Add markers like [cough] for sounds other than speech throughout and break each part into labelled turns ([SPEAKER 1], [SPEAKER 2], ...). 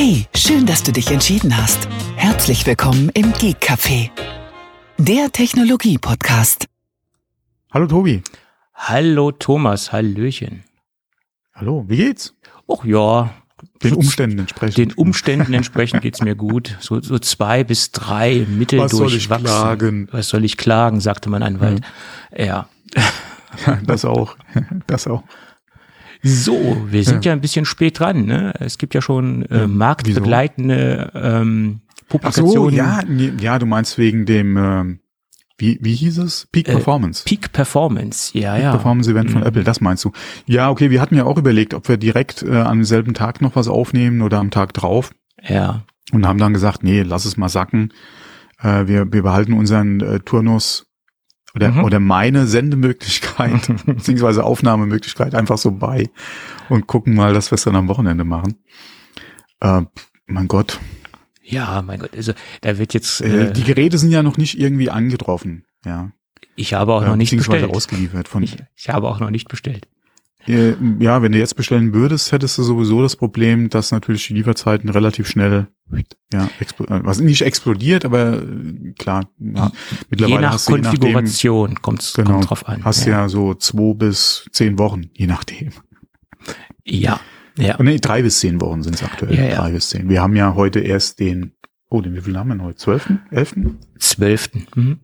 [SPEAKER 1] Hey, schön, dass du dich entschieden hast. Herzlich willkommen im Geek Café, der Technologie-Podcast.
[SPEAKER 2] Hallo Tobi.
[SPEAKER 3] Hallo Thomas, Hallöchen.
[SPEAKER 2] Hallo, wie geht's?
[SPEAKER 3] Och ja.
[SPEAKER 2] Den Umständen entsprechend.
[SPEAKER 3] Den Umständen entsprechend geht's mir gut. So, so zwei bis drei Mittel
[SPEAKER 2] Was soll ich
[SPEAKER 3] durchwachsen.
[SPEAKER 2] klagen?
[SPEAKER 3] Was soll ich klagen, sagte mein Anwalt. Ja. [laughs]
[SPEAKER 2] Ja, das auch. [laughs] Das auch.
[SPEAKER 3] So, wir sind ja, ein bisschen spät dran. Ne? Es gibt ja schon äh, marktbegleitende ähm,
[SPEAKER 2] Ach so,
[SPEAKER 3] Publikationen.
[SPEAKER 2] ja, ja, du meinst wegen dem, ähm, wie, wie hieß es? Peak
[SPEAKER 3] Äh,
[SPEAKER 2] Performance.
[SPEAKER 3] Peak Performance, ja,
[SPEAKER 2] Peak
[SPEAKER 3] ja.
[SPEAKER 2] Performance Event von
[SPEAKER 3] Mhm.
[SPEAKER 2] Apple, das meinst du. Ja, okay, wir hatten ja auch überlegt, ob wir direkt äh, am selben Tag noch was aufnehmen oder am Tag drauf
[SPEAKER 3] Ja,
[SPEAKER 2] und haben dann gesagt, nee, lass es mal sacken. Äh, wir, wir behalten unseren äh, Turnus oder,
[SPEAKER 3] Mhm.
[SPEAKER 2] oder meine Sendemöglichkeit [laughs] beziehungsweise Aufnahmemöglichkeit einfach so bei und gucken mal, dass wir es dann am Wochenende machen. Äh, mein Gott,
[SPEAKER 3] ja, mein Gott, also da wird jetzt,
[SPEAKER 2] äh,
[SPEAKER 3] äh,
[SPEAKER 2] die Geräte sind ja noch nicht irgendwie angetroffen, ja.
[SPEAKER 3] ich habe auch
[SPEAKER 2] Äh,
[SPEAKER 3] noch nicht bestellt.
[SPEAKER 2] ausgeliefert von.
[SPEAKER 3] Ich, ich habe auch noch nicht bestellt.
[SPEAKER 2] Äh, ja, wenn du jetzt bestellen würdest, hättest du sowieso das Problem, dass natürlich die Lieferzeiten relativ schnell, ja, äh, was nicht explodiert, aber äh, klar, ja, mittlerweile
[SPEAKER 3] je nach
[SPEAKER 2] hast du
[SPEAKER 3] Konfiguration kommt's
[SPEAKER 2] genau,
[SPEAKER 3] kommt drauf an.
[SPEAKER 2] hast ja. so zwei bis zehn Wochen, je nachdem.
[SPEAKER 3] ja, ja.
[SPEAKER 2] Oh, nee, drei bis zehn Wochen sind es aktuell.
[SPEAKER 3] Ja, ja.
[SPEAKER 2] Drei bis zehn. Wir haben ja heute erst den, oh, den wie viel haben wir denn heute? Zwölften? Elften?
[SPEAKER 3] Zwölften. Mhm.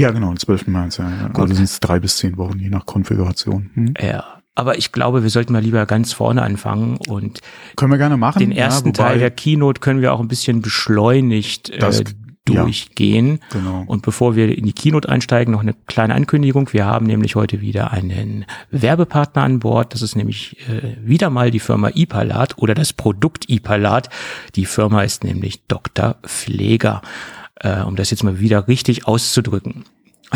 [SPEAKER 2] Ja, genau, den zwölften März, ja. ja.
[SPEAKER 3] Gut.
[SPEAKER 2] Also sind es drei bis zehn Wochen, je nach Konfiguration. Hm.
[SPEAKER 3] Ja. Aber ich glaube, wir sollten mal lieber ganz vorne anfangen und
[SPEAKER 2] Können wir gerne machen.
[SPEAKER 3] den ersten
[SPEAKER 2] ja,
[SPEAKER 3] Teil der Keynote können wir auch ein bisschen beschleunigt
[SPEAKER 2] Das-
[SPEAKER 3] äh, durchgehen.
[SPEAKER 2] Genau.
[SPEAKER 3] Und bevor wir in die Keynote einsteigen, noch eine kleine Ankündigung. Wir haben nämlich heute wieder einen Werbepartner an Bord. Das ist nämlich äh, wieder mal die Firma Ipalat oder das Produkt Ipalat. Die Firma ist nämlich Dr. Pfleger, äh, um das jetzt mal wieder richtig auszudrücken. [laughs]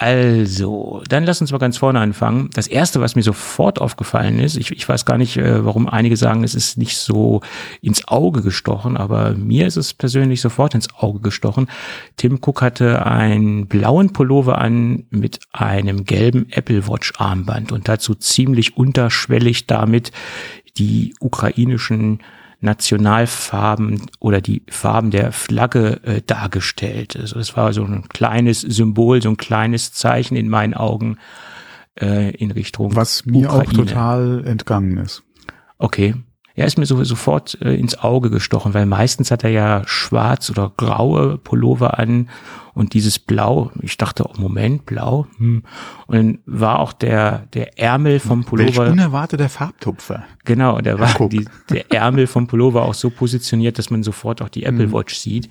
[SPEAKER 3] Also, dann lass uns mal ganz vorne anfangen. Das erste, was mir sofort aufgefallen ist, ich, ich weiß gar nicht, äh, warum einige sagen, es ist nicht so ins Auge gestochen, aber mir ist es persönlich sofort ins Auge gestochen. Tim Cook hatte einen blauen Pullover an mit einem gelben Apple Watch Armband und dazu ziemlich unterschwellig damit die ukrainischen Nationalfarben oder die Farben der Flagge äh, dargestellt. Also es war so ein kleines Symbol, so ein kleines Zeichen in meinen Augen äh, in Richtung
[SPEAKER 2] Was mir auch
[SPEAKER 3] Ukraine.
[SPEAKER 2] total entgangen ist.
[SPEAKER 3] Okay. Er ist mir so, sofort äh, ins Auge gestochen, weil meistens hat er ja schwarz oder graue Pullover an und dieses Blau, ich dachte, oh Moment, blau. Hm. Und dann war auch der, der Ärmel vom
[SPEAKER 2] Welch
[SPEAKER 3] Pullover.
[SPEAKER 2] unerwarteter Farbtupfer.
[SPEAKER 3] Genau, der war die, der Ärmel vom Pullover auch so positioniert, dass man sofort auch die. Apple Watch sieht.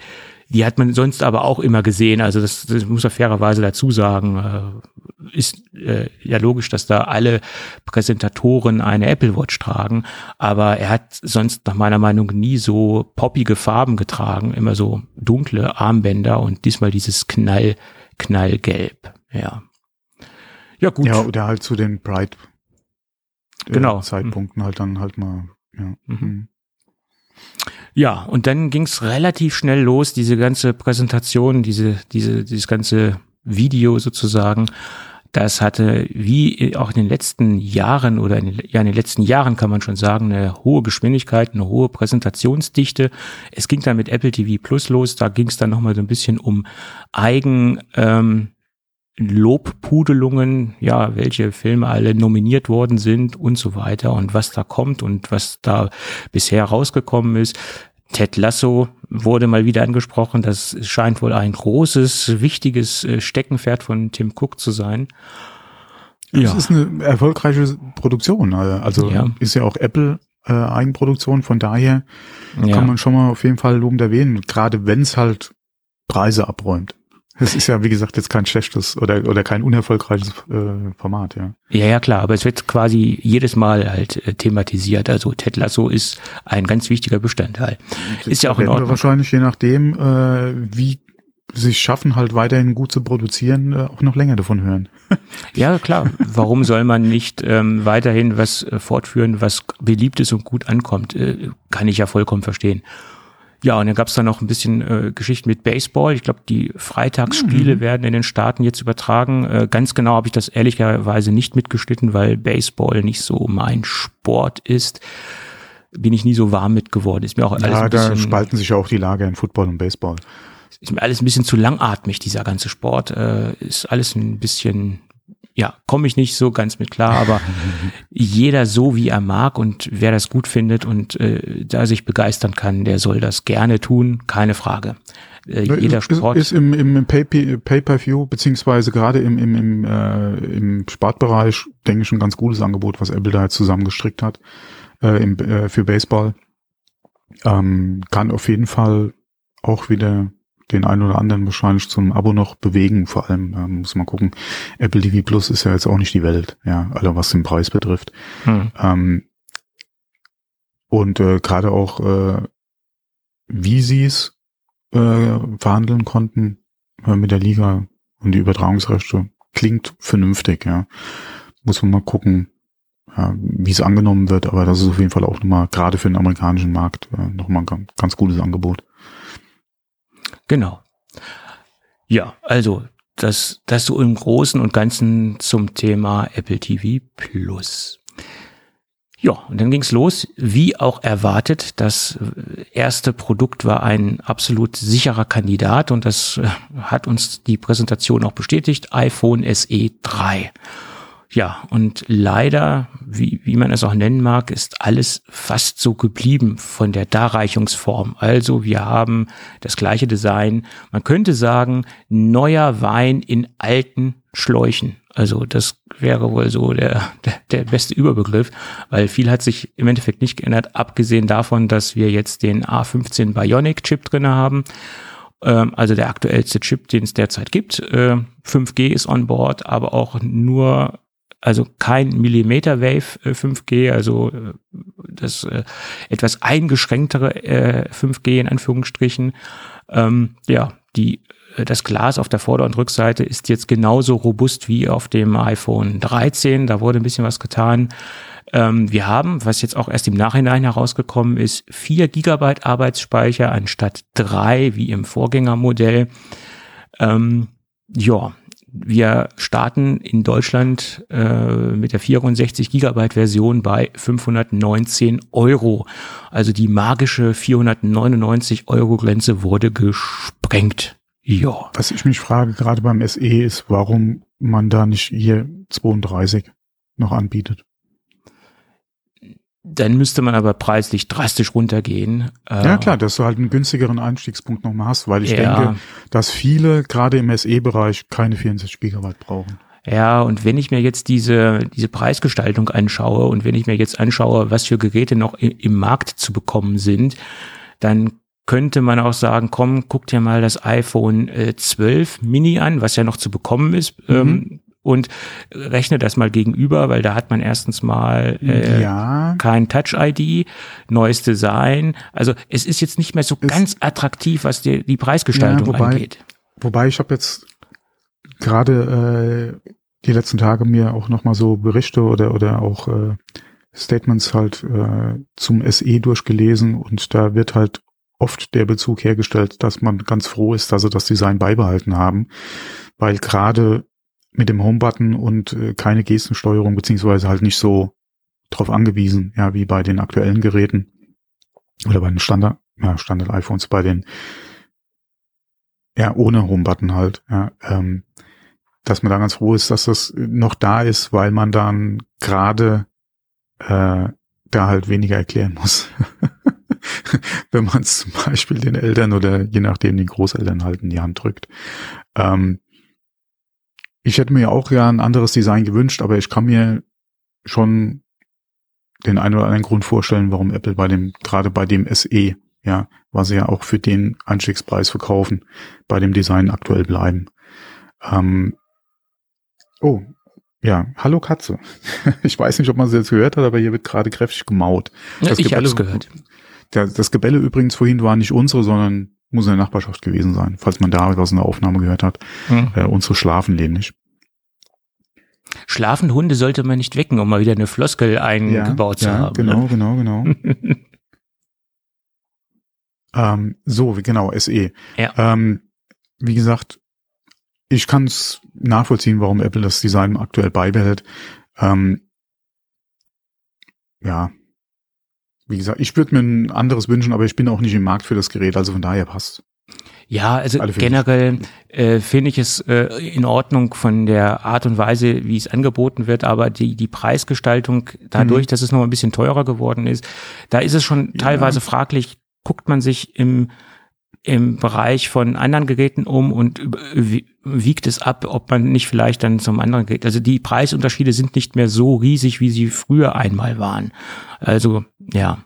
[SPEAKER 3] Die hat man sonst aber auch immer gesehen. Also das, das muss er fairerweise dazu sagen. Äh, ist äh, ja logisch, dass da alle Präsentatoren eine Apple Watch tragen. Aber er hat sonst nach meiner Meinung nie so poppige Farben getragen. Immer so dunkle Armbänder und diesmal dieses Knall, Knallgelb. Ja. Ja, gut.
[SPEAKER 2] Ja, oder halt zu den Bright äh,
[SPEAKER 3] Genau.
[SPEAKER 2] Zeitpunkten halt dann halt mal. Ja.
[SPEAKER 3] Mhm. Ja, und dann ging's relativ schnell los, diese ganze Präsentation, diese, diese, dieses ganze Video sozusagen. Das hatte, wie auch in den letzten Jahren oder in ja, in den letzten Jahren kann man schon sagen, eine hohe Geschwindigkeit, eine hohe Präsentationsdichte. Es ging dann mit Apple TV Plus los, da ging's dann nochmal so ein bisschen um Eigen, ähm, Lobpudelungen, ja, welche Filme alle nominiert worden sind und so weiter und was da kommt und was da bisher rausgekommen ist. Ted Lasso wurde mal wieder angesprochen. Das scheint wohl ein großes, wichtiges äh, Steckenpferd von Tim Cook zu sein.
[SPEAKER 2] Das ist eine erfolgreiche Produktion. äh, Also
[SPEAKER 3] Ja.
[SPEAKER 2] ist ja auch Apple äh, Eigenproduktion, von daher
[SPEAKER 3] ja.
[SPEAKER 2] kann man schon mal auf jeden Fall lobend erwähnen. Gerade wenn es halt Preise abräumt. Es ist ja, wie gesagt, jetzt kein schlechtes oder, oder kein unerfolgreiches äh, Format, ja.
[SPEAKER 3] Ja, ja, klar, aber es wird quasi jedes Mal halt äh, thematisiert. Also Ted Lasso ist ein ganz wichtiger Bestandteil. Ist ja auch in Ordnung.
[SPEAKER 2] wahrscheinlich, je nachdem, äh, wie sie es schaffen, halt weiterhin gut zu produzieren, äh, auch noch länger davon hören. [laughs]
[SPEAKER 3] Ja, klar. Warum soll man nicht ähm, weiterhin was äh, fortführen, was beliebt ist und gut ankommt? Äh, kann ich ja vollkommen verstehen. Ja, und dann gab's da noch ein bisschen äh, Geschichten mit Baseball. Ich glaube, die Freitagsspiele werden in den Staaten jetzt übertragen. Äh, ganz genau habe ich das ehrlicherweise nicht mitgeschnitten, weil Baseball nicht so mein Sport ist. bin ich nie so warm mit geworden. Ist mir auch alles
[SPEAKER 2] Ja,
[SPEAKER 3] ein
[SPEAKER 2] da spalten sich ja auch die Lager in Football und Baseball.
[SPEAKER 3] ist mir alles ein bisschen zu langatmig, dieser ganze Sport. Äh, ist alles ein bisschen, ja, komme ich nicht so ganz mit klar, aber [laughs] jeder so, wie er mag und wer das gut findet und äh, da sich begeistern kann, der soll das gerne tun, keine Frage. Äh, jeder
[SPEAKER 2] ist,
[SPEAKER 3] Sport.
[SPEAKER 2] ist im, im Pay- Pay-Per-View, beziehungsweise gerade im, im, im, äh, im Sportbereich, denke ich, ein ganz gutes Angebot, was Apple da jetzt zusammengestrickt hat äh, im, äh, für Baseball. Ähm, kann auf jeden Fall auch wieder den einen oder anderen wahrscheinlich zum Abo noch bewegen. Vor allem ähm, muss man gucken, Apple TV Plus ist ja jetzt auch nicht die Welt, ja, also was den Preis betrifft.
[SPEAKER 3] Hm.
[SPEAKER 2] Ähm, und äh, gerade auch, äh, wie sie es äh, verhandeln konnten äh, mit der Liga und die Übertragungsrechte, klingt vernünftig, ja. Muss man mal gucken, ja, wie es angenommen wird, aber das ist auf jeden Fall auch nochmal, gerade für den amerikanischen Markt, äh, nochmal ein ganz, ganz gutes Angebot.
[SPEAKER 3] Genau. Ja, also das, das so im Großen und Ganzen zum Thema Apple TV Plus. Ja, und dann ging's los, wie auch erwartet. Das erste Produkt war ein absolut sicherer Kandidat und das äh, hat uns die Präsentation auch bestätigt. iPhone SE 3. Ja, und leider, wie, wie man es auch nennen mag, ist alles fast so geblieben von der Darreichungsform. Also wir haben das gleiche Design. Man könnte sagen, neuer Wein in alten Schläuchen. Also das wäre wohl so der, der, der beste Überbegriff, weil viel hat sich im Endeffekt nicht geändert, abgesehen davon, dass wir jetzt den A15 Bionic Chip drinne haben Ähm, also der aktuellste Chip, den es derzeit gibt. Äh, 5G ist on board, aber auch nur also kein Millimeter Wave äh, 5G, also äh, das äh, etwas eingeschränktere äh, 5G in Anführungsstrichen. Ähm, ja, die äh, das Glas auf der Vorder- und Rückseite ist jetzt genauso robust wie auf dem iPhone 13. Da wurde ein bisschen was getan. Ähm, wir haben, was jetzt auch erst im Nachhinein herausgekommen ist, 4 Gigabyte Arbeitsspeicher anstatt drei wie im Vorgängermodell. Ähm, ja, wir starten in Deutschland äh, mit der 64 Gigabyte Version bei 519 Euro. Also die magische 499 Euro Grenze wurde gesprengt. Ja.
[SPEAKER 2] Was ich mich frage, gerade beim SE, ist, warum man da nicht hier 32 noch anbietet.
[SPEAKER 3] Dann müsste man aber preislich drastisch runtergehen. Äh,
[SPEAKER 2] Ja klar, dass du halt einen günstigeren Einstiegspunkt nochmal hast, weil ich
[SPEAKER 3] Ja.
[SPEAKER 2] denke, dass viele gerade im SE-Bereich keine 64 Gigabyte brauchen.
[SPEAKER 3] Ja, und wenn ich mir jetzt diese, diese Preisgestaltung anschaue und wenn ich mir jetzt anschaue, was für Geräte noch im Markt zu bekommen sind, dann könnte man auch sagen, komm, guck dir mal das iPhone äh, 12 Mini an, was ja noch zu bekommen ist, ähm, und rechne das mal gegenüber, weil da hat man erstens mal äh,
[SPEAKER 2] ja,
[SPEAKER 3] kein Touch-ID, neues Design. Also es ist jetzt nicht mehr so
[SPEAKER 2] Es-
[SPEAKER 3] ganz attraktiv, was die, die Preisgestaltung
[SPEAKER 2] Ja, wobei-
[SPEAKER 3] angeht.
[SPEAKER 2] wobei ich habe jetzt gerade äh, die letzten Tage mir auch nochmal so Berichte oder oder auch äh, Statements halt äh, zum SE durchgelesen und da wird halt oft der Bezug hergestellt, dass man ganz froh ist, dass sie das Design beibehalten haben, weil gerade mit dem Home-Button und äh, keine Gestensteuerung beziehungsweise halt nicht so drauf angewiesen, ja, wie bei den aktuellen Geräten oder bei den Standard, ja, Standard-iPhones, bei den ja, ohne Home-Button halt, ja, ähm, dass man da ganz froh ist, dass das noch da ist, weil man dann gerade äh, da halt weniger erklären muss. [laughs] Wenn man es zum Beispiel den Eltern oder je nachdem den Großeltern halt in die Hand drückt. Ähm, ich hätte mir auch ja ein anderes Design gewünscht, aber ich kann mir schon den einen oder anderen Grund vorstellen, warum Apple bei dem, gerade bei dem SE, ja, was sie ja auch für den Einstiegspreis verkaufen, bei dem Design aktuell bleiben. Ähm, oh, ja, hallo Katze. [laughs] Ich weiß nicht, ob man es jetzt gehört hat, aber hier wird gerade kräftig gemaut.
[SPEAKER 3] Ja,
[SPEAKER 2] das
[SPEAKER 3] ich
[SPEAKER 2] Gebelle-
[SPEAKER 3] hab's gehört.
[SPEAKER 2] Das Gebelle übrigens vorhin war nicht unsere, sondern muss in der Nachbarschaft gewesen sein, falls man da was in der Aufnahme gehört hat.
[SPEAKER 3] Hm.
[SPEAKER 2] Äh, unsere schlafen nämlich.
[SPEAKER 3] Schlafende Hunde sollte man nicht wecken, um mal wieder eine Floskel eingebaut zu
[SPEAKER 2] ja,
[SPEAKER 3] haben.
[SPEAKER 2] Genau,
[SPEAKER 3] Ne?
[SPEAKER 2] genau, genau. [laughs] ähm, so, genau, SE.
[SPEAKER 3] Ja.
[SPEAKER 2] Ähm, wie gesagt, ich kann es nachvollziehen, warum Apple das Design aktuell beibehält. Ähm, ja, wie gesagt, ich würde mir ein anderes wünschen, aber ich bin auch nicht im Markt für das Gerät, also von daher passt.
[SPEAKER 3] Ja, also generell äh, finde ich es äh, in Ordnung von der Art und Weise, wie es angeboten wird, aber die, die Preisgestaltung, dadurch, mhm. dass es noch ein bisschen teurer geworden ist, da ist es schon ja. teilweise fraglich, guckt man sich im, im Bereich von anderen Geräten um und wiegt es ab, ob man nicht vielleicht dann zum anderen Gerät. Also die Preisunterschiede sind nicht mehr so riesig, wie sie früher einmal waren. Also ja,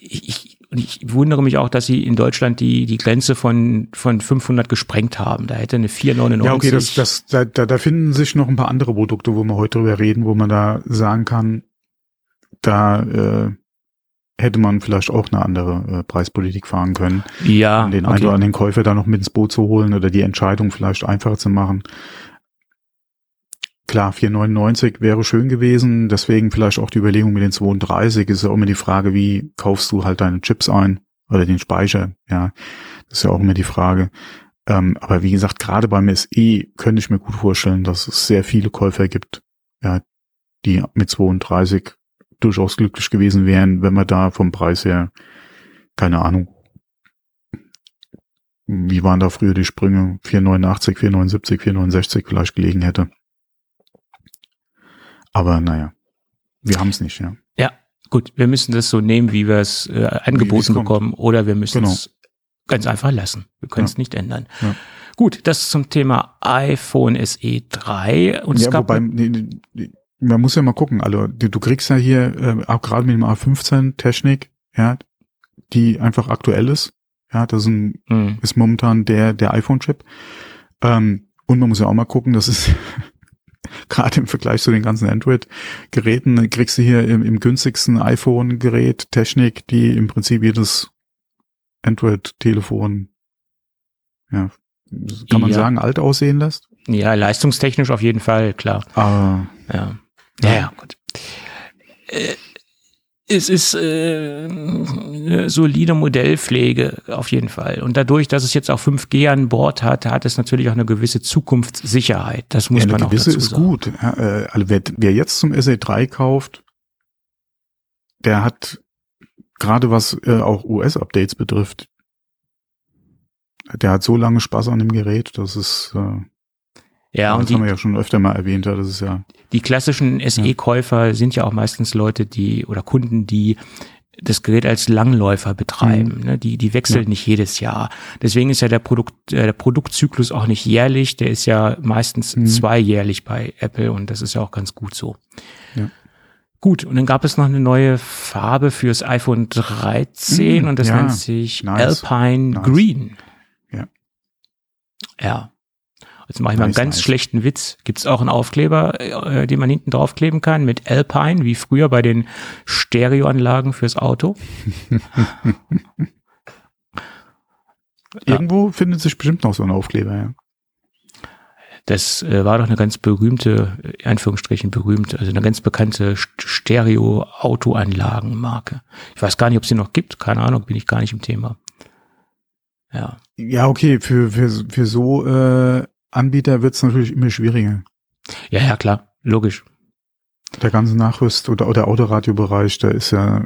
[SPEAKER 3] ich, ich wundere mich auch, dass sie in Deutschland die, die Grenze von, von 500 gesprengt haben. Da hätte eine 499.
[SPEAKER 2] Ja, okay, das, das, da, da, da finden sich noch ein paar andere Produkte, wo wir heute drüber reden, wo man da sagen kann, da äh, hätte man vielleicht auch eine andere äh, Preispolitik fahren können.
[SPEAKER 3] Ja.
[SPEAKER 2] Um den okay. einen oder anderen Käufer da noch mit ins Boot zu holen oder die Entscheidung vielleicht einfacher zu machen. Klar, 4,99 wäre schön gewesen, deswegen vielleicht auch die Überlegung mit den 32 ist ja auch immer die Frage, wie kaufst du halt deine Chips ein oder den Speicher, ja, das ist ja auch immer die Frage. Ähm, aber wie gesagt, gerade beim SE könnte ich mir gut vorstellen, dass es sehr viele Käufer gibt, ja, die mit 32 durchaus glücklich gewesen wären, wenn man da vom Preis her, keine Ahnung, wie waren da früher die Sprünge, 489, 479, 469 vielleicht gelegen hätte. Aber naja, wir haben es nicht, ja.
[SPEAKER 3] Ja, gut, wir müssen das so nehmen, wie wir es äh, angeboten bekommen, oder wir müssen genau. es ganz einfach lassen. Wir können es ja. nicht ändern. Ja. Gut, das zum Thema iPhone SE 3.
[SPEAKER 2] Und ja, es gab wobei, nee, nee, man muss ja mal gucken, also du, du kriegst ja hier äh, auch gerade mit dem A15 Technik, ja, die einfach aktuell ist. Ja, das ist, ein, mhm. ist momentan der der iPhone-Chip. Ähm, und man muss ja auch mal gucken, das ist [laughs] gerade im Vergleich zu den ganzen Android-Geräten, kriegst du hier im, im günstigsten iPhone-Gerät Technik, die im Prinzip jedes Android-Telefon, ja, kann man ja. sagen, alt aussehen lässt?
[SPEAKER 3] Ja, leistungstechnisch auf jeden Fall, klar.
[SPEAKER 2] Ah.
[SPEAKER 3] Ja. Ja, ja, gut. Äh, es ist äh, eine solide Modellpflege auf jeden Fall. Und dadurch, dass es jetzt auch 5G an Bord hat, hat es natürlich auch eine gewisse Zukunftssicherheit. Das muss ja, man auch dazu
[SPEAKER 2] ist sagen. gut. Ja, äh, also wer, wer jetzt zum SE3 kauft, der hat gerade was äh, auch US-Updates betrifft, der hat so lange Spaß an dem Gerät, dass es äh,
[SPEAKER 3] ja,
[SPEAKER 2] und das die, haben wir ja schon öfter mal erwähnt, das ist ja.
[SPEAKER 3] Die klassischen SE-Käufer ja. sind ja auch meistens Leute, die oder Kunden, die das Gerät als Langläufer betreiben. Mhm. Ne? Die, die wechseln ja. nicht jedes Jahr. Deswegen ist ja der Produkt, äh, der Produktzyklus auch nicht jährlich, der ist ja meistens mhm. zweijährlich bei Apple und das ist ja auch ganz gut so. Ja. Gut, und dann gab es noch eine neue Farbe fürs iPhone 13 mhm, und das ja, nennt sich nice, Alpine nice. Green.
[SPEAKER 2] Ja.
[SPEAKER 3] Ja. Jetzt mache ich mal einen ganz nice. schlechten Witz. Gibt es auch einen Aufkleber, äh, den man hinten draufkleben kann mit Alpine, wie früher bei den Stereoanlagen fürs Auto? [laughs]
[SPEAKER 2] Irgendwo ja. findet sich bestimmt noch so ein Aufkleber, ja.
[SPEAKER 3] Das äh, war doch eine ganz berühmte, in Anführungsstrichen berühmt, also eine ganz bekannte Stereo-Autoanlagenmarke. Ich weiß gar nicht, ob sie noch gibt, keine Ahnung, bin ich gar nicht im Thema. Ja.
[SPEAKER 2] Ja, okay, für, für, für so äh, Anbieter wird es natürlich immer schwieriger.
[SPEAKER 3] Ja, ja, klar, logisch.
[SPEAKER 2] Der ganze Nachrüst oder, oder Autoradiobereich, der ist ja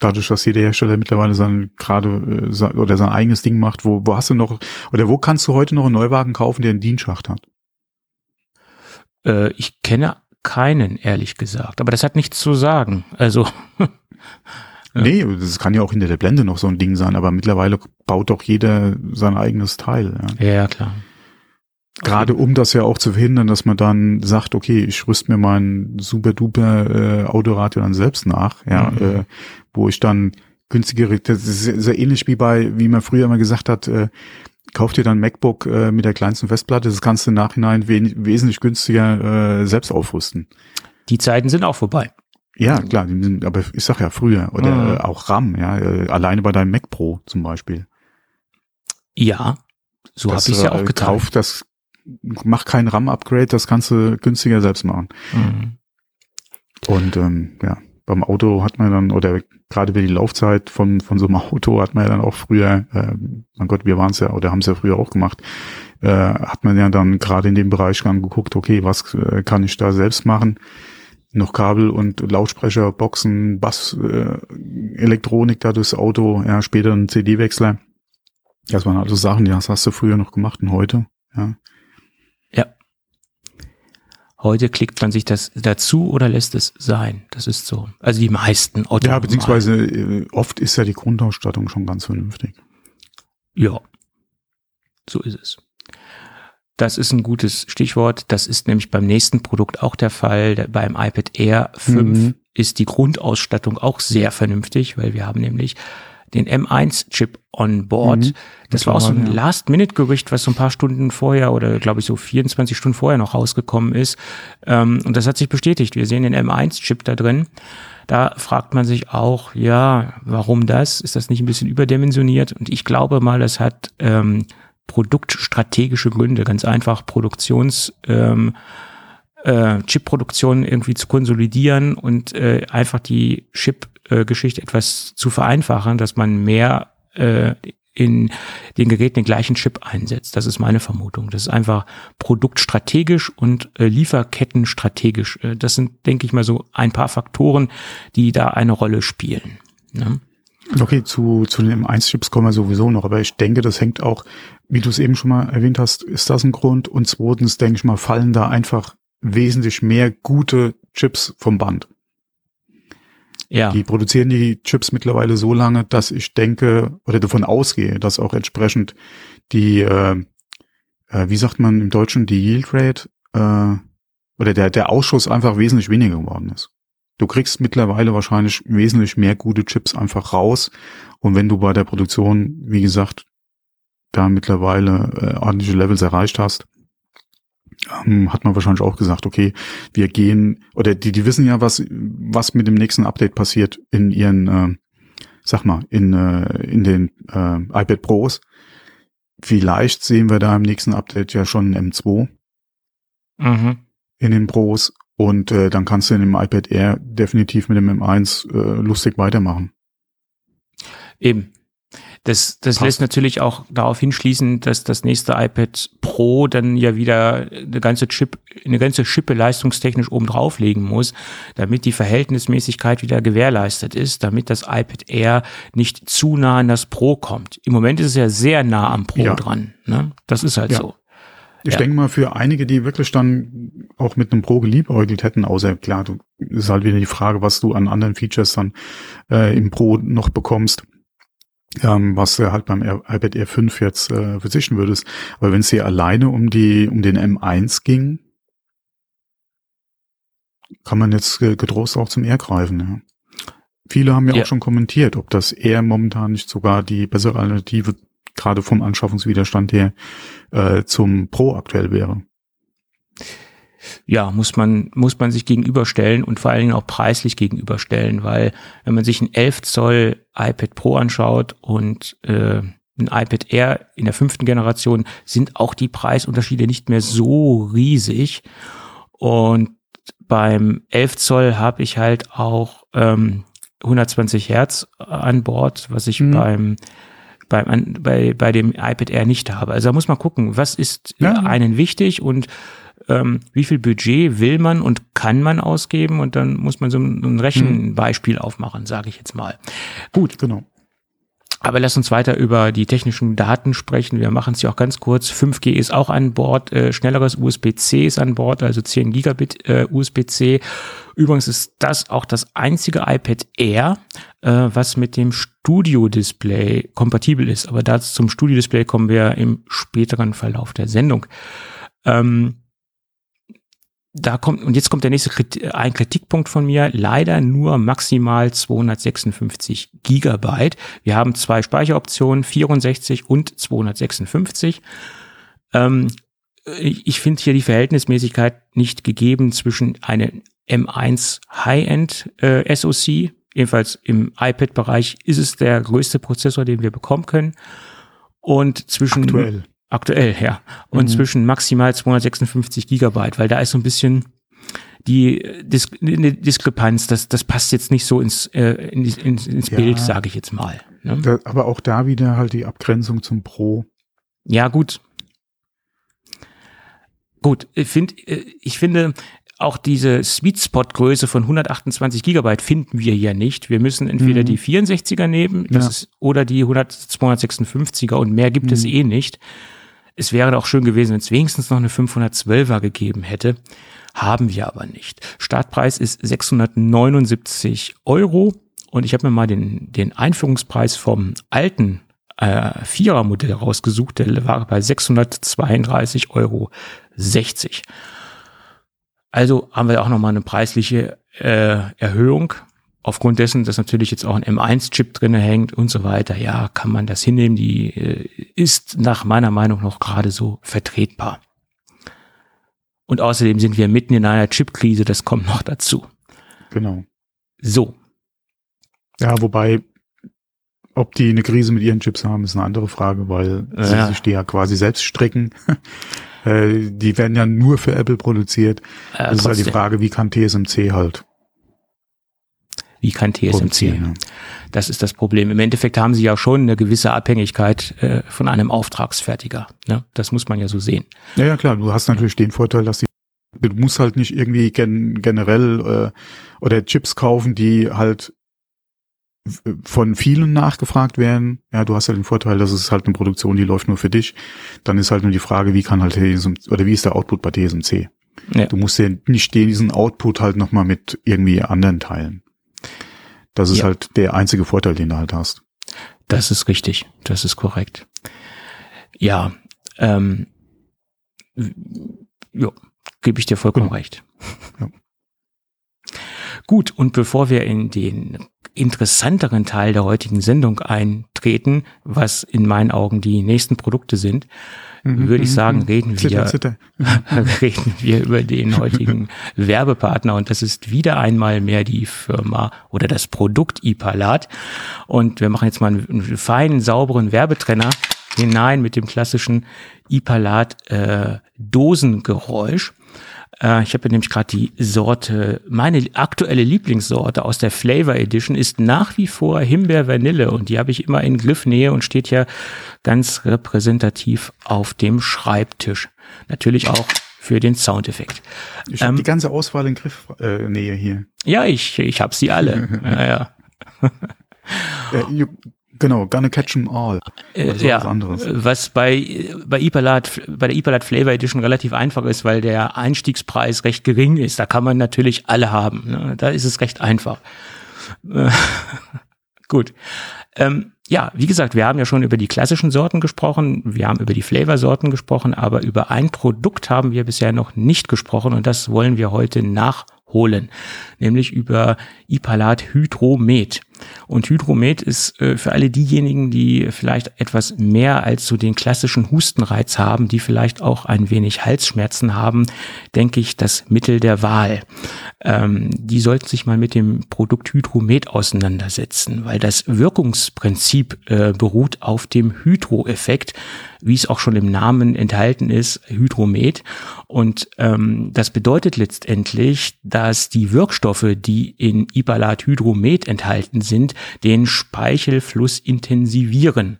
[SPEAKER 2] dadurch, dass jeder Hersteller mittlerweile sein gerade äh, oder sein eigenes Ding macht, wo, wo hast du noch oder wo kannst du heute noch einen Neuwagen kaufen, der einen Dienschacht hat?
[SPEAKER 3] Äh, ich kenne keinen, ehrlich gesagt, aber das hat nichts zu sagen. Also. [laughs]
[SPEAKER 2] Nee, das kann ja auch hinter der Blende noch so ein Ding sein, aber mittlerweile baut doch jeder sein eigenes Teil.
[SPEAKER 3] Ja, ja klar.
[SPEAKER 2] Gerade um das ja auch zu verhindern, dass man dann sagt, okay, ich rüste mir mein super duper äh, Autoradio dann selbst nach, ja, mhm. äh, wo ich dann günstigere, das ist sehr ähnlich wie bei, wie man früher immer gesagt hat, äh, kauf dir dann MacBook äh, mit der kleinsten Festplatte, das kannst du im Nachhinein we wesentlich günstiger äh, selbst aufrüsten.
[SPEAKER 3] Die Zeiten sind auch vorbei.
[SPEAKER 2] Ja, klar, aber ich sag ja früher oder mhm. auch RAM, ja, äh, alleine bei deinem Mac Pro zum Beispiel.
[SPEAKER 3] Ja, so habe ich es ja auch
[SPEAKER 2] gekauft. Das mach kein RAM-Upgrade, das kannst du günstiger selbst machen. Mhm. Und ähm, ja, beim Auto hat man dann, oder gerade über die Laufzeit von, von so einem [laughs] Auto hat man ja dann auch früher, äh, mein Gott, wir waren es ja, oder haben es ja früher auch gemacht, äh, hat man ja dann gerade in dem Bereich dann geguckt, okay, was äh, kann ich da selbst machen? noch Kabel und Lautsprecher, Boxen, Bass, äh, Elektronik da durchs Auto, ja, später ein CD-Wechsler. Das waren also Sachen, die hast, hast du früher noch gemacht und heute. Ja.
[SPEAKER 3] Heute klickt man sich das dazu oder lässt es sein. Das ist so. Also die meisten
[SPEAKER 2] Autos. Ja, beziehungsweise äh, oft ist ja die Grundausstattung schon ganz vernünftig.
[SPEAKER 3] Ja. So ist es. Das ist ein gutes Stichwort. Das ist nämlich beim nächsten Produkt auch der Fall. Beim iPad Air 5 mhm. ist die Grundausstattung auch sehr vernünftig, weil wir haben nämlich den M1-Chip on board. Mhm. Das war auch so ein Last-Minute-Gerücht, was so ein paar Stunden vorher oder glaube ich so 24 Stunden vorher noch rausgekommen ist. Ähm, und das hat sich bestätigt. Wir sehen den M1-Chip da drin. Da fragt man sich auch, ja, warum das? Ist das nicht ein bisschen überdimensioniert? Und ich glaube mal, das hat ähm, produktstrategische Gründe, ganz einfach Produktions ähm, äh, Chip-Produktion irgendwie zu konsolidieren und äh, einfach die Chip-Geschichte etwas zu vereinfachen, dass man mehr äh, in den Geräten den gleichen Chip einsetzt. Das ist meine Vermutung. Das ist einfach produktstrategisch und äh, Lieferkettenstrategisch. Äh, das sind, denke ich mal, so ein paar Faktoren, die da eine Rolle spielen. Ne?
[SPEAKER 2] Okay, zu, zu den M1-Chips kommen wir sowieso noch, aber ich denke, das hängt auch, wie du es eben schon mal erwähnt hast, ist das ein Grund? Und zweitens, denke ich mal, fallen da einfach wesentlich mehr gute Chips vom Band. Ja. Die produzieren die Chips mittlerweile so lange, dass ich denke oder davon ausgehe, dass auch entsprechend die, äh, äh, wie sagt man im Deutschen, die Yield Rate äh, oder der, der Ausschuss einfach wesentlich weniger geworden ist. Du kriegst mittlerweile wahrscheinlich wesentlich mehr gute Chips einfach raus. Und wenn du bei der Produktion, wie gesagt, da mittlerweile äh, ordentliche Levels erreicht hast, ähm, hat man wahrscheinlich auch gesagt, okay, wir gehen, oder die, die wissen ja, was, was mit dem nächsten Update passiert in ihren, äh, sag mal, in, äh, in den äh, iPad Pros. Vielleicht sehen wir da im nächsten Update ja schon M2 mhm. in den Pros und äh, dann kannst du in dem iPad Air definitiv mit dem M1 äh, lustig weitermachen.
[SPEAKER 3] Eben. Das, das lässt natürlich auch darauf hinschließen, dass das nächste iPad Pro dann ja wieder eine ganze Chip, eine ganze Schippe leistungstechnisch oben drauflegen muss, damit die Verhältnismäßigkeit wieder gewährleistet ist, damit das iPad Air nicht zu nah an das Pro kommt. Im Moment ist es ja sehr nah am Pro ja. dran. Ne? Das ist halt ja. so.
[SPEAKER 2] Ich ja. denke mal, für einige, die wirklich dann auch mit einem Pro geliebäugelt hätten, außer klar, du, ist halt wieder die Frage, was du an anderen Features dann äh, im Pro noch bekommst, ähm, was du halt beim iPad Air 5 jetzt äh, verzichten würdest. Aber wenn es dir alleine um die, um den M1 ging, kann man jetzt getrost auch zum Air greifen. Ja. Viele haben ja, ja, auch schon kommentiert, ob das Air momentan nicht sogar die bessere Alternative gerade vom Anschaffungswiderstand her äh, zum Pro aktuell wäre.
[SPEAKER 3] Ja, muss man, muss man sich gegenüberstellen und vor allen Dingen auch preislich gegenüberstellen, weil wenn man sich ein 11 Zoll iPad Pro anschaut und äh, ein iPad Air in der fünften Generation, sind auch die Preisunterschiede nicht mehr so riesig. Und beim 11 Zoll habe ich halt auch ähm, 120 Hertz an Bord, was ich mhm. beim beim, bei, bei dem iPad Air nicht habe. Also da muss man gucken, was ist ja. einen wichtig und ähm, wie viel Budget will man und kann man ausgeben und dann muss man so ein, ein Rechenbeispiel aufmachen, sage ich jetzt mal. Gut. Genau. Aber lass uns weiter über die technischen Daten sprechen. Wir machen es ja auch ganz kurz. 5G ist auch an Bord, äh, schnelleres USB-C ist an Bord, also 10 Gigabit äh, USB-C. Übrigens ist das auch das einzige iPad Air, äh, was mit dem Studio-Display kompatibel ist. Aber dazu zum Studio-Display kommen wir im späteren Verlauf der Sendung. Ähm, da kommt, und jetzt kommt der nächste Kritik, ein Kritikpunkt von mir, leider nur maximal 256 Gigabyte. Wir haben zwei Speicheroptionen, 64 und 256. Ähm, ich finde hier die Verhältnismäßigkeit nicht gegeben zwischen einem M1 High-End äh, SoC, jedenfalls im iPad-Bereich ist es der größte Prozessor, den wir bekommen können, und zwischen
[SPEAKER 2] Aktuell.
[SPEAKER 3] Aktuell, ja. Und mhm. zwischen maximal 256 Gigabyte, weil da ist so ein bisschen die Dis eine Diskrepanz, das, das passt jetzt nicht so ins, äh, ins, ins ja, Bild, sage ich jetzt mal.
[SPEAKER 2] Ne? Da, aber auch da wieder halt die Abgrenzung zum Pro.
[SPEAKER 3] Ja, gut. Gut, ich, find, äh, ich finde, auch diese Sweet Spot Größe von 128 Gigabyte finden wir hier nicht. Wir müssen entweder
[SPEAKER 2] Mhm.
[SPEAKER 3] die 64er nehmen das
[SPEAKER 2] Ja.
[SPEAKER 3] ist, oder die 100, 256er und mehr gibt es
[SPEAKER 2] Mhm.
[SPEAKER 3] eh nicht. Es wäre doch schön gewesen, wenn es wenigstens noch eine 512er gegeben hätte. Haben wir aber nicht. Startpreis ist 679 Euro und ich habe mir mal den, den Einführungspreis vom alten äh, Vierer-Modell rausgesucht. Der war bei 632,60 Euro. Also haben wir auch nochmal eine preisliche äh, Erhöhung. Aufgrund dessen, dass natürlich jetzt auch ein M1-Chip drinne hängt und so weiter, ja, kann man das hinnehmen. Die äh, ist nach meiner Meinung noch gerade so vertretbar. Und außerdem sind wir mitten in einer Chip-Krise, das kommt noch dazu.
[SPEAKER 2] Genau.
[SPEAKER 3] So,
[SPEAKER 2] Ja, wobei, ob die eine Krise mit ihren Chips haben, ist eine andere Frage, weil
[SPEAKER 3] Ja.
[SPEAKER 2] sie sich die ja quasi selbst stricken. [laughs] Äh, die werden ja nur für Apple produziert.
[SPEAKER 3] äh,
[SPEAKER 2] Das ist halt die
[SPEAKER 3] trotzdem,
[SPEAKER 2] Frage, wie kann TSMC halt
[SPEAKER 3] wie kann TSMC?
[SPEAKER 2] produzieren? Ja.
[SPEAKER 3] Das ist das Problem. Im Endeffekt haben sie ja schon eine gewisse Abhängigkeit äh, von einem Auftragsfertiger. Ne? Das muss man ja so sehen.
[SPEAKER 2] Ja, ja, klar, du hast natürlich den Vorteil, dass die, du musst halt nicht irgendwie gen, generell äh, oder Chips kaufen, die halt von vielen nachgefragt werden. Ja, du hast halt den Vorteil, dass es halt eine Produktion, die läuft nur für dich. Dann ist halt nur die Frage, wie kann halt TSMC, oder wie ist der Output bei TSMC?
[SPEAKER 3] Ja.
[SPEAKER 2] Du musst ja nicht diesen Output halt nochmal mit irgendwie anderen teilen. Das ist
[SPEAKER 3] Ja.
[SPEAKER 2] halt der einzige Vorteil, den du halt hast.
[SPEAKER 3] Das ist richtig. Das ist korrekt. Ja, ähm, ja, gebe ich dir vollkommen
[SPEAKER 2] Genau.
[SPEAKER 3] recht.
[SPEAKER 2] Ja. [laughs]
[SPEAKER 3] Gut, und bevor wir in den interessanteren Teil der heutigen Sendung eintreten, was in meinen Augen die nächsten Produkte sind, würde ich sagen, reden
[SPEAKER 2] Mhm. Zitter,
[SPEAKER 3] wir
[SPEAKER 2] zitter. [laughs]
[SPEAKER 3] reden wir über den [laughs] heutigen Werbepartner und das ist wieder einmal mehr die Firma oder das Produkt Ipalat und wir machen jetzt mal einen, einen feinen, sauberen Werbetrenner hinein mit dem klassischen Ipalat äh, Dosengeräusch. Äh, ich habe nämlich gerade die Sorte, meine aktuelle Lieblingssorte aus der Flavor Edition ist nach wie vor Himbeer Vanille und die habe ich immer in Griffnähe und steht ja ganz repräsentativ auf dem Schreibtisch. Natürlich auch für den Soundeffekt.
[SPEAKER 2] Ich habe
[SPEAKER 3] Ähm,
[SPEAKER 2] die ganze Auswahl in Griff äh, hier.
[SPEAKER 3] Ja, ich, ich habe sie alle. [laughs] ja, ja.
[SPEAKER 2] Äh, genau, gonna catch 'em all.
[SPEAKER 3] Äh, ja,
[SPEAKER 2] was anderes.
[SPEAKER 3] was bei, bei Ipalat, bei der Ipalat Flavor Edition relativ einfach ist, weil der Einstiegspreis recht gering ist. Da kann man natürlich alle haben. Ne? Da ist es recht einfach. Äh, [laughs] Gut. Ähm, ja, wie gesagt, wir haben ja schon über die klassischen Sorten gesprochen, wir haben über die Flavorsorten gesprochen, aber über ein Produkt haben wir bisher noch nicht gesprochen und das wollen wir heute nachholen, nämlich über Ipalat Hydromet. Und Hydromet ist äh, für alle diejenigen, die vielleicht etwas mehr als so den klassischen Hustenreiz haben, die vielleicht auch ein wenig Halsschmerzen haben, denke ich, das Mittel der Wahl. Ähm, die sollten sich mal mit dem Produkt Hydromet auseinandersetzen, weil das Wirkungsprinzip äh, beruht auf dem Hydroeffekt, wie es auch schon im Namen enthalten ist, Hydromet. Und ähm, das bedeutet letztendlich, dass die Wirkstoffe, die in Ipalat Hydromet enthalten sind, den Speichelfluss intensivieren.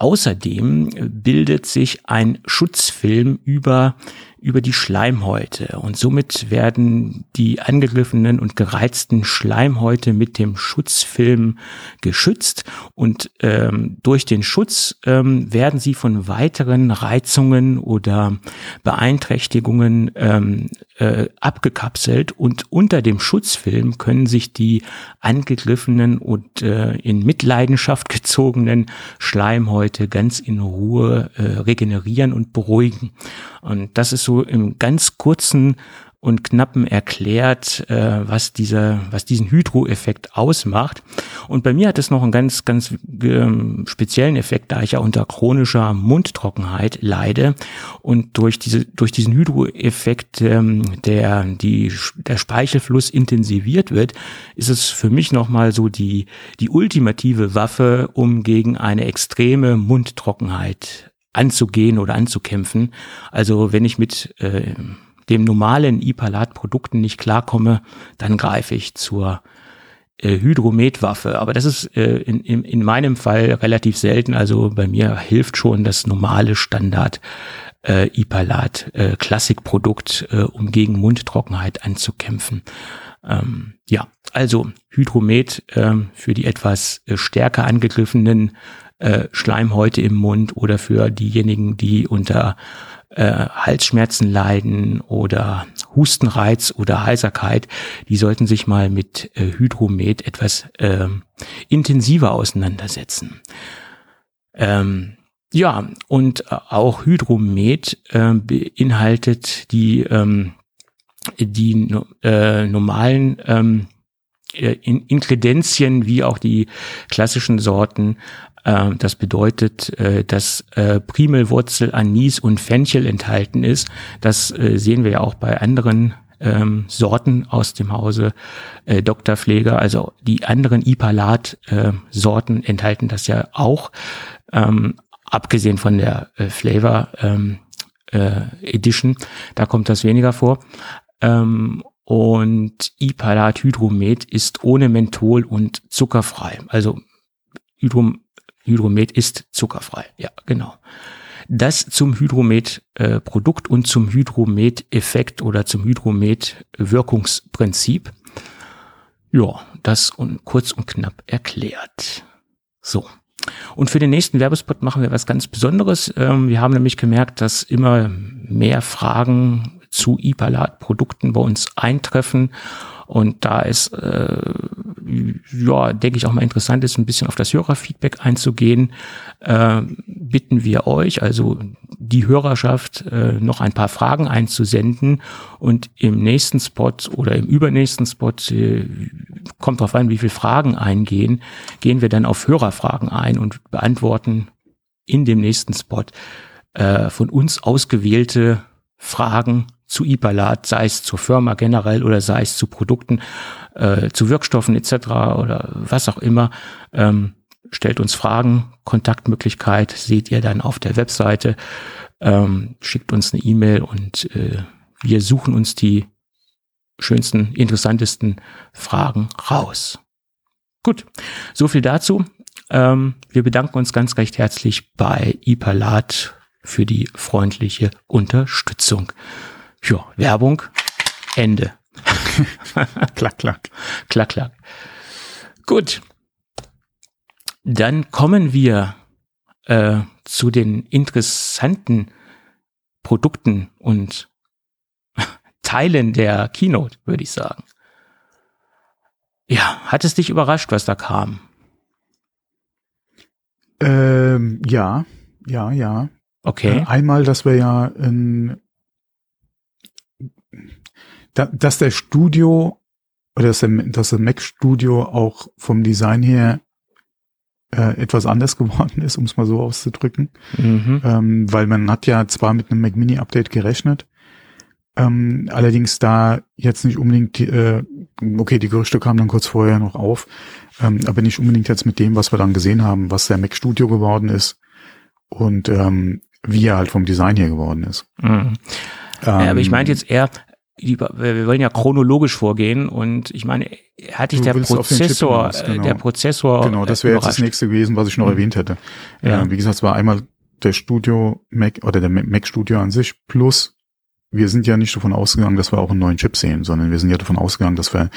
[SPEAKER 3] Außerdem bildet sich ein Schutzfilm über, über die Schleimhäute und somit werden die angegriffenen und gereizten Schleimhäute mit dem Schutzfilm geschützt und ähm, durch den Schutz ähm, werden sie von weiteren Reizungen oder Beeinträchtigungen ähm, äh, abgekapselt und unter dem Schutzfilm können sich die angegriffenen und äh, in Mitleidenschaft [laughs] gezogenen Schleimhäute ganz in Ruhe äh, regenerieren und beruhigen. Und das ist so im ganz kurzen und knappen erklärt, äh, was dieser, was diesen Hydroeffekt ausmacht. Und bei mir hat es noch einen ganz, ganz ähm, speziellen Effekt, da ich ja unter chronischer Mundtrockenheit leide und durch diese, durch diesen Hydroeffekt, ähm, der die der Speichelfluss intensiviert wird, ist es für mich noch mal so die die ultimative Waffe, um gegen eine extreme Mundtrockenheit anzugehen oder anzukämpfen. Also wenn ich mit äh, dem normalen Ipalat-Produkten nicht klarkomme, dann greife ich zur äh, Hydrometwaffe. Aber das ist äh, in, in, in meinem Fall relativ selten. Also bei mir hilft schon das normale Standard äh, Ipalat äh, Klassikprodukt, äh, um gegen Mundtrockenheit anzukämpfen. Ähm, ja, also Hydromet äh, für die etwas äh, stärker angegriffenen äh, Schleimhäute im Mund oder für diejenigen, die unter äh, Halsschmerzen leiden oder Hustenreiz oder Heiserkeit, die sollten sich mal mit äh, Hydromet etwas äh, intensiver auseinandersetzen. Ähm, ja, und äh, auch Hydromet äh, beinhaltet die, ähm, die äh, normalen ähm, äh, Inkredenzien wie auch die klassischen Sorten das bedeutet, äh, dass äh, Primelwurzel, Anis und Fenchel enthalten ist. Das sehen wir ja auch bei anderen ähm, Sorten aus dem Hause äh, Dr. Pfleger. Also die anderen Ipalat-Sorten enthalten das ja auch, ähm, abgesehen von der äh, Flavor ähm, äh, Edition. Da kommt das weniger vor. Ähm, und Ipalat Hydromet ist ohne Menthol und zuckerfrei. Also Hydrom Hydromet ist zuckerfrei. Ja, genau. Das zum Hydromet-Produkt äh, und zum Hydromet-Effekt oder zum Hydromet-Wirkungsprinzip. Ja, das und kurz und knapp erklärt. So. Und für den nächsten Werbespot machen wir was ganz Besonderes. Ähm, wir haben nämlich gemerkt, dass immer mehr Fragen zu Ipalat-Produkten bei uns eintreffen und da ist, äh, ja, denke ich auch mal interessant ist, ein bisschen auf das Hörerfeedback einzugehen, äh, bitten wir euch, also die Hörerschaft, äh, noch ein paar Fragen einzusenden. Und im nächsten Spot oder im übernächsten Spot, äh, kommt drauf an, wie viele Fragen eingehen, gehen wir dann auf Hörerfragen ein und beantworten in dem nächsten Spot äh, von uns ausgewählte Fragen zu Ipalat, sei es zur Firma generell oder sei es zu Produkten, äh, zu Wirkstoffen etc. oder was auch immer. Ähm, stellt uns Fragen, Kontaktmöglichkeit seht ihr dann auf der Webseite, ähm, schickt uns eine E-Mail und äh, wir suchen uns die schönsten, interessantesten Fragen raus. Gut, so viel dazu. Ähm, wir bedanken uns ganz recht herzlich bei Ipalat für die freundliche Unterstützung. Ja, Werbung, Ende. [laughs]
[SPEAKER 2] klack, klack.
[SPEAKER 3] Klack, klack. Gut. Dann kommen wir äh, zu den interessanten Produkten und [laughs] Teilen der Keynote, würde ich sagen. Ja, hat es dich überrascht, was da kam?
[SPEAKER 2] Ähm, ja, ja, ja.
[SPEAKER 3] Okay.
[SPEAKER 2] Äh, einmal, dass wir ja in da, dass der Studio oder dass, der, dass das Mac Studio auch vom Design her äh, etwas anders [laughs] geworden ist, um es mal so auszudrücken. Mhm. Ähm, weil man hat ja zwar mit einem Mac Mini Update gerechnet, ähm, allerdings da jetzt nicht unbedingt, äh, okay, die Gerüchte kamen dann kurz vorher noch auf, ähm, aber nicht unbedingt jetzt mit dem, was wir dann gesehen haben, was der Mac Studio geworden ist und ähm, wie er halt vom Design her geworden ist.
[SPEAKER 3] Mhm. Ähm, ja, aber ich meinte jetzt eher, wir wollen ja chronologisch vorgehen und ich meine, hatte ich der Prozessor, hinaus, genau. der Prozessor.
[SPEAKER 2] Genau, das wäre jetzt das nächste gewesen, was ich noch mhm. erwähnt hätte. Ja. Äh, wie gesagt, es war einmal der Studio Mac oder der Mac Studio an sich plus wir sind ja nicht davon ausgegangen, dass wir auch einen neuen Chip sehen, sondern wir sind ja davon ausgegangen, dass wir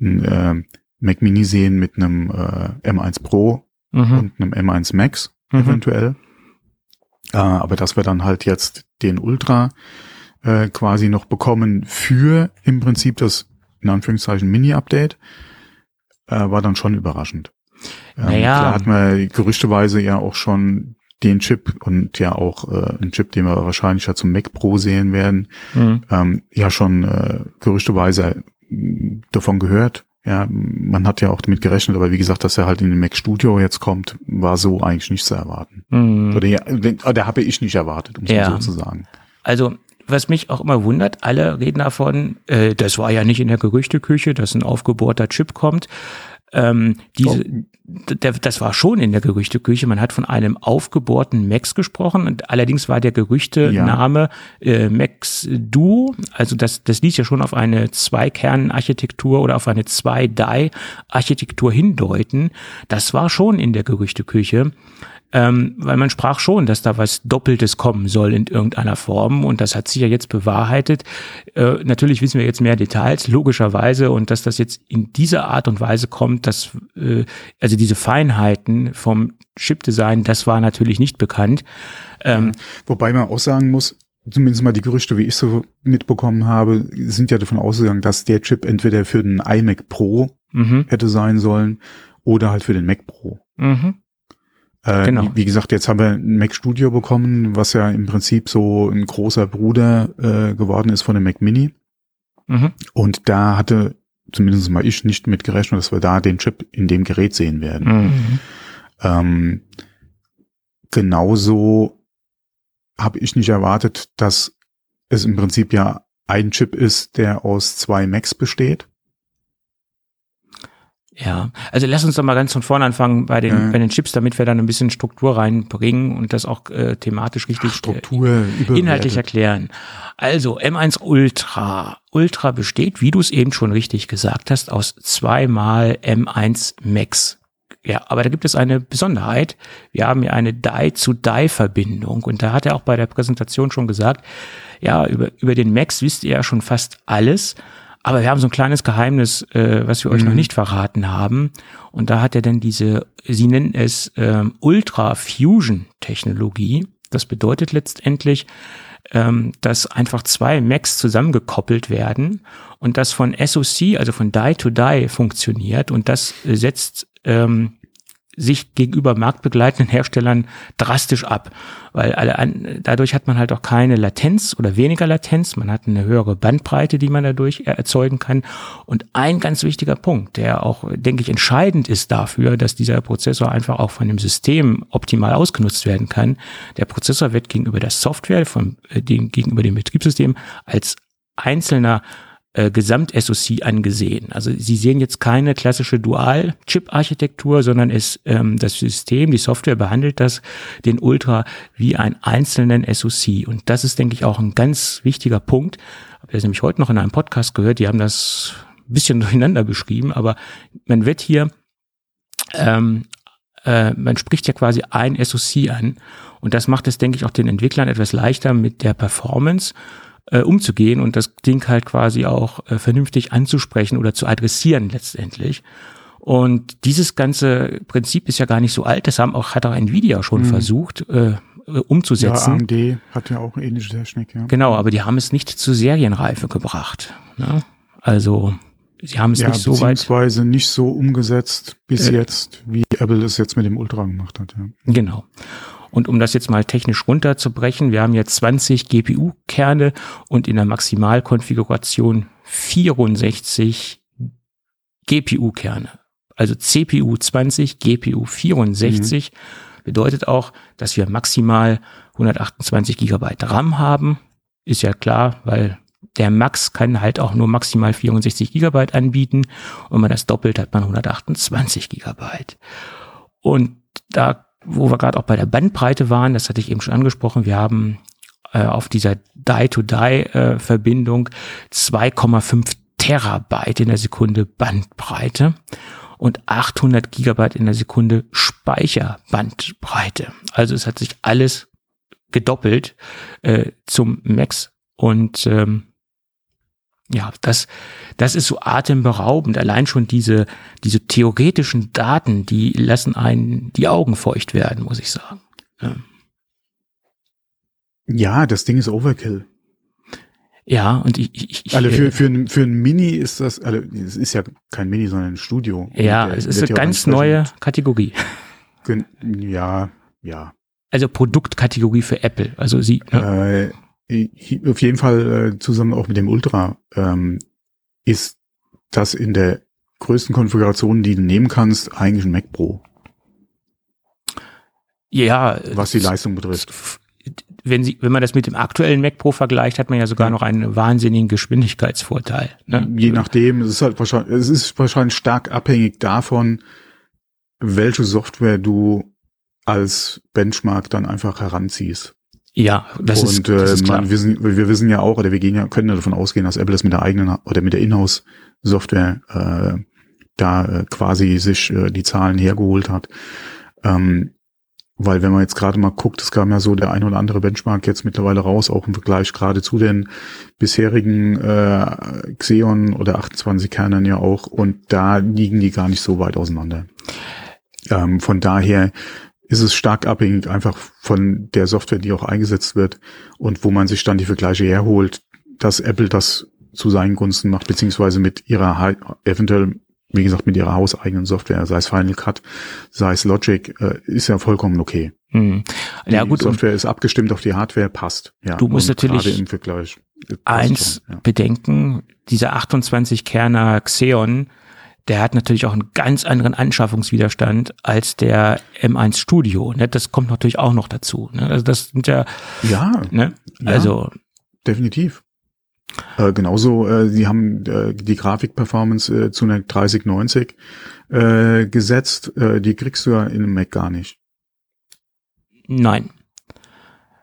[SPEAKER 2] einen äh, Mac Mini sehen mit einem äh, M1 Pro mhm. und einem M1 Max mhm. eventuell. Äh, aber dass wir dann halt jetzt den Ultra äh, quasi noch bekommen für im Prinzip das in Anführungszeichen Mini-Update, äh, war dann schon überraschend.
[SPEAKER 3] Ähm, naja.
[SPEAKER 2] Klar hat man gerüchteweise ja auch schon den Chip und ja auch äh, einen Chip, den wir wahrscheinlich ja zum Mac Pro sehen werden, mhm. ähm, ja schon äh, gerüchteweise davon gehört. Ja, man hat ja auch damit gerechnet, aber wie gesagt, dass er halt in den Mac Studio jetzt kommt, war so eigentlich nicht zu erwarten. Mhm. Oder ja, da habe ich nicht erwartet, um es ja. so zu sagen.
[SPEAKER 3] Also was mich auch immer wundert, alle reden davon, äh, das war ja nicht in der Gerüchteküche, dass ein aufgebohrter Chip kommt. Ähm, diese, oh. das war schon in der Gerüchteküche. Man hat von einem aufgebohrten Max gesprochen. Und allerdings war der Gerüchtename ja. äh, Max Duo. Also das, das ließ ja schon auf eine Zwei-Kern-Architektur oder auf eine Zwei-Die-Architektur hindeuten. Das war schon in der Gerüchteküche. Ähm, weil man sprach schon, dass da was Doppeltes kommen soll in irgendeiner Form und das hat sich ja jetzt bewahrheitet. Äh, natürlich wissen wir jetzt mehr Details, logischerweise, und dass das jetzt in dieser Art und Weise kommt, dass äh, also diese Feinheiten vom Chipdesign, das war natürlich nicht bekannt.
[SPEAKER 2] Ähm, Wobei man auch sagen muss, zumindest mal die Gerüchte, wie ich so mitbekommen habe, sind ja davon ausgegangen, dass der Chip entweder für den iMac Pro mhm. hätte sein sollen oder halt für den Mac Pro. Mhm. Äh, genau. Wie, wie, gesagt, jetzt haben wir ein Mac Studio bekommen, was ja im Prinzip so ein großer Bruder äh, geworden ist von dem Mac Mini. Mhm. Und da hatte zumindest mal ich nicht mit gerechnet, dass wir da den Chip in dem Gerät sehen werden. Mhm. Ähm, genauso habe ich nicht erwartet, dass es im Prinzip ja ein Chip ist, der aus zwei Macs besteht.
[SPEAKER 3] Ja, also lass uns doch mal ganz von vorne anfangen bei den, äh. bei den Chips, damit wir dann ein bisschen Struktur reinbringen und das auch äh, thematisch richtig
[SPEAKER 2] Struktur
[SPEAKER 3] äh, inhaltlich erklären. Also M1 Ultra. Ultra besteht, wie du es eben schon richtig gesagt hast, aus zweimal M1 Max. Ja, aber da gibt es eine Besonderheit. Wir haben ja eine Die-zu-Die-Verbindung und da hat er auch bei der Präsentation schon gesagt, ja, über, über den Max wisst ihr ja schon fast alles. Aber wir haben so ein kleines Geheimnis, äh, was wir euch mhm. noch nicht verraten haben. Und da hat er dann diese, sie nennen es ähm, Ultra Fusion Technologie. Das bedeutet letztendlich, ähm, dass einfach zwei Macs zusammengekoppelt werden und das von SoC, also von Die to Die funktioniert und das setzt ähm, sich gegenüber marktbegleitenden Herstellern drastisch ab, weil alle an, dadurch hat man halt auch keine Latenz oder weniger Latenz, man hat eine höhere Bandbreite, die man dadurch erzeugen kann. Und ein ganz wichtiger Punkt, der auch denke ich entscheidend ist dafür, dass dieser Prozessor einfach auch von dem System optimal ausgenutzt werden kann. Der Prozessor wird gegenüber der Software von äh, gegenüber dem Betriebssystem als einzelner äh, Gesamt-SoC angesehen. Also Sie sehen jetzt keine klassische Dual-Chip-Architektur, sondern es, ähm, das System, die Software behandelt das, den Ultra, wie einen einzelnen SoC. Und das ist, denke ich, auch ein ganz wichtiger Punkt. Habe das nämlich heute noch in einem Podcast gehört, die haben das ein bisschen [laughs] durcheinander beschrieben, aber man wird hier, ähm, äh, man spricht ja quasi ein SoC an. Und das macht es, denke ich, auch den Entwicklern etwas leichter mit der Performance äh, umzugehen und das Ding halt quasi auch äh, vernünftig anzusprechen oder zu adressieren letztendlich. Und dieses ganze Prinzip ist ja gar nicht so alt. Das haben auch, hat auch Nvidia schon mhm. versucht, äh, umzusetzen.
[SPEAKER 2] Ja, AMD hat ja auch eine ähnliche Technik, ja.
[SPEAKER 3] Genau, aber die haben es nicht zur Serienreife gebracht. Ne? Also, sie haben es ja, nicht so weit.
[SPEAKER 2] Beziehungsweise nicht so umgesetzt bis äh, jetzt, wie Apple es jetzt mit dem Ultra gemacht hat, ja.
[SPEAKER 3] Genau. Und um das jetzt mal technisch runterzubrechen, wir haben jetzt 20 GPU-Kerne und in der Maximalkonfiguration 64 GPU-Kerne. Also CPU 20, GPU 64 mhm. bedeutet auch, dass wir maximal 128 Gigabyte RAM haben. Ist ja klar, weil der Max kann halt auch nur maximal 64 Gigabyte anbieten. Und wenn man das doppelt, hat man 128 Gigabyte. Und da wo wir gerade auch bei der Bandbreite waren, das hatte ich eben schon angesprochen, wir haben äh, auf dieser Die-to-Die-Verbindung äh, 2,5 Terabyte in der Sekunde Bandbreite und 800 Gigabyte in der Sekunde Speicherbandbreite. Also es hat sich alles gedoppelt äh, zum Max und ähm, ja, das, das ist so atemberaubend. Allein schon diese, diese theoretischen Daten, die lassen einen die Augen feucht werden, muss ich sagen. Ja,
[SPEAKER 2] ja das Ding ist Overkill.
[SPEAKER 3] Ja, und ich, ich,
[SPEAKER 2] ich also für, für, ein, für ein Mini ist das, also es ist ja kein Mini, sondern ein Studio.
[SPEAKER 3] Ja, der, es ist eine ganz neue Kategorie.
[SPEAKER 2] Ja, ja.
[SPEAKER 3] Also Produktkategorie für Apple. Also sie.
[SPEAKER 2] Ne? Äh, auf jeden Fall äh, zusammen auch mit dem Ultra ähm, ist das in der größten Konfiguration, die du nehmen kannst, eigentlich ein Mac Pro.
[SPEAKER 3] Ja.
[SPEAKER 2] Was die Leistung betrifft.
[SPEAKER 3] Wenn, sie, wenn man das mit dem aktuellen Mac Pro vergleicht, hat man ja sogar ja. noch einen wahnsinnigen Geschwindigkeitsvorteil. Ne?
[SPEAKER 2] Je nachdem, es ist halt wahrscheinlich, es ist wahrscheinlich stark abhängig davon, welche Software du als Benchmark dann einfach heranziehst.
[SPEAKER 3] Ja, das und, ist, das
[SPEAKER 2] ist klar. Man, wir, wissen, wir wissen ja auch, oder wir gehen ja, können ja davon ausgehen, dass Apple das mit der eigenen oder mit der Inhouse-Software äh, da äh, quasi sich äh, die Zahlen hergeholt hat. Ähm, weil wenn man jetzt gerade mal guckt, es kam ja so der ein oder andere Benchmark jetzt mittlerweile raus, auch im Vergleich gerade zu den bisherigen äh, Xeon oder 28 Kernen ja auch, und da liegen die gar nicht so weit auseinander. Ähm, von daher ist es stark abhängig einfach von der Software, die auch eingesetzt wird und wo man sich dann die Vergleiche herholt, dass Apple das zu seinen Gunsten macht, beziehungsweise mit ihrer eventuell wie gesagt, mit ihrer hauseigenen Software, sei es Final Cut, sei es Logic, äh, ist ja vollkommen okay.
[SPEAKER 3] Hm. Ja,
[SPEAKER 2] die
[SPEAKER 3] gut.
[SPEAKER 2] Software ist abgestimmt auf die Hardware, passt. Ja,
[SPEAKER 3] du musst natürlich
[SPEAKER 2] im Vergleich
[SPEAKER 3] eins schon, ja. bedenken, dieser 28 Kerner Xeon, der hat natürlich auch einen ganz anderen Anschaffungswiderstand als der M1 Studio. Ne? Das kommt natürlich auch noch dazu. Ne? Also das sind ja,
[SPEAKER 2] ja,
[SPEAKER 3] ne? also
[SPEAKER 2] ja, definitiv. Äh, genauso, äh, sie haben äh, die Grafikperformance äh, zu einer 3090 äh, gesetzt. Äh, die kriegst du ja in einem Mac gar nicht.
[SPEAKER 3] Nein.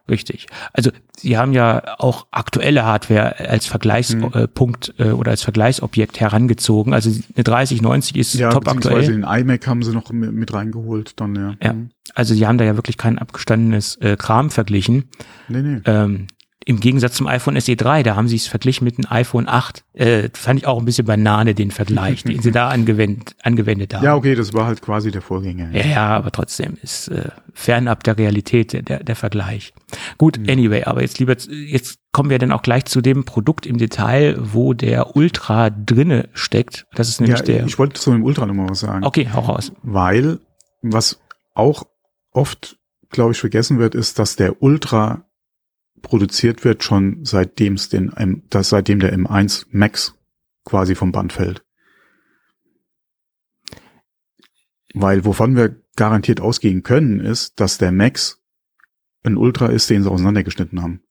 [SPEAKER 3] Richtig. Also Sie haben ja auch aktuelle Hardware als Vergleichspunkt hm. äh, oder als Vergleichsobjekt herangezogen. Also eine 3090 ist
[SPEAKER 2] ja,
[SPEAKER 3] top aktuell.
[SPEAKER 2] Den iMac haben sie noch mit, reingeholt dann, ja.
[SPEAKER 3] ja. Hm. Also Sie haben da ja wirklich kein abgestandenes äh, Kram verglichen.
[SPEAKER 2] Nee, nee.
[SPEAKER 3] Ähm, im Gegensatz zum iPhone SE 3, da haben sie es verglichen mit dem iPhone 8. Äh, fand ich auch ein bisschen Banane, den Vergleich, den sie [laughs] da angewendet, angewendet haben.
[SPEAKER 2] Ja, okay, das war halt quasi der Vorgänger.
[SPEAKER 3] Ja, ja aber trotzdem ist äh, fernab der Realität der, der Vergleich. Gut, mhm. anyway, aber jetzt lieber, jetzt kommen wir dann auch gleich zu dem Produkt im Detail, wo der Ultra drinne steckt. Das ist nämlich
[SPEAKER 2] ja,
[SPEAKER 3] der.
[SPEAKER 2] Ich wollte zu dem Ultra nochmal was sagen.
[SPEAKER 3] Okay, hau raus.
[SPEAKER 2] Weil, was auch oft, glaube ich, vergessen wird, ist, dass der Ultra produziert wird, schon seitdem es den, M, das, seitdem der M1 Max quasi vom Band fällt. Weil wovon wir garantiert ausgehen können, ist, dass der Max ein Ultra ist, den sie auseinandergeschnitten haben.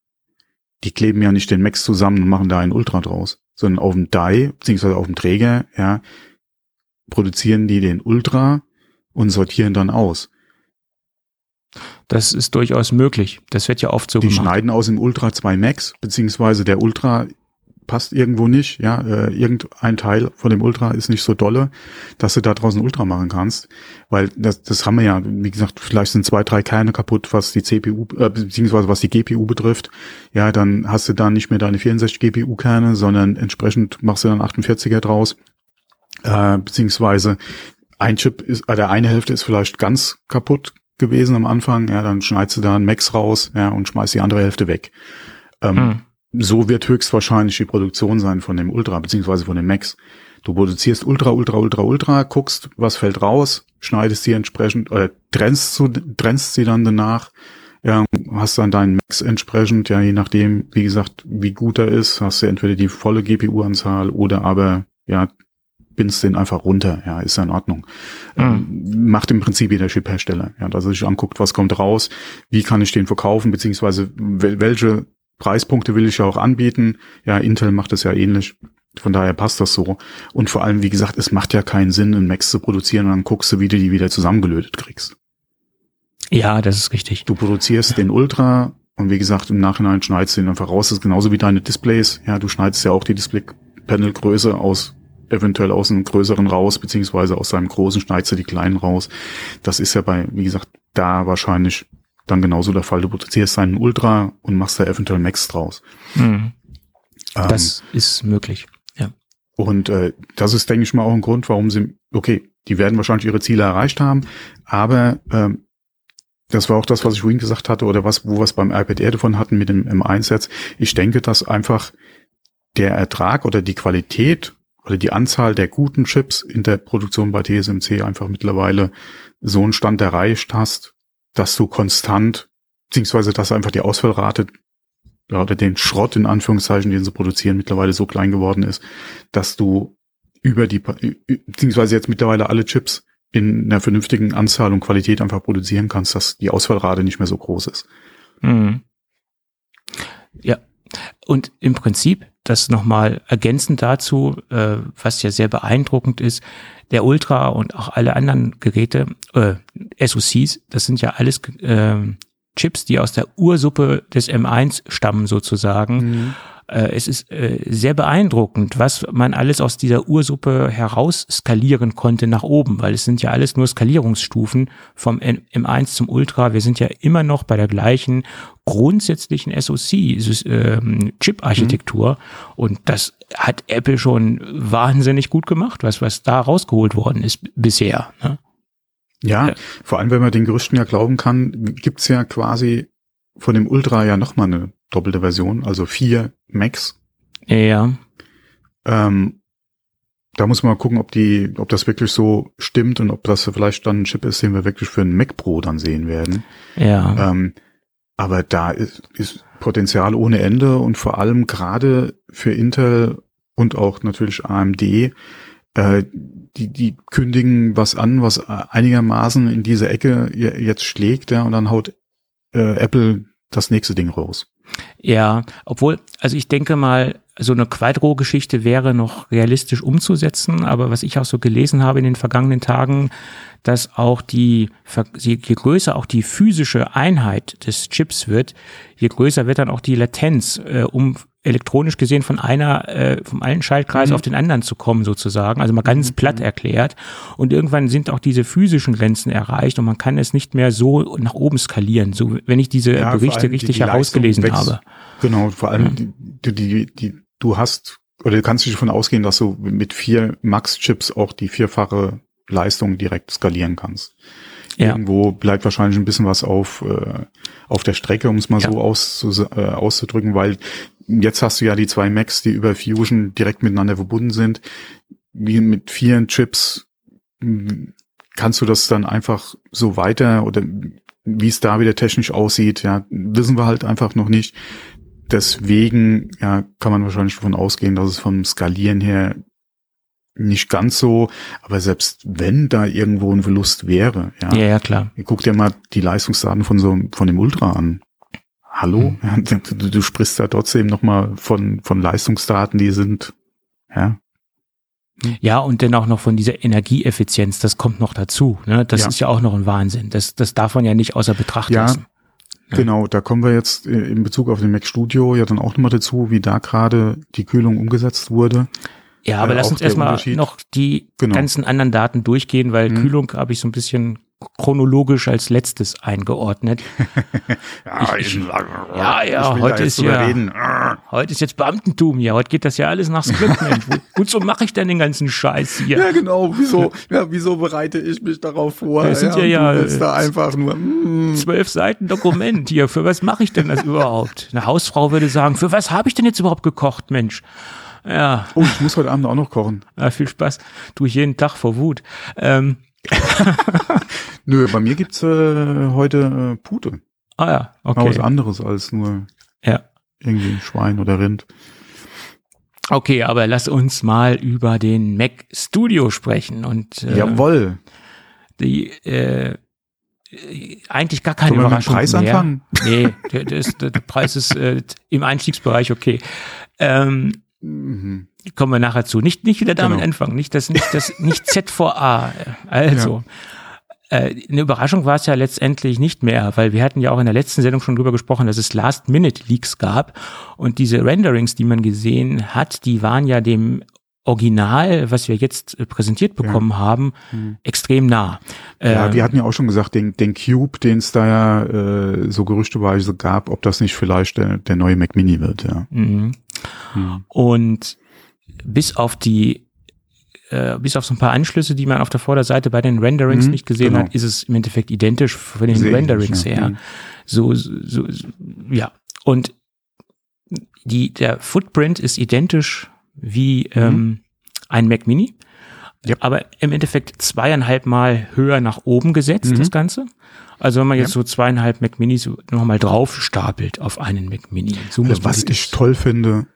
[SPEAKER 2] Die kleben ja nicht den Max zusammen und machen da ein Ultra draus, sondern auf dem Die, beziehungsweise auf dem Träger, ja, produzieren die den Ultra und sortieren dann aus.
[SPEAKER 3] Das ist durchaus möglich. Das wird ja oft so
[SPEAKER 2] die
[SPEAKER 3] gemacht.
[SPEAKER 2] Die schneiden aus dem Ultra 2 Max, beziehungsweise der Ultra passt irgendwo nicht, ja, äh, irgendein Teil von dem Ultra ist nicht so dolle, dass du da draußen Ultra machen kannst, weil das, das haben wir ja, wie gesagt, vielleicht sind zwei, drei Kerne kaputt, was die CPU, äh, beziehungsweise was die GPU betrifft, ja, dann hast du da nicht mehr deine 64 GPU-Kerne, sondern entsprechend machst du dann 48er draus, äh, beziehungsweise ein Chip ist, äh, der eine Hälfte ist vielleicht ganz kaputt gewesen am Anfang, ja, dann schneidest du da einen Max raus, ja, und schmeißt die andere Hälfte weg. Ähm, hm. So wird höchstwahrscheinlich die Produktion sein von dem Ultra, beziehungsweise von dem Max. Du produzierst Ultra, Ultra, Ultra, Ultra, guckst, was fällt raus, schneidest sie entsprechend, oder trennst, zu, trennst sie dann danach, ja, hast dann deinen Max entsprechend, ja, je nachdem, wie gesagt, wie gut er ist, hast du entweder die volle GPU-Anzahl oder aber, ja, binst den einfach runter, ja, ist ja in Ordnung. Mhm. Ähm, macht im Prinzip jeder Chip-Hersteller, ja, dass er sich anguckt, was kommt raus, wie kann ich den verkaufen, beziehungsweise welche Preispunkte will ich ja auch anbieten. Ja, Intel macht das ja ähnlich. Von daher passt das so. Und vor allem, wie gesagt, es macht ja keinen Sinn, einen Max zu produzieren und dann guckst du, wie du die wieder zusammengelötet kriegst.
[SPEAKER 3] Ja, das ist richtig.
[SPEAKER 2] Du produzierst den Ultra und wie gesagt, im Nachhinein schneidest du ihn einfach raus. Das ist genauso wie deine Displays. Ja, du schneidest ja auch die Display-Panel-Größe aus eventuell aus einem größeren raus, beziehungsweise aus seinem großen schneidest du die kleinen raus. Das ist ja bei, wie gesagt, da wahrscheinlich dann genauso der Fall. Du produzierst einen Ultra und machst da eventuell Max draus.
[SPEAKER 3] Mhm. Ähm, das ist möglich, ja.
[SPEAKER 2] Und äh, das ist, denke ich mal, auch ein Grund, warum sie, okay, die werden wahrscheinlich ihre Ziele erreicht haben, aber ähm, das war auch das, was ich vorhin gesagt hatte, oder was, wo wir es beim iPad Air davon hatten mit dem M1-Satz. Ich denke, dass einfach der Ertrag oder die Qualität oder die Anzahl der guten Chips in der Produktion bei TSMC einfach mittlerweile so einen Stand erreicht hast, dass du konstant, beziehungsweise dass einfach die Ausfallrate oder den Schrott in Anführungszeichen, den sie produzieren, mittlerweile so klein geworden ist, dass du über die, beziehungsweise jetzt mittlerweile alle Chips in einer vernünftigen Anzahl und Qualität einfach produzieren kannst, dass die Ausfallrate nicht mehr so groß ist.
[SPEAKER 3] Mhm. Ja, und im Prinzip das nochmal ergänzend dazu, äh, was ja sehr beeindruckend ist, der Ultra und auch alle anderen Geräte, äh, SoCs, das sind ja alles äh, Chips, die aus der Ursuppe des M1 stammen sozusagen. Mhm. Äh, es ist äh, sehr beeindruckend, was man alles aus dieser Ursuppe heraus skalieren konnte nach oben, weil es sind ja alles nur Skalierungsstufen vom M1 zum Ultra. Wir sind ja immer noch bei der gleichen grundsätzlichen SoC-Chip-Architektur ähm, und das hat Apple schon wahnsinnig gut gemacht, was, was da rausgeholt worden ist bisher. Ne?
[SPEAKER 2] Ja, ja, vor allem, wenn man den Gerüchten ja glauben kann, gibt's ja quasi von dem Ultra ja nochmal eine doppelte Version, also vier Macs.
[SPEAKER 3] Ja.
[SPEAKER 2] Ähm, da muss man mal gucken, ob die, ob das wirklich so stimmt und ob das vielleicht dann ein Chip ist, den wir wirklich für einen Mac Pro dann sehen werden.
[SPEAKER 3] Ja.
[SPEAKER 2] Ähm, aber da ist, ist Potenzial ohne Ende und vor allem gerade für Intel und auch natürlich AMD, äh, die, die kündigen was an, was einigermaßen in diese Ecke jetzt schlägt, ja, und dann haut äh, Apple das nächste Ding raus.
[SPEAKER 3] Ja, obwohl, also ich denke mal, so eine Quadro-Geschichte wäre noch realistisch umzusetzen, aber was ich auch so gelesen habe in den vergangenen Tagen, dass auch die, je größer auch die physische Einheit des Chips wird, je größer wird dann auch die Latenz, äh, um elektronisch gesehen von einer, äh, vom einen Schaltkreis mhm. auf den anderen zu kommen sozusagen, also mal ganz mhm. platt erklärt. Und irgendwann sind auch diese physischen Grenzen erreicht und man kann es nicht mehr so nach oben skalieren, so wenn ich diese ja, Berichte richtig die, die herausgelesen habe.
[SPEAKER 2] Genau, vor allem mhm. die, die, die, du hast oder du kannst dich davon ausgehen, dass du mit vier Max-Chips auch die vierfache Leistung direkt skalieren kannst. Ja. Irgendwo bleibt wahrscheinlich ein bisschen was auf, äh, auf der Strecke, um es mal ja. so auszu, äh, auszudrücken, weil jetzt hast du ja die zwei Macs, die über Fusion direkt miteinander verbunden sind. Wie mit vielen Chips kannst du das dann einfach so weiter oder wie es da wieder technisch aussieht, ja, wissen wir halt einfach noch nicht. Deswegen ja, kann man wahrscheinlich davon ausgehen, dass es vom Skalieren her nicht ganz so, aber selbst wenn da irgendwo ein Verlust wäre, ja,
[SPEAKER 3] ja, ja klar.
[SPEAKER 2] Guck dir mal die Leistungsdaten von so von dem Ultra an. Hallo, mhm. du, du, sprichst da trotzdem nochmal von von Leistungsdaten, die sind ja.
[SPEAKER 3] Ja, und dann auch noch von dieser Energieeffizienz, das kommt noch dazu. Ne? Das ja. ist ja auch noch ein Wahnsinn. Das, das darf man ja nicht außer Betracht ja, lassen.
[SPEAKER 2] Ja. Genau, da kommen wir jetzt äh, in Bezug auf den Mac Studio ja dann auch nochmal dazu, wie da gerade die Kühlung umgesetzt wurde.
[SPEAKER 3] Ja, aber äh, lass uns erstmal noch die genau. ganzen anderen Daten durchgehen, weil mhm. Kühlung habe ich so ein bisschen chronologisch als letztes eingeordnet. [laughs] ja, ich, ich, ja, ja, heute ist ja, heute ist jetzt Beamtentum hier. Heute geht das ja alles nach Skript, Mensch. [laughs] Wozu mache ich denn den ganzen Scheiß hier?
[SPEAKER 2] Ja, genau. Wieso, ja, wieso bereite ich mich darauf vor?
[SPEAKER 3] Das sind ja, ja, ja
[SPEAKER 2] da einfach nur
[SPEAKER 3] mm. zwölf Seiten Dokument hier. Für was mache ich denn das überhaupt? Eine Hausfrau würde sagen, für was habe ich denn jetzt überhaupt gekocht, Mensch? Ja.
[SPEAKER 2] Oh, ich muss heute Abend auch noch kochen.
[SPEAKER 3] Ja, viel Spaß. Ich jeden Tag vor Wut. Ähm. [laughs]
[SPEAKER 2] Nö, bei mir gibt's äh, heute äh, Pute.
[SPEAKER 3] Ah ja, okay.
[SPEAKER 2] Aber was anderes als nur
[SPEAKER 3] ja.
[SPEAKER 2] irgendwie Schwein oder Rind.
[SPEAKER 3] Okay, aber lass uns mal über den Mac Studio sprechen und
[SPEAKER 2] äh, Jawoll.
[SPEAKER 3] Die äh, eigentlich gar keine Können Überraschung
[SPEAKER 2] wir mit dem Preis mehr. anfangen?
[SPEAKER 3] Nee, der, der, ist, der Preis ist äh, im Einstiegsbereich okay. Ähm, Mhm. Kommen wir nachher zu. Nicht, nicht wieder damit genau. anfangen. Nicht das, nicht das, nicht Z4A. [laughs] Also. Ja. Äh, eine Überraschung war es ja letztendlich nicht mehr, weil wir hatten ja auch in der letzten Sendung schon drüber gesprochen, dass es Last-Minute-Leaks gab und diese Renderings, die man gesehen hat, die waren ja dem Original, was wir jetzt äh, präsentiert bekommen ja. haben, mhm. extrem nah.
[SPEAKER 2] Ja, ähm, wir hatten ja auch schon gesagt, den, den Cube, den es da ja äh, so gerüchteweise gab, ob das nicht vielleicht der, der neue Mac Mini wird, ja.
[SPEAKER 3] Mhm. Mhm. Und bis auf die äh, bis auf so ein paar Anschlüsse, die man auf der Vorderseite bei den Renderings mhm, nicht gesehen genau. hat, ist es im Endeffekt identisch von den Sehr Renderings her. Mhm. So, so, so, ja. Und die, der Footprint ist identisch wie mhm. ähm, ein Mac Mini. Yep. Aber im Endeffekt zweieinhalb Mal höher nach oben gesetzt, mhm. das Ganze. Also wenn man jetzt ja. so zweieinhalb Mac Minis nochmal drauf stapelt auf einen Mac Mini.
[SPEAKER 2] So also was ich toll finde,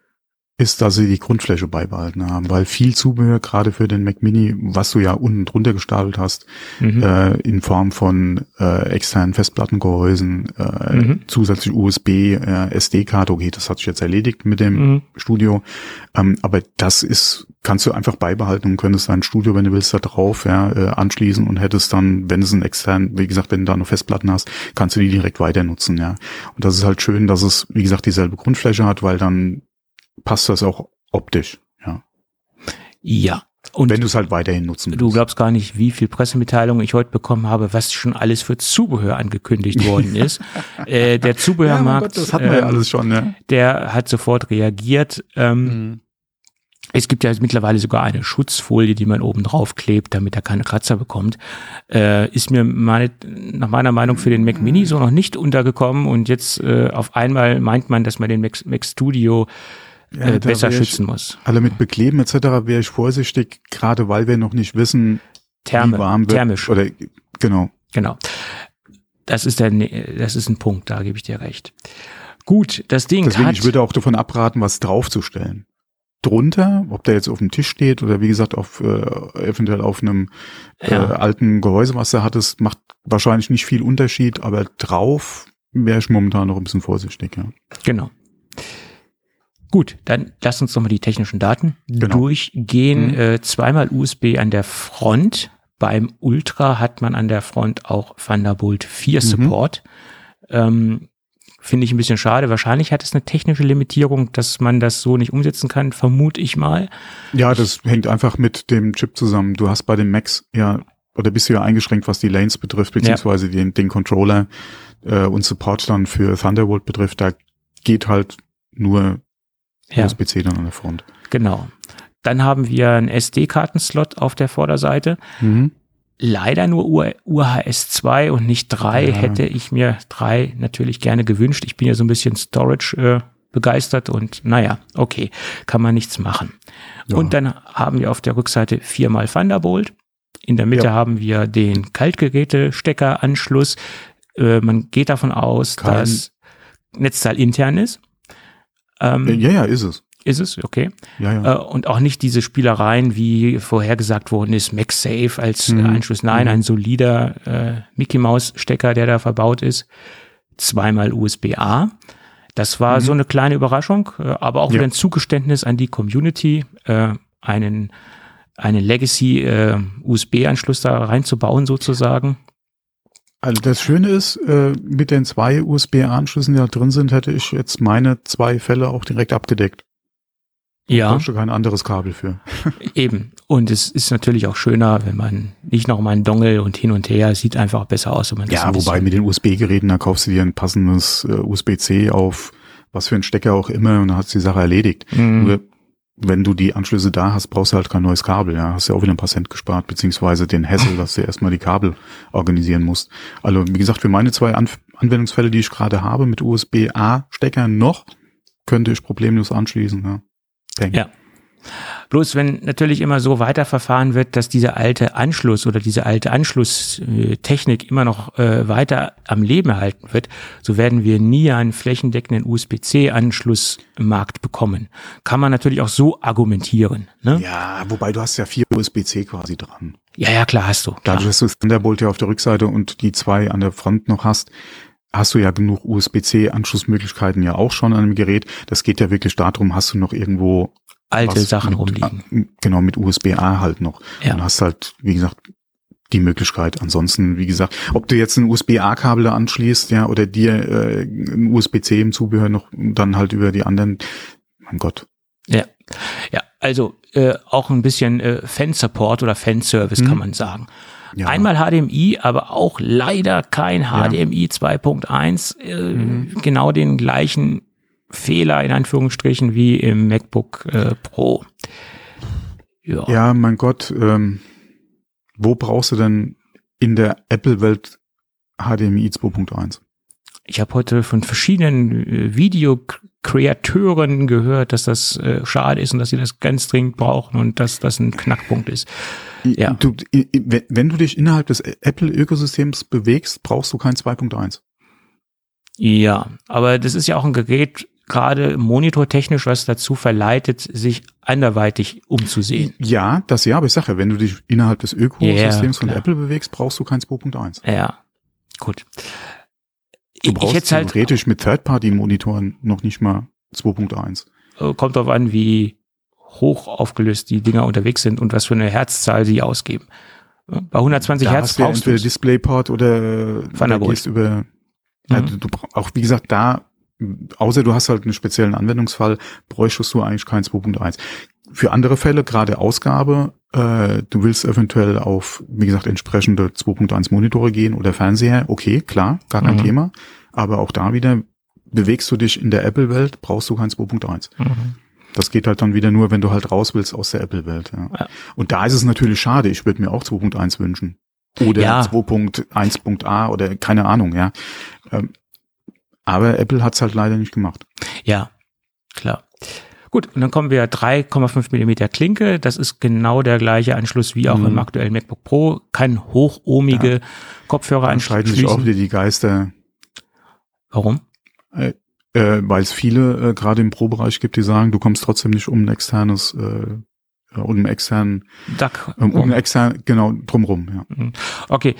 [SPEAKER 2] ist, dass sie die Grundfläche beibehalten haben, weil viel Zubehör, gerade für den Mac Mini, was du ja unten drunter gestapelt hast, mhm. äh, in Form von äh, externen Festplattengehäusen, äh, mhm. zusätzlich USB, äh, SD-Karte, okay, das hat sich jetzt erledigt mit dem mhm. Studio, ähm, aber das ist, kannst du einfach beibehalten und könntest dein Studio, wenn du willst, da drauf ja, äh, anschließen und hättest dann, wenn es ein extern, wie gesagt, wenn du da noch Festplatten hast, kannst du die direkt weiter nutzen, ja. Und das ist halt schön, dass es, wie gesagt, dieselbe Grundfläche hat, weil dann passt das auch optisch, ja.
[SPEAKER 3] Ja. Und
[SPEAKER 2] wenn du es halt weiterhin nutzen willst.
[SPEAKER 3] Du glaubst gar nicht, wie viel Pressemitteilungen ich heute bekommen habe, was schon alles für Zubehör angekündigt worden ist. [laughs] äh, der Zubehörmarkt, ja, Gott,
[SPEAKER 2] das hatten wir ja ähm, alles schon, ja.
[SPEAKER 3] der hat sofort reagiert. Ähm, mhm. Es gibt ja mittlerweile sogar eine Schutzfolie, die man oben drauf klebt, damit er keine Kratzer bekommt. Äh, ist mir meine, nach meiner Meinung für den Mac Mini so noch nicht untergekommen und jetzt äh, auf einmal meint man, dass man den Mac, Mac Studio ja, äh, besser schützen muss.
[SPEAKER 2] Alle mit Bekleben etc. wäre ich vorsichtig, gerade weil wir noch nicht wissen,
[SPEAKER 3] Therme,
[SPEAKER 2] wie warm wird.
[SPEAKER 3] Thermisch.
[SPEAKER 2] Oder genau.
[SPEAKER 3] Genau. Das ist der, das ist ein Punkt, da gebe ich dir recht. Gut, das Ding
[SPEAKER 2] Deswegen,
[SPEAKER 3] hat.
[SPEAKER 2] Ich würde auch davon abraten, was draufzustellen. Drunter, ob der jetzt auf dem Tisch steht oder wie gesagt auf äh, eventuell auf einem äh, ja. alten Gehäuse, was er hat, das macht wahrscheinlich nicht viel Unterschied, aber drauf wäre ich momentan noch ein bisschen vorsichtig. Ja.
[SPEAKER 3] Genau. Gut, dann lass uns nochmal die technischen Daten genau. durchgehen. Mhm. Äh, zweimal USB an der Front. Beim Ultra hat man an der Front auch Thunderbolt 4 mhm. Support. Ähm, Finde ich ein bisschen schade. Wahrscheinlich hat es eine technische Limitierung, dass man das so nicht umsetzen kann, vermute ich mal.
[SPEAKER 2] Ja, das hängt einfach mit dem Chip zusammen. Du hast bei den Macs ja, oder bist du ja eingeschränkt, was die Lanes betrifft, beziehungsweise ja. den, den Controller äh, und Support dann für Thunderbolt betrifft. Da geht halt nur ja. USB-C dann an der Front.
[SPEAKER 3] Genau. Dann haben wir einen SD-Kartenslot auf der Vorderseite. Mhm. Leider nur UHS 2 und nicht 3. Ja. Hätte ich mir 3 natürlich gerne gewünscht. Ich bin ja so ein bisschen Storage äh, begeistert und naja, okay, kann man nichts machen. Ja. Und dann haben wir auf der Rückseite viermal Thunderbolt. In der Mitte ja. haben wir den Kaltgeräte-Steckeranschluss. Äh, man geht davon aus, Kein dass Netzteil intern ist.
[SPEAKER 2] Ähm, ja, ja, ist es.
[SPEAKER 3] Ist es, okay.
[SPEAKER 2] Ja, ja.
[SPEAKER 3] Äh, und auch nicht diese Spielereien, wie vorhergesagt worden ist, MagSafe als mhm. Anschluss. Nein, mhm. ein solider äh, Mickey Mouse Stecker, der da verbaut ist. Zweimal USB-A. Das war mhm. so eine kleine Überraschung, äh, aber auch ja. wieder ein Zugeständnis an die Community, äh, einen, einen Legacy äh, USB-Anschluss da reinzubauen sozusagen.
[SPEAKER 2] Also das Schöne ist, äh, mit den zwei USB-Anschlüssen, die da drin sind, hätte ich jetzt meine zwei Fälle auch direkt abgedeckt.
[SPEAKER 3] Ja.
[SPEAKER 2] Da kein anderes Kabel für. [laughs]
[SPEAKER 3] Eben. Und es ist natürlich auch schöner, wenn man nicht noch mal einen Dongle und hin und her sieht einfach besser aus, wenn man
[SPEAKER 2] Ja, wobei mit den USB-Geräten, da kaufst du dir ein passendes äh, USB-C auf was für ein Stecker auch immer und dann hat die Sache erledigt. Mhm. Nur wenn du die Anschlüsse da hast, brauchst du halt kein neues Kabel. Ja, hast ja auch wieder ein paar Cent gespart, beziehungsweise den Hassel, dass du erstmal die Kabel organisieren musst. Also wie gesagt, für meine zwei An Anwendungsfälle, die ich gerade habe, mit USB-A-Stecker noch, könnte ich problemlos anschließen. Ja.
[SPEAKER 3] Peng. ja. Bloß wenn natürlich immer so weiterverfahren wird, dass dieser alte Anschluss oder diese alte Anschlusstechnik immer noch äh, weiter am Leben erhalten wird, so werden wir nie einen flächendeckenden USB-C-Anschluss im Markt bekommen. Kann man natürlich auch so argumentieren. Ne?
[SPEAKER 2] Ja, wobei du hast ja vier USB-C quasi dran.
[SPEAKER 3] Ja, ja, klar hast du. Klar.
[SPEAKER 2] Dadurch, dass du Thunderbolt ja auf der Rückseite und die zwei an der Front noch hast, hast du ja genug USB-C-Anschlussmöglichkeiten ja auch schon an einem Gerät. Das geht ja wirklich darum, hast du noch irgendwo
[SPEAKER 3] alte Sachen mit, rumliegen.
[SPEAKER 2] Genau, mit USB-A halt noch. Ja. Und hast halt, wie gesagt, die Möglichkeit. Ansonsten, wie gesagt, ob du jetzt ein USB-A-Kabel da anschließt, ja, oder dir äh, ein USB-C im Zubehör noch dann halt über die anderen, mein Gott.
[SPEAKER 3] Ja, ja, also äh, auch ein bisschen äh, Fan-Support oder Fanservice hm. kann man sagen. Ja. Einmal HDMI, aber auch leider kein HDMI ja. 2.1. Äh, mhm. Genau den gleichen Fehler in Anführungsstrichen wie im MacBook äh, Pro.
[SPEAKER 2] Ja. ja, mein Gott, ähm, wo brauchst du denn in der Apple-Welt HDMI 2.1?
[SPEAKER 3] Ich habe heute von verschiedenen äh, Videokreateuren gehört, dass das äh, schade ist und dass sie das ganz dringend brauchen und dass das ein Knackpunkt ist.
[SPEAKER 2] Ja. Du, wenn du dich innerhalb des Apple-Ökosystems bewegst, brauchst du kein 2.1.
[SPEAKER 3] Ja, aber das ist ja auch ein Gerät, gerade monitortechnisch was dazu verleitet, sich anderweitig umzusehen.
[SPEAKER 2] Ja, das ja, aber ich sage ja, wenn du dich innerhalb des Ökosystems ja, von Apple bewegst, brauchst du kein 2.1.
[SPEAKER 3] Ja, gut.
[SPEAKER 2] Du brauchst ich halt theoretisch mit Third-Party-Monitoren noch nicht mal 2.1.
[SPEAKER 3] Äh, kommt darauf an, wie hoch aufgelöst die Dinger unterwegs sind und was für eine Herzzahl sie ausgeben. Bei 120 da Hertz
[SPEAKER 2] hast du brauchst du entweder DisplayPort oder
[SPEAKER 3] Thunderbolt.
[SPEAKER 2] über, mhm. ja, du, auch wie gesagt, da außer du hast halt einen speziellen Anwendungsfall, bräuchtest du eigentlich kein 2.1. Für andere Fälle, gerade Ausgabe, äh, du willst eventuell auf, wie gesagt, entsprechende 2.1 Monitore gehen oder Fernseher, okay, klar, gar kein
[SPEAKER 3] Mhm.
[SPEAKER 2] Thema. Aber auch da wieder, bewegst du dich in der Apple-Welt, brauchst du kein 2.1.
[SPEAKER 3] Mhm.
[SPEAKER 2] Das geht halt dann wieder nur, wenn du halt raus willst aus der Apple-Welt. Ja.
[SPEAKER 3] Ja.
[SPEAKER 2] Und da ist es natürlich schade. Ich würde mir auch 2.1 wünschen. Oder
[SPEAKER 3] Ja.
[SPEAKER 2] 2.1.a oder keine Ahnung, ja. Ähm, aber Apple hat's halt leider nicht gemacht.
[SPEAKER 3] Ja, klar. Gut, und dann kommen wir 3,5 Millimeter Klinke. Das ist genau der gleiche Anschluss wie auch
[SPEAKER 2] Mhm.
[SPEAKER 3] im aktuellen MacBook Pro. Kein hochohmige Kopfhörer
[SPEAKER 2] Entscheiden sich auch
[SPEAKER 3] anschließen.
[SPEAKER 2] wieder die Geister,
[SPEAKER 3] Warum?
[SPEAKER 2] äh, weil es viele äh, gerade im Pro-Bereich gibt, die sagen, du kommst trotzdem nicht um ein externes, äh, ja, um einen externen,
[SPEAKER 3] Duck.
[SPEAKER 2] um, um einen externen, genau, drumrum, ja.
[SPEAKER 3] Okay,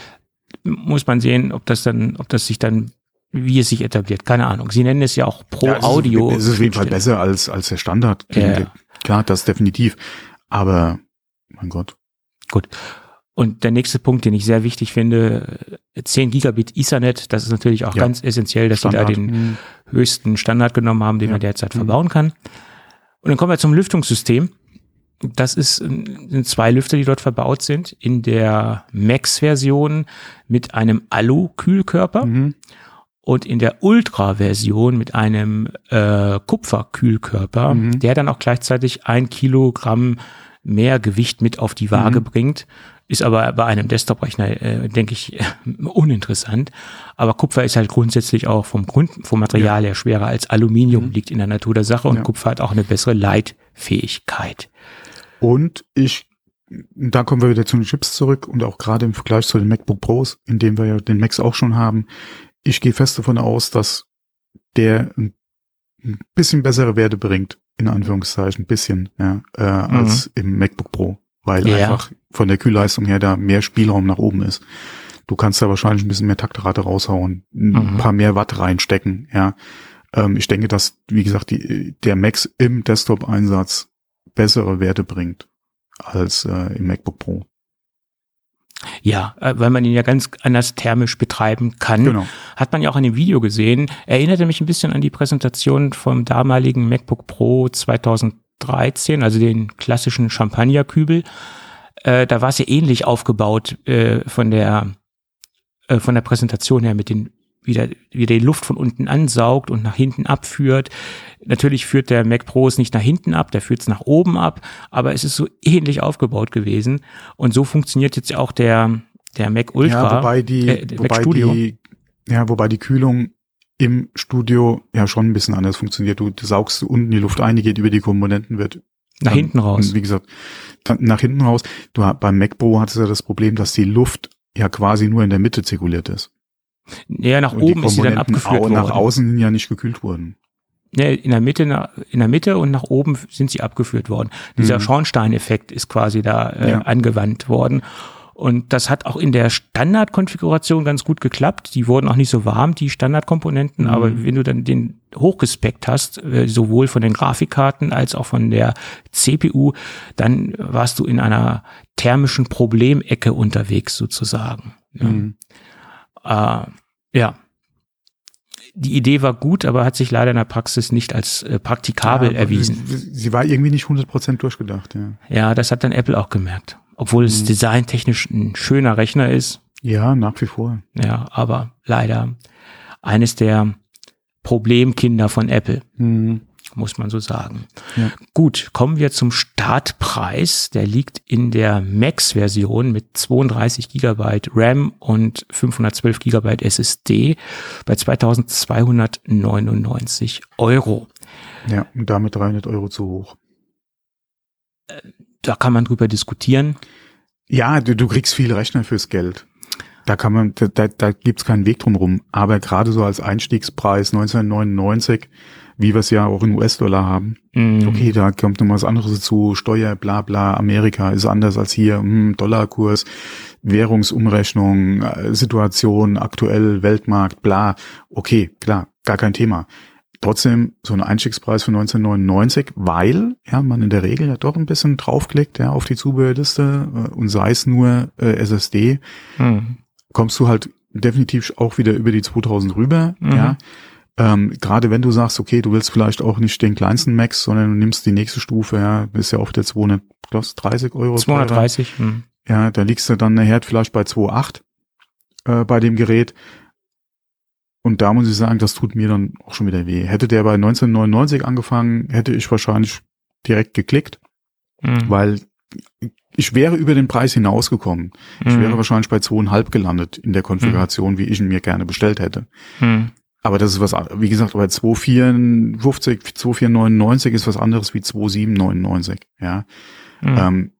[SPEAKER 3] muss man sehen, ob das dann, ob das sich dann, wie es sich etabliert. Keine Ahnung. Sie nennen es ja auch Pro
[SPEAKER 2] ja,
[SPEAKER 3] Audio.
[SPEAKER 2] Ist, es ist auf jeden Fall besser als, als der Standard.
[SPEAKER 3] Ja.
[SPEAKER 2] Klar, das definitiv. Aber, mein Gott.
[SPEAKER 3] Gut. Und der nächste Punkt, den ich sehr wichtig finde, äh, 10 Gigabit Ethernet, das ist natürlich auch
[SPEAKER 2] Ja.
[SPEAKER 3] ganz essentiell, dass
[SPEAKER 2] Standard.
[SPEAKER 3] sie da den
[SPEAKER 2] Mhm.
[SPEAKER 3] höchsten Standard genommen haben, den man derzeit
[SPEAKER 2] Mhm.
[SPEAKER 3] verbauen kann. Und dann kommen wir zum Lüftungssystem. Das ist, äh, sind zwei Lüfter, die dort verbaut sind. In der Max-Version mit einem Alu-Kühlkörper
[SPEAKER 2] Mhm.
[SPEAKER 3] Und in der Ultra-Version mit einem äh, Kupferkühlkörper,
[SPEAKER 2] Mhm.
[SPEAKER 3] der dann auch gleichzeitig ein Kilogramm mehr Gewicht mit auf die Waage
[SPEAKER 2] Mhm.
[SPEAKER 3] bringt. Ist aber bei einem Desktop-Rechner, äh, denke ich, [laughs] uninteressant. Aber Kupfer ist halt grundsätzlich auch vom Grund, vom Material her schwerer als Aluminium,
[SPEAKER 2] Mhm.
[SPEAKER 3] liegt in der Natur der Sache und
[SPEAKER 2] Ja.
[SPEAKER 3] Kupfer hat auch eine bessere Leitfähigkeit.
[SPEAKER 2] Und ich, da kommen wir wieder zu den Chips zurück und auch gerade im Vergleich zu den MacBook Pros, in dem wir ja den Macs auch schon haben. Ich gehe fest davon aus, dass der ein bisschen bessere Werte bringt, in Anführungszeichen, ein bisschen, ja, äh, als im MacBook Pro, weil
[SPEAKER 3] Ja.
[SPEAKER 2] einfach von der Kühlleistung her da mehr Spielraum nach oben ist. Du kannst da wahrscheinlich ein bisschen mehr Taktrate raushauen, ein
[SPEAKER 3] Mhm.
[SPEAKER 2] paar mehr Watt reinstecken, ja. Ähm, ich denke, dass, wie gesagt, die, der Max im Desktop-Einsatz bessere Werte bringt als äh, im MacBook Pro.
[SPEAKER 3] Ja, äh, weil man ihn ja ganz anders thermisch betreiben kann.
[SPEAKER 2] Genau.
[SPEAKER 3] Hat man ja auch in dem Video gesehen. Erinnerte mich ein bisschen an die Präsentation vom damaligen MacBook Pro 2013, also den klassischen Champagnerkübel. Äh, da war es ja ähnlich aufgebaut äh, von der äh, von der Präsentation her mit den wie der, wie der die Luft von unten ansaugt und nach hinten abführt. Natürlich führt der Mac Pro es nicht nach hinten ab, der führt es nach oben ab, aber es ist so ähnlich aufgebaut gewesen. Und so funktioniert jetzt auch der, der Mac Ultra.
[SPEAKER 2] Ja, wobei die,
[SPEAKER 3] äh,
[SPEAKER 2] wobei die, ja, wobei die Kühlung im Studio ja schon ein bisschen anders funktioniert. Du, du saugst unten die Luft ein, die geht über die Komponenten, wird
[SPEAKER 3] nach
[SPEAKER 2] dann-
[SPEAKER 3] hinten raus.
[SPEAKER 2] Wie gesagt, dann nach hinten raus. Du beim Mac Pro hattest du ja das Problem, dass die Luft ja quasi nur in der Mitte zirkuliert ist.
[SPEAKER 3] Ja, nach
[SPEAKER 2] Und
[SPEAKER 3] oben ist sie dann abgeführt worden.
[SPEAKER 2] nach außen ja nicht gekühlt wurden.
[SPEAKER 3] Ja, in der Mitte, in der Mitte und nach oben sind sie abgeführt worden. Dieser
[SPEAKER 2] Mhm.
[SPEAKER 3] Schornsteineffekt ist quasi da äh,
[SPEAKER 2] Ja.
[SPEAKER 3] angewandt worden. Und das hat auch in der Standardkonfiguration ganz gut geklappt. Die wurden auch nicht so warm, die Standardkomponenten.
[SPEAKER 2] Mhm.
[SPEAKER 3] Aber wenn du dann den hochgespeckt hast, äh, sowohl von den Grafikkarten als auch von der CPU, dann warst du in einer thermischen Problemecke unterwegs sozusagen. Ja. Äh, ja. Die Idee war gut, aber hat sich leider in der Praxis nicht als äh, praktikabel
[SPEAKER 2] Ja,
[SPEAKER 3] erwiesen.
[SPEAKER 2] Sie, sie war irgendwie nicht 100% durchgedacht, ja.
[SPEAKER 3] Ja, das hat dann Apple auch gemerkt. Obwohl es
[SPEAKER 2] Mhm.
[SPEAKER 3] designtechnisch ein schöner Rechner ist.
[SPEAKER 2] Ja, nach wie vor.
[SPEAKER 3] Ja, aber leider eines der Problemkinder von Apple,
[SPEAKER 2] Mhm.
[SPEAKER 3] Muss man so sagen.
[SPEAKER 2] Ja.
[SPEAKER 3] Gut, kommen wir zum Startpreis. Der liegt in der Max-Version mit 32 Gigabyte RAM und 512 Gigabyte SSD bei 2299 Euro.
[SPEAKER 2] Ja, und damit 300 Euro zu hoch.
[SPEAKER 3] Da kann man drüber diskutieren.
[SPEAKER 2] Ja, du, du kriegst viel Rechner fürs Geld. Da kann man, da, da, gibt's keinen Weg drum rum. Aber gerade so als Einstiegspreis 1999, wie wir es ja auch in US-Dollar haben,
[SPEAKER 3] Mm,
[SPEAKER 2] okay, da kommt noch was anderes dazu, Steuer, bla bla, Amerika ist anders als hier, hm, Dollarkurs, Währungsumrechnung, äh, Situation, aktuell, Weltmarkt, bla. Okay, klar, gar kein Thema. Trotzdem so ein Einstiegspreis von 1999, weil ja man in der Regel ja doch ein bisschen draufklickt ja auf die Zubehörliste äh, und sei es nur äh, SSD,
[SPEAKER 3] mm.
[SPEAKER 2] kommst du halt definitiv auch wieder über die 2000 rüber,
[SPEAKER 3] Mhm.
[SPEAKER 2] ja. Ähm, Gerade wenn du sagst, okay, du willst vielleicht auch nicht den kleinsten Max, sondern du nimmst die nächste Stufe, ja, ist ja oft der 230 Euro.
[SPEAKER 3] 230. Hm.
[SPEAKER 2] Ja, da liegst du dann nachher vielleicht bei 2,8 äh, bei dem Gerät. Und da muss ich sagen, das tut mir dann auch schon wieder weh. Hätte der bei 1999 angefangen, hätte ich wahrscheinlich direkt geklickt,
[SPEAKER 3] Hm.
[SPEAKER 2] weil ich wäre über den Preis hinausgekommen. Ich
[SPEAKER 3] Hm.
[SPEAKER 2] wäre wahrscheinlich bei 2,5 gelandet in der Konfiguration, wie ich ihn mir gerne bestellt hätte. Aber das ist was, wie gesagt, bei 2,54, 2,499 ist was anderes wie 2,799, ja.
[SPEAKER 3] Hm.
[SPEAKER 2] Ähm,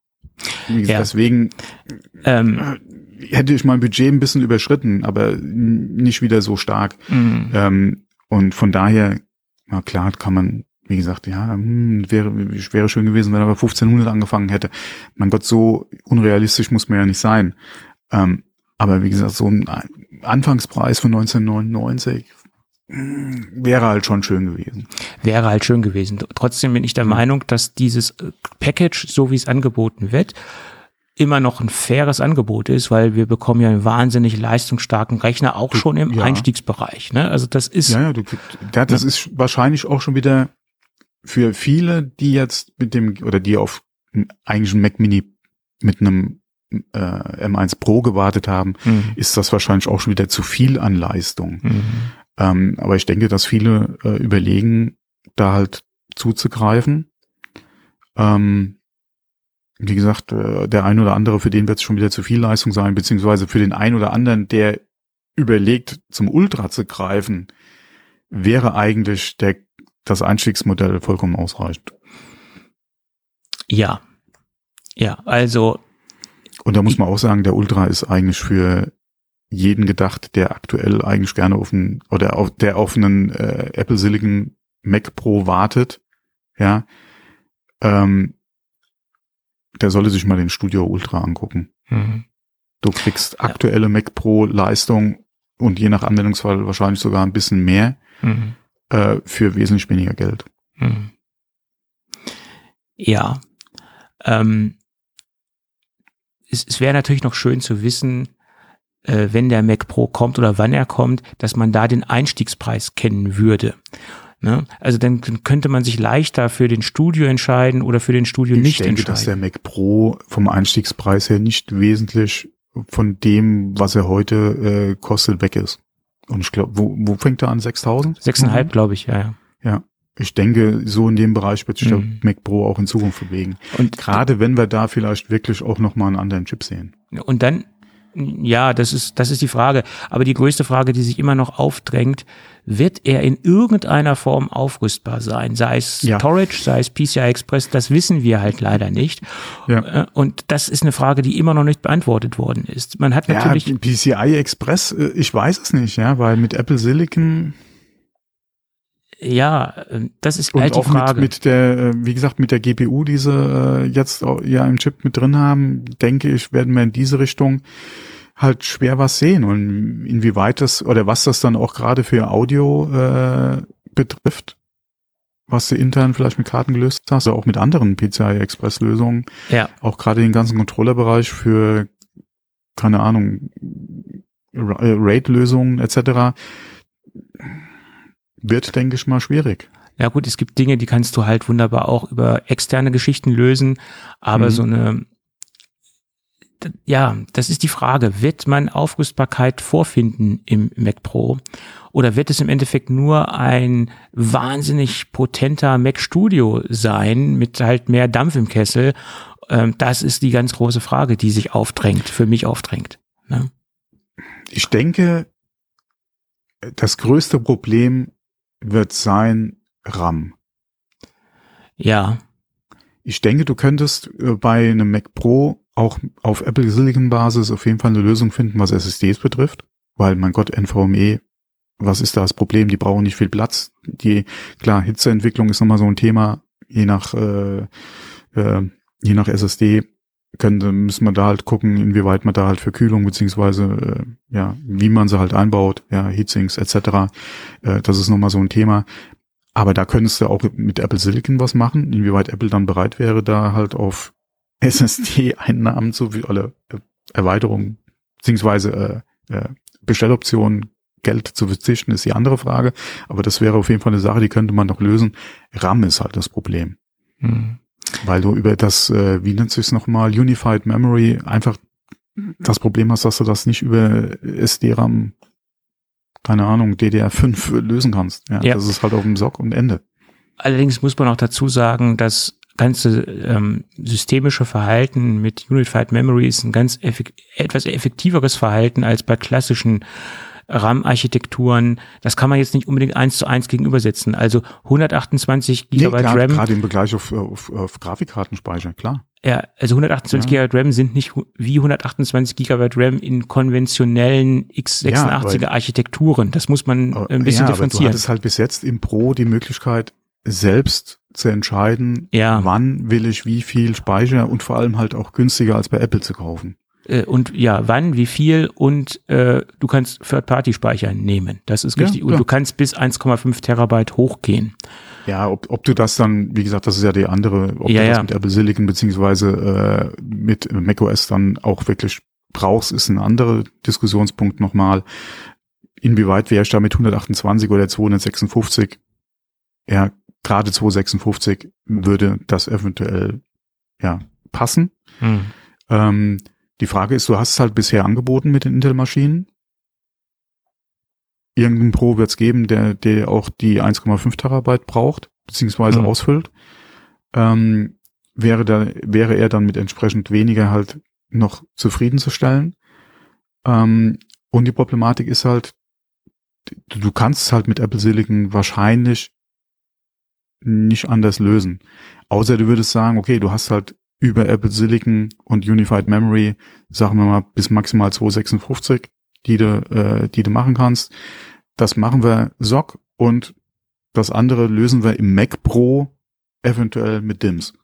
[SPEAKER 2] gesagt,
[SPEAKER 3] Ja.
[SPEAKER 2] deswegen
[SPEAKER 3] Ähm,
[SPEAKER 2] hätte ich mein Budget ein bisschen überschritten, aber nicht wieder so stark.
[SPEAKER 3] hm.
[SPEAKER 2] Ähm, und von daher, na klar, kann man, wie gesagt, ja, hm, wäre, wäre schön gewesen, wenn er bei 1500 angefangen hätte. Mein Gott, so unrealistisch muss man ja nicht sein. Ähm, aber wie gesagt, so ein Anfangspreis von 1999 hm, wäre halt schon schön gewesen.
[SPEAKER 3] wäre halt schön gewesen. Trotzdem bin ich der Meinung, dass dieses äh, Package, so wie es angeboten wird, immer noch ein faires Angebot ist, weil wir bekommen ja einen wahnsinnig leistungsstarken Rechner auch schon im
[SPEAKER 2] Ja.
[SPEAKER 3] Einstiegsbereich. Ne? Also das ist
[SPEAKER 2] Ja, ja, du, das ist wahrscheinlich auch schon wieder für viele, die jetzt mit dem, oder die auf einen eigentlichen Mac Mini mit einem äh, M1 Pro gewartet haben,
[SPEAKER 3] Mhm.
[SPEAKER 2] ist das wahrscheinlich auch schon wieder zu viel an Leistung.
[SPEAKER 3] Mhm.
[SPEAKER 2] Ähm, aber ich denke, dass viele äh, überlegen, da halt zuzugreifen. Ähm, wie gesagt, äh, der ein oder andere, für den wird es schon wieder zu viel Leistung sein, beziehungsweise für den einen oder anderen, der überlegt, zum Ultra zu greifen, wäre eigentlich der, das Einstiegsmodell vollkommen ausreichend.
[SPEAKER 3] Ja. Ja, also
[SPEAKER 2] Und da muss man auch sagen, der Ultra ist eigentlich für jeden gedacht, der aktuell eigentlich gerne auf einen, oder auf, der auf einen äh, Apple Silicon Mac Pro wartet, ja, ähm, der solle sich mal den Studio Ultra angucken.
[SPEAKER 3] mhm.
[SPEAKER 2] Du kriegst aktuelle Mac Pro Leistung und je nach Anwendungsfall wahrscheinlich sogar ein bisschen mehr
[SPEAKER 3] Mhm.
[SPEAKER 2] äh, für wesentlich weniger Geld.
[SPEAKER 3] Mhm. Ja. Ähm, es es wäre natürlich noch schön zu wissen, äh, wenn der Mac Pro kommt oder wann er kommt, dass man da den Einstiegspreis kennen würde. Ne? Also dann könnte man sich leichter für den Studio entscheiden oder für den Studio
[SPEAKER 2] Ich
[SPEAKER 3] nicht
[SPEAKER 2] denke, dass der
[SPEAKER 3] entscheiden.
[SPEAKER 2] Mac Pro vom Einstiegspreis her nicht wesentlich von dem, was er heute äh, kostet, weg ist. Und ich glaube, wo, wo fängt er an? 6000?
[SPEAKER 3] Sechseinhalb, glaube ich, ja. ja.
[SPEAKER 2] Ja. Ich denke, so in dem Bereich wird sich
[SPEAKER 3] Mhm.
[SPEAKER 2] der Mac Pro auch in Zukunft bewegen.
[SPEAKER 3] Und
[SPEAKER 2] Gerade wenn wir da vielleicht wirklich auch nochmal einen anderen Chip sehen.
[SPEAKER 3] Und dann, ja, das ist, das ist die Frage. Aber die größte Frage, die sich immer noch aufdrängt, wird er in irgendeiner Form aufrüstbar sein? Sei es
[SPEAKER 2] Ja.
[SPEAKER 3] Storage, sei es PCI Express, das wissen wir halt leider nicht.
[SPEAKER 2] Ja.
[SPEAKER 3] Äh, Und das ist eine Frage, die immer noch nicht beantwortet worden ist. Man hat
[SPEAKER 2] Ja,
[SPEAKER 3] natürlich,
[SPEAKER 2] PCI Express, äh, ich weiß es nicht, ja, weil mit Apple Silicon
[SPEAKER 3] ja, äh, das ist
[SPEAKER 2] und
[SPEAKER 3] halt die
[SPEAKER 2] auch mit,
[SPEAKER 3] Frage.
[SPEAKER 2] mit der, wie gesagt, mit der GPU, die sie jetzt ja im Chip mit drin haben, denke ich, werden wir in diese Richtung halt schwer was sehen und inwieweit das oder was das dann auch gerade für Audio äh, betrifft, was du intern vielleicht mit Karten gelöst hast, oder auch mit anderen PCI Express Lösungen,
[SPEAKER 3] ja,
[SPEAKER 2] auch gerade den ganzen Controllerbereich für keine Ahnung äh, RAID-Lösungen etc. wird, denke ich mal, schwierig.
[SPEAKER 3] ja gut, es gibt Dinge, die kannst du halt wunderbar auch über externe Geschichten lösen, aber
[SPEAKER 2] Mhm.
[SPEAKER 3] so eine ja, das ist die Frage. Wird man Aufrüstbarkeit vorfinden im Mac Pro? Oder wird es im Endeffekt nur ein wahnsinnig potenter Mac Studio sein mit halt mehr Dampf im Kessel? Ähm, das ist die ganz große Frage, die sich aufdrängt, für mich aufdrängt. Ne?
[SPEAKER 2] Ich denke, das größte Problem wird sein RAM.
[SPEAKER 3] Ja,
[SPEAKER 2] Ich denke, du könntest äh, bei einem Mac Pro auch auf Apple Silicon Basis auf jeden Fall eine Lösung finden, was SSDs betrifft, weil mein Gott, NVMe, was ist da das Problem? Die brauchen nicht viel Platz. Die klar, Hitzeentwicklung ist nochmal so ein Thema, je nach äh, äh, je nach SSD könnte, müssen wir da halt gucken, inwieweit man da halt für Kühlung beziehungsweise äh, ja, wie man sie halt einbaut, ja, Heatsinks etc. Äh, das ist nochmal so ein Thema. Aber da könntest du auch mit Apple Silicon was machen, inwieweit Apple dann bereit wäre, da halt auf SSD-Einnahmen zu, wie alle äh, Erweiterungen, beziehungsweise äh, äh, Bestelloptionen Geld zu verzichten, ist die andere Frage. Aber das wäre auf jeden Fall eine Sache, die könnte man noch lösen. RAM ist halt das Problem. Mhm. Weil du über das, äh, wie nennt sich's nochmal, Unified Memory einfach das Problem hast, dass du das nicht über SD-RAM, keine Ahnung, DDR5 lösen kannst. Ja, ja. Das ist halt auf dem Sock und Ende.
[SPEAKER 3] Allerdings muss man auch dazu sagen, dass ganze ähm, systemische Verhalten mit Unified Memory ist ein ganz effek etwas effektiveres Verhalten als bei klassischen RAM-Architekturen. Das kann man jetzt nicht unbedingt eins zu eins gegenübersetzen. Also 128 Gigabyte nee, RAM.
[SPEAKER 2] Gerade im Vergleich auf, auf, auf Grafikkartenspeicher, klar.
[SPEAKER 3] Ja, also 128 ja. Gigabyte RAM sind nicht wie 128 Gigabyte RAM in konventionellen x86er ja, Architekturen. Das muss man ein bisschen ja, differenzieren. Aber du
[SPEAKER 2] hattest halt bis jetzt im Pro die Möglichkeit, selbst zu entscheiden, ja. wann will ich wie viel Speicher und vor allem halt auch günstiger als bei Apple zu kaufen.
[SPEAKER 3] Äh, und ja, wann, wie viel und äh, du kannst Third-Party-Speicher nehmen. Das ist richtig. Ja, und du kannst bis 1,5 Terabyte hochgehen.
[SPEAKER 2] Ja, ob, ob du das dann, wie gesagt, das ist ja die andere, ob
[SPEAKER 3] ja,
[SPEAKER 2] du das mit Apple Silicon beziehungsweise äh, mit macOS dann auch wirklich brauchst, ist ein anderer Diskussionspunkt nochmal. Inwieweit wäre ich da mit 128 oder 256? Ja, gerade 256 würde das eventuell ja passen. Hm. Ähm, die Frage ist, du hast es halt bisher angeboten mit den Intel-Maschinen. Irgendein Pro wird es geben, der, der auch die 1,5 Terabyte braucht, beziehungsweise mhm. ausfüllt. Ähm, wäre, da, wäre er dann mit entsprechend weniger halt noch zufriedenzustellen. Ähm, und die Problematik ist halt, du, du kannst es halt mit Apple Silicon wahrscheinlich nicht anders lösen. Außer du würdest sagen, okay, du hast halt über Apple Silicon und Unified Memory, sagen wir mal, bis maximal 256, die du, äh, die du machen kannst. Das machen wir SOC und das andere lösen wir im Mac Pro eventuell mit DIMS.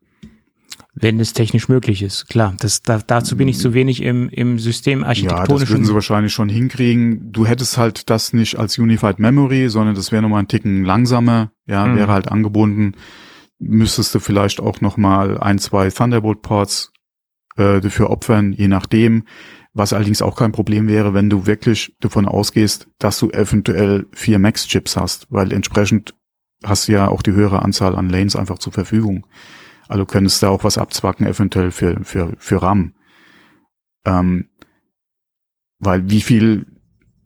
[SPEAKER 3] Wenn es technisch möglich ist, klar. Das, da, dazu bin ich zu wenig im, im System architektonischen. Ja, das
[SPEAKER 2] würden sie wahrscheinlich schon hinkriegen. Du hättest halt das nicht als Unified Memory, sondern das wäre nochmal ein Ticken langsamer. Ja, mhm. wäre halt angebunden müsstest du vielleicht auch noch mal ein, zwei Thunderbolt-Ports äh, dafür opfern, je nachdem. Was allerdings auch kein Problem wäre, wenn du wirklich davon ausgehst, dass du eventuell vier Max-Chips hast, weil entsprechend hast du ja auch die höhere Anzahl an Lanes einfach zur Verfügung. Also könntest du auch was abzwacken, eventuell für, für, für RAM. Ähm, weil wie viel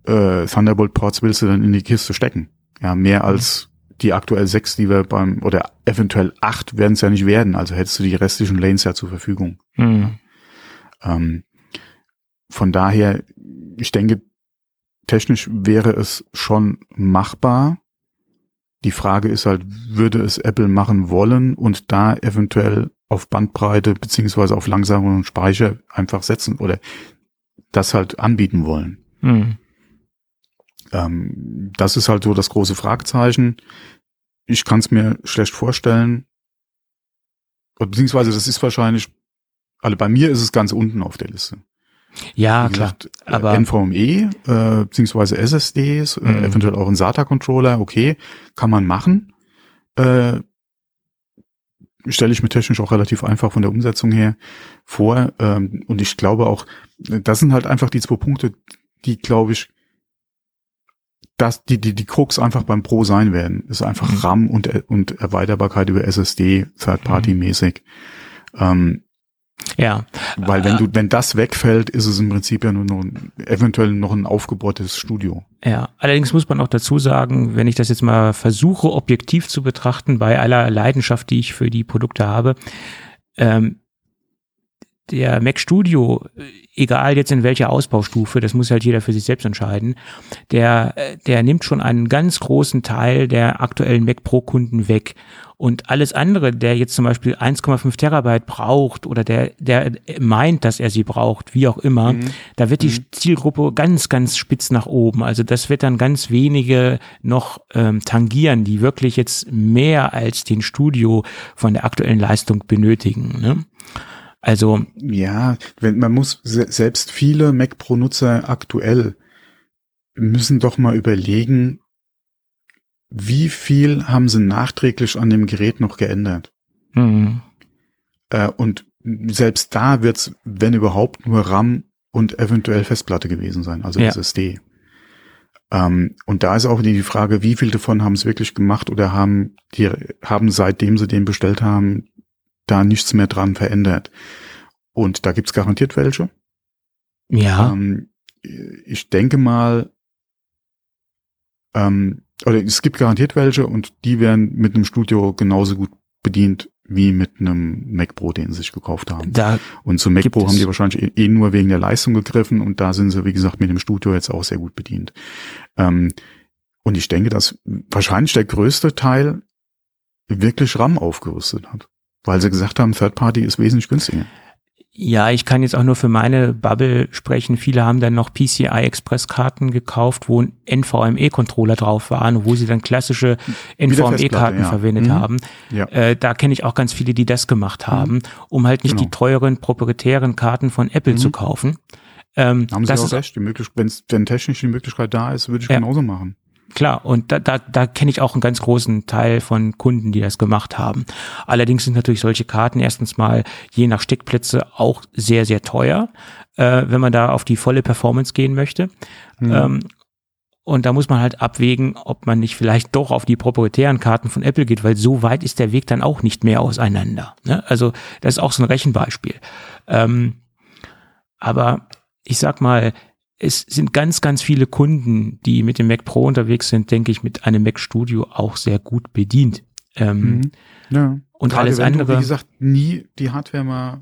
[SPEAKER 2] äh, Thunderbolt-Ports willst du dann in die Kiste stecken? Ja, mehr als die aktuell sechs, die wir beim, oder eventuell acht werden es ja nicht werden, also hättest du die restlichen Lanes ja zur Verfügung. Mhm. Ähm, von daher, ich denke, technisch wäre es schon machbar. Die Frage ist halt, würde es Apple machen wollen und da eventuell auf Bandbreite beziehungsweise auf langsameren Speicher einfach setzen oder das halt anbieten wollen. Mhm. Ähm, das ist halt so das große Fragezeichen. Ich kann es mir schlecht vorstellen. Beziehungsweise das ist wahrscheinlich, also bei mir ist es ganz unten auf der Liste.
[SPEAKER 3] Ja, gesagt, klar.
[SPEAKER 2] Aber NVMe, äh, beziehungsweise SSDs, äh, mhm. eventuell auch ein SATA-Controller, okay, kann man machen. Äh, stelle ich mir technisch auch relativ einfach von der Umsetzung her vor. Ähm, und ich glaube auch, das sind halt einfach die zwei Punkte, die, glaube ich, dass die, die, die Krux einfach beim Pro sein werden. ist einfach mhm. RAM und, und Erweiterbarkeit über SSD, Third-Party-mäßig. Ähm,
[SPEAKER 3] ja.
[SPEAKER 2] Weil wenn du, wenn das wegfällt, ist es im Prinzip ja nur noch ein, eventuell noch ein aufgebohrtes Studio.
[SPEAKER 3] Ja. Allerdings muss man auch dazu sagen, wenn ich das jetzt mal versuche, objektiv zu betrachten, bei aller Leidenschaft, die ich für die Produkte habe, ähm, der Mac Studio, egal jetzt in welcher Ausbaustufe, das muss halt jeder für sich selbst entscheiden, der, der nimmt schon einen ganz großen Teil der aktuellen Mac Pro Kunden weg. Und alles andere, der jetzt zum Beispiel 1,5 Terabyte braucht oder der, der meint, dass er sie braucht, wie auch immer, mhm. da wird die mhm. Zielgruppe ganz, ganz spitz nach oben. Also das wird dann ganz wenige noch ähm, tangieren, die wirklich jetzt mehr als den Studio von der aktuellen Leistung benötigen. Ne? Also
[SPEAKER 2] ja, wenn man muss selbst viele Mac Pro Nutzer aktuell müssen doch mal überlegen, wie viel haben sie nachträglich an dem Gerät noch geändert. Mhm. Äh, und selbst da wird's, wenn überhaupt, nur RAM und eventuell Festplatte gewesen sein, also ja. SSD. Ähm, und da ist auch die Frage, wie viel davon haben es wirklich gemacht oder haben die haben seitdem sie den bestellt haben da nichts mehr dran verändert. Und da gibt's garantiert welche.
[SPEAKER 3] Ja.
[SPEAKER 2] Ähm, ich denke mal, ähm, oder es gibt garantiert welche und die werden mit einem Studio genauso gut bedient wie mit einem Mac Pro, den sie sich gekauft haben.
[SPEAKER 3] Da
[SPEAKER 2] und zum Mac Pro haben die wahrscheinlich eh- eh nur wegen der Leistung gegriffen und da sind sie, wie gesagt, mit dem Studio jetzt auch sehr gut bedient. Ähm, und ich denke, dass wahrscheinlich der größte Teil wirklich RAM aufgerüstet hat. Weil sie gesagt haben, Third Party ist wesentlich günstiger.
[SPEAKER 3] Ja, ich kann jetzt auch nur für meine Bubble sprechen. Viele haben dann noch PCI Express Karten gekauft, wo ein NVMe-Controller drauf waren, wo sie dann klassische NVMe-Karten
[SPEAKER 2] Festplatte, ja.
[SPEAKER 3] verwendet
[SPEAKER 2] Mhm.
[SPEAKER 3] haben.
[SPEAKER 2] Ja.
[SPEAKER 3] Äh, da kenne ich auch ganz viele, die das gemacht haben, um halt nicht
[SPEAKER 2] Genau.
[SPEAKER 3] die teuren proprietären Karten von Apple
[SPEAKER 2] Mhm.
[SPEAKER 3] zu kaufen. Ähm,
[SPEAKER 2] Haben sie
[SPEAKER 3] das
[SPEAKER 2] auch recht. Die Möglichkeit, wenn's, wenn technisch die Möglichkeit da ist, würde ich
[SPEAKER 3] Ja.
[SPEAKER 2] genauso machen.
[SPEAKER 3] Klar, und da, da, da kenne ich auch einen ganz großen Teil von Kunden, die das gemacht haben. Allerdings sind natürlich solche Karten erstens mal je nach Steckplätze auch sehr, sehr teuer, äh, wenn man da auf die volle Performance gehen möchte.
[SPEAKER 2] Mhm.
[SPEAKER 3] Ähm, und da muss man halt abwägen, ob man nicht vielleicht doch auf die proprietären Karten von Apple geht, weil so weit ist der Weg dann auch nicht mehr auseinander. Ne? Also das ist auch so ein Rechenbeispiel. Ähm, aber ich sag mal, es sind ganz, ganz viele Kunden, die mit dem Mac Pro unterwegs sind, denke ich, mit einem Mac Studio auch sehr gut bedient. Ähm,
[SPEAKER 2] Mhm. Ja.
[SPEAKER 3] Und
[SPEAKER 2] Gerade
[SPEAKER 3] alles andere
[SPEAKER 2] Du, wie gesagt, nie die Hardware mal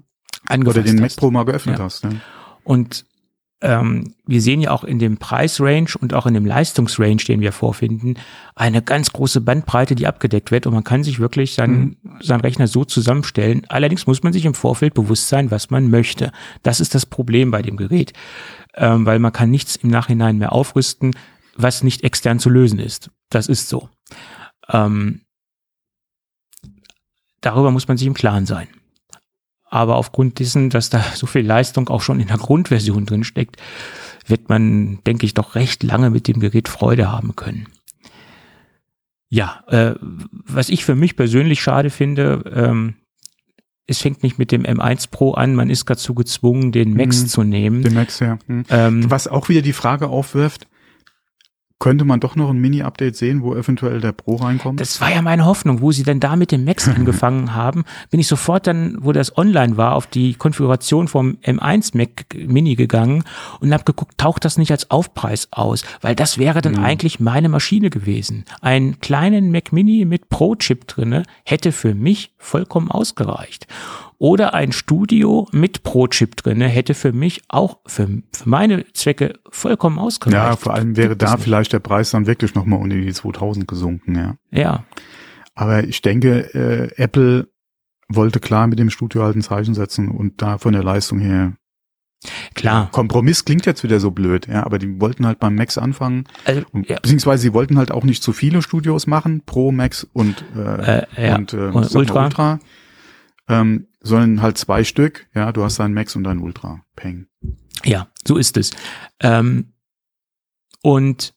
[SPEAKER 2] oder den Mac
[SPEAKER 3] hast.
[SPEAKER 2] Pro mal geöffnet
[SPEAKER 3] Ja.
[SPEAKER 2] hast. Ne?
[SPEAKER 3] Und ähm, wir sehen ja auch in dem Preisrange und auch in dem Leistungsrange, den wir vorfinden, eine ganz große Bandbreite, die abgedeckt wird und man kann sich wirklich seinen, seinen Rechner so zusammenstellen. Allerdings muss man sich im Vorfeld bewusst sein, was man möchte. Das ist das Problem bei dem Gerät, ähm, weil man kann nichts im Nachhinein mehr aufrüsten, was nicht extern zu lösen ist. Das ist so. Ähm, darüber muss man sich im Klaren sein. Aber aufgrund dessen, dass da so viel Leistung auch schon in der Grundversion drin steckt, wird man, denke ich, doch recht lange mit dem Gerät Freude haben können. Ja, äh, was ich für mich persönlich schade finde, ähm, es fängt nicht mit dem M1 Pro an, man ist dazu gezwungen, den Max
[SPEAKER 2] Mhm.
[SPEAKER 3] zu nehmen.
[SPEAKER 2] Den Max, ja. Mhm.
[SPEAKER 3] Ähm,
[SPEAKER 2] Was auch wieder die Frage aufwirft, könnte man doch noch ein Mini-Update sehen, wo eventuell der Pro reinkommt?
[SPEAKER 3] Das war ja meine Hoffnung, wo sie dann da mit dem Max [laughs] angefangen haben, bin ich sofort dann, wo das online war, auf die Konfiguration vom M1 Mac Mini gegangen und habe geguckt, taucht das nicht als Aufpreis aus, weil das wäre dann
[SPEAKER 2] Mhm.
[SPEAKER 3] eigentlich meine Maschine gewesen. Einen kleinen Mac Mini mit Pro-Chip drinne hätte für mich vollkommen ausgereicht. Oder ein Studio mit Pro-Chip drinne hätte für mich auch für, für meine Zwecke vollkommen ausgereicht.
[SPEAKER 2] ja, vor allem wäre da vielleicht der Preis dann wirklich nochmal unter die 2000 gesunken, ja.
[SPEAKER 3] Ja,
[SPEAKER 2] Aber ich denke, äh, Apple wollte klar mit dem Studio halt ein Zeichen setzen und da von der Leistung her.
[SPEAKER 3] klar.
[SPEAKER 2] Kompromiss klingt jetzt wieder so blöd, ja, aber die wollten halt beim Max anfangen.
[SPEAKER 3] Also, ja.
[SPEAKER 2] Beziehungsweise sie wollten halt auch nicht zu viele Studios machen, Pro, Max und, äh,
[SPEAKER 3] Äh, ja.
[SPEAKER 2] und, äh,
[SPEAKER 3] Und Ultra.
[SPEAKER 2] Ultra ähm, sondern halt zwei Stück, ja, du hast deinen Max und deinen Ultra. Peng.
[SPEAKER 3] Ja, so ist es. Ähm, und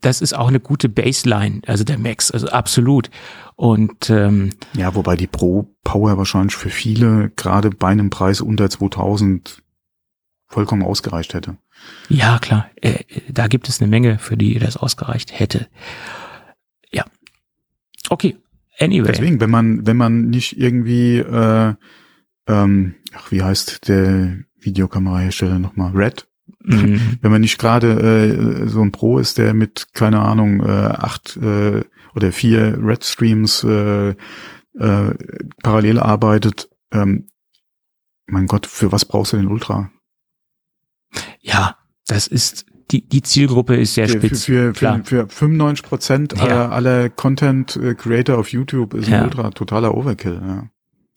[SPEAKER 3] das ist auch eine gute Baseline, also der Max, also absolut. Und ähm,
[SPEAKER 2] Ja, wobei die Pro Power wahrscheinlich für viele gerade bei einem Preis unter 2000 vollkommen ausgereicht hätte.
[SPEAKER 3] ja, klar, äh, da gibt es eine Menge, für die das ausgereicht hätte. Ja. Okay, anyway.
[SPEAKER 2] Deswegen, wenn man, wenn man nicht irgendwie, äh, ähm, ach, wie heißt der Videokamerahersteller nochmal? Red?
[SPEAKER 3] Mhm. [laughs]
[SPEAKER 2] Wenn man nicht gerade äh, so ein Pro ist, der mit, keine Ahnung, äh, acht äh, oder vier Red Streams äh, äh, parallel arbeitet, ähm, mein Gott, für was brauchst du den Ultra?
[SPEAKER 3] Ja, das ist, die, die Zielgruppe ist sehr
[SPEAKER 2] Für, für,
[SPEAKER 3] spitz.
[SPEAKER 2] für,
[SPEAKER 3] klar.
[SPEAKER 2] für, für 95 Prozent
[SPEAKER 3] Ja.
[SPEAKER 2] aller, aller Content äh, Creator auf YouTube ist ein
[SPEAKER 3] Ja.
[SPEAKER 2] Ultra totaler Overkill. Ja.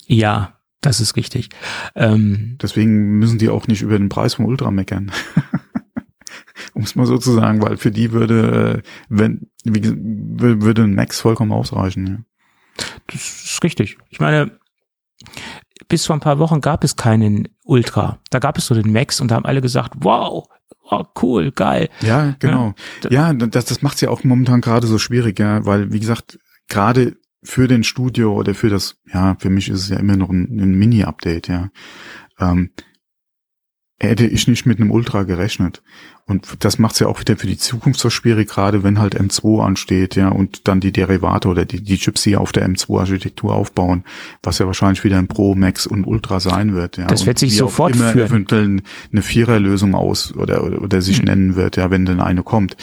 [SPEAKER 3] Ja, das ist richtig. Ähm,
[SPEAKER 2] Deswegen müssen die auch nicht über den Preis vom Ultra meckern. [laughs] um es mal so zu sagen, weil für die würde, äh, wenn, wie, würde ein Max vollkommen ausreichen. Ja.
[SPEAKER 3] Das ist richtig. Ich meine, bis vor ein paar Wochen gab es keinen Ultra. Da gab es so den Max und da haben alle gesagt, wow, oh, cool, geil.
[SPEAKER 2] Ja, genau. Ja, das, das macht es ja auch momentan gerade so schwierig, ja, weil, wie gesagt, gerade für den Studio oder für das, ja, für mich ist es ja immer noch ein, ein Mini-Update, ja. Ähm, hätte ich nicht mit einem Ultra gerechnet. Und das macht es ja auch wieder für die Zukunft so schwierig, gerade wenn halt M2 ansteht, ja, und dann die Derivate oder die, die Chips hier auf der M2-Architektur aufbauen, was ja wahrscheinlich wieder ein Pro, Max und Ultra sein wird, ja.
[SPEAKER 3] Das wird sich sofort
[SPEAKER 2] immer
[SPEAKER 3] führen.
[SPEAKER 2] eventuell eine Viererlösung aus oder, oder, oder sich
[SPEAKER 3] Hm.
[SPEAKER 2] nennen wird, ja, wenn denn eine kommt.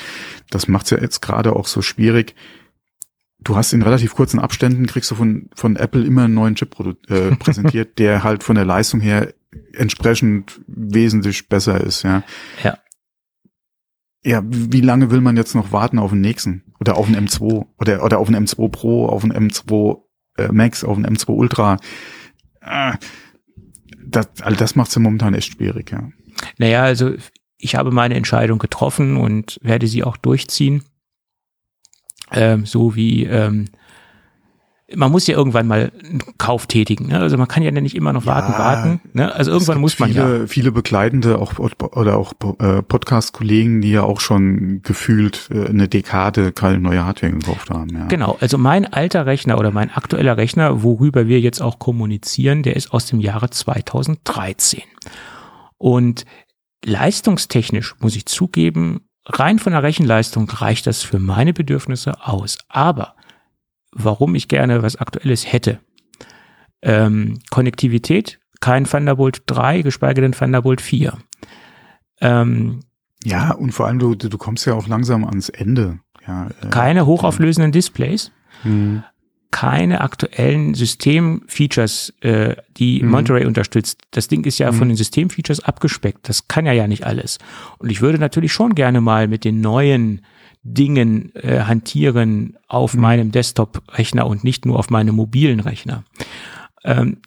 [SPEAKER 2] Das macht es ja jetzt gerade auch so schwierig. Du hast in relativ kurzen Abständen, kriegst du von, von Apple immer einen neuen Chip äh, [laughs] präsentiert, der halt von der Leistung her entsprechend wesentlich besser ist, ja.
[SPEAKER 3] Ja.
[SPEAKER 2] Ja, wie lange will man jetzt noch warten auf den nächsten? Oder auf den M2? Oder, oder auf den M2 Pro, auf den M2 äh, Max, auf den M2 Ultra? Ah, das, also das macht's ja momentan echt schwierig, ja.
[SPEAKER 3] Naja, also ich habe meine Entscheidung getroffen und werde sie auch durchziehen. Ähm, so wie ähm, man muss ja irgendwann mal einen Kauf tätigen. Ne? Also man kann ja nicht immer noch warten,
[SPEAKER 2] Ja,
[SPEAKER 3] warten. Ne? Also irgendwann muss man ja.
[SPEAKER 2] viele, viele begleitende auch oder auch äh, Podcast-Kollegen, die ja auch schon gefühlt äh, eine Dekade keine neue Hardware gekauft haben. Ja.
[SPEAKER 3] Genau, also mein alter Rechner oder mein aktueller Rechner, worüber wir jetzt auch kommunizieren, der ist aus dem Jahre 2013. Und leistungstechnisch muss ich zugeben, rein von der Rechenleistung reicht das für meine Bedürfnisse aus. Aber warum ich gerne was Aktuelles hätte, ähm, Konnektivität, kein Thunderbolt 3, geschweige denn Thunderbolt 4. Ähm,
[SPEAKER 2] Ja, und vor allem du, du kommst ja auch langsam ans Ende. Ja, äh,
[SPEAKER 3] keine hochauflösenden Displays.
[SPEAKER 2] hm.
[SPEAKER 3] keine aktuellen Systemfeatures, äh, die
[SPEAKER 2] Mhm.
[SPEAKER 3] Monterey unterstützt. Das Ding ist ja
[SPEAKER 2] Mhm.
[SPEAKER 3] von den Systemfeatures abgespeckt. Das kann ja ja nicht alles. Und ich würde natürlich schon gerne mal mit den neuen Dingen äh, hantieren auf
[SPEAKER 2] Mhm.
[SPEAKER 3] meinem Desktop-Rechner und nicht nur auf meinem mobilen Rechner. Ähm,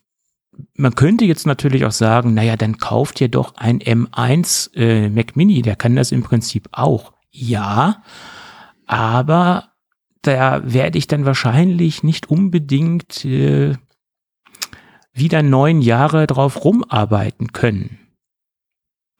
[SPEAKER 3] man könnte jetzt natürlich auch sagen, naja, dann kauft ihr doch ein M1 äh, Mac Mini, der kann das im Prinzip auch. Ja, aber da werde ich dann wahrscheinlich nicht unbedingt äh, wieder neun Jahre drauf rumarbeiten können.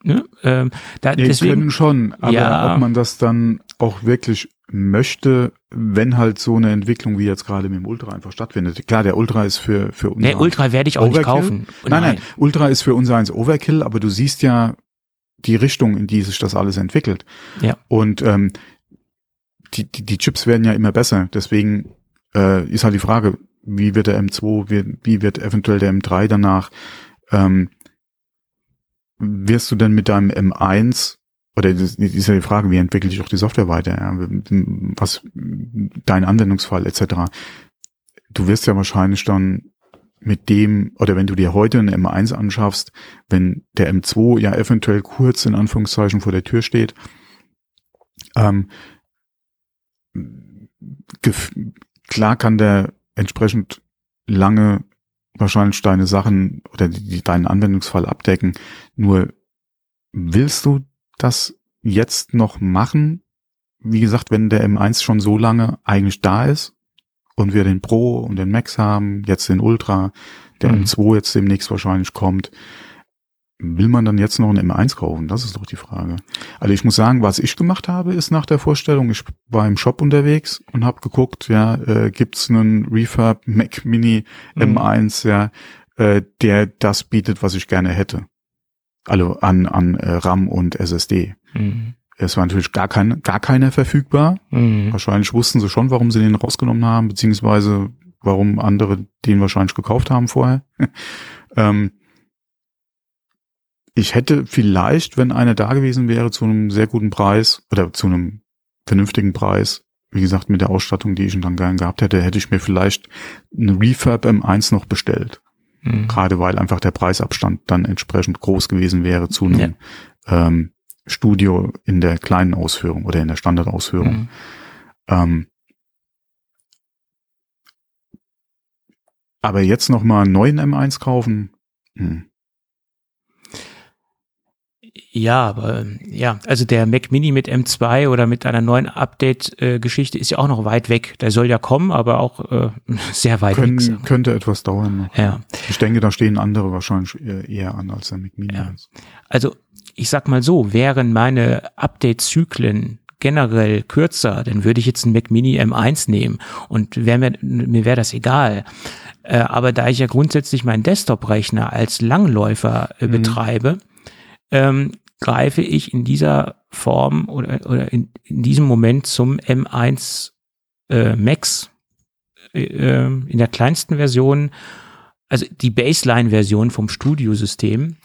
[SPEAKER 3] Ne? Ähm, da,
[SPEAKER 2] Ja,
[SPEAKER 3] deswegen,
[SPEAKER 2] können schon, aber
[SPEAKER 3] Ja.
[SPEAKER 2] ob man das dann auch wirklich möchte, wenn halt so eine Entwicklung wie jetzt gerade mit dem Ultra einfach stattfindet. Klar, der Ultra ist für für unser
[SPEAKER 3] nee, Ultra werde ich auch nicht
[SPEAKER 2] Overkill?
[SPEAKER 3] kaufen.
[SPEAKER 2] Nein, nein, Ultra ist für unser eins Overkill, aber du siehst ja die Richtung, in die sich das alles entwickelt.
[SPEAKER 3] Ja.
[SPEAKER 2] Und ähm, die, die, die Chips werden ja immer besser. Deswegen äh, ist halt die Frage, wie wird der M2, wie, wie wird eventuell der M3 danach? Ähm, wirst du denn mit deinem M1 oder das ist ja die Frage, wie entwickelt sich auch die Software weiter, ja? was dein Anwendungsfall etc. Du wirst ja wahrscheinlich dann mit dem, oder wenn du dir heute einen M1 anschaffst, wenn der M2 ja eventuell kurz in Anführungszeichen vor der Tür steht, ähm, klar kann der entsprechend lange wahrscheinlich deine Sachen oder die, deinen Anwendungsfall abdecken. Nur willst du das jetzt noch machen? Wie gesagt, wenn der M1 schon so lange eigentlich da ist und wir den Pro und den Max haben, jetzt den Ultra, der
[SPEAKER 3] Mhm.
[SPEAKER 2] M2 jetzt demnächst wahrscheinlich kommt, will man dann jetzt noch einen M1 kaufen? Das ist doch die Frage. Also ich muss sagen, was ich gemacht habe, ist nach der Vorstellung, ich war im Shop unterwegs und habe geguckt, ja, äh, gibt's einen Refurb Mac Mini
[SPEAKER 3] Mhm.
[SPEAKER 2] M1, ja, äh, der das bietet, was ich gerne hätte. Also an, an äh, RAM und SSD.
[SPEAKER 3] Mhm.
[SPEAKER 2] Es war natürlich gar kein, gar keiner verfügbar.
[SPEAKER 3] Mhm.
[SPEAKER 2] Wahrscheinlich wussten sie schon, warum sie den rausgenommen haben, beziehungsweise warum andere den wahrscheinlich gekauft haben vorher. [laughs] ähm, ich hätte vielleicht, wenn einer da gewesen wäre, zu einem sehr guten Preis oder zu einem vernünftigen Preis, wie gesagt, mit der Ausstattung, die ich dann gern gehabt hätte, hätte ich mir vielleicht eine Refurb M1 noch bestellt.
[SPEAKER 3] Mhm.
[SPEAKER 2] Gerade weil einfach der Preisabstand dann entsprechend groß gewesen wäre zu einem ähm, Studio in der kleinen Ausführung oder in der Standardausführung.
[SPEAKER 3] Mhm.
[SPEAKER 2] Ähm, aber jetzt noch mal einen neuen M1 kaufen? Hm.
[SPEAKER 3] Ja, aber ähm, ja, also der Mac Mini mit M2 oder mit einer neuen Update-Geschichte ist ja auch noch weit weg. Der soll ja kommen, aber auch äh, [laughs] sehr weit weg.
[SPEAKER 2] Können,
[SPEAKER 3] wir.
[SPEAKER 2] könnte etwas dauern noch.
[SPEAKER 3] Ja,
[SPEAKER 2] Ich denke, da stehen andere wahrscheinlich eher, an als der Mac Mini.
[SPEAKER 3] Ja. also ich sag mal so, wären meine Update-Zyklen generell kürzer, dann würde ich jetzt einen Mac Mini M1 nehmen und wär mir, mir wäre das egal. Äh, aber da ich ja grundsätzlich meinen Desktop-Rechner als Langläufer äh,
[SPEAKER 2] Mhm.
[SPEAKER 3] betreibe, ähm, greife ich in dieser Form oder, oder in, in diesem Moment zum M1 äh, Max äh, ähm, in der kleinsten Version, also die Baseline-Version vom Studiosystem.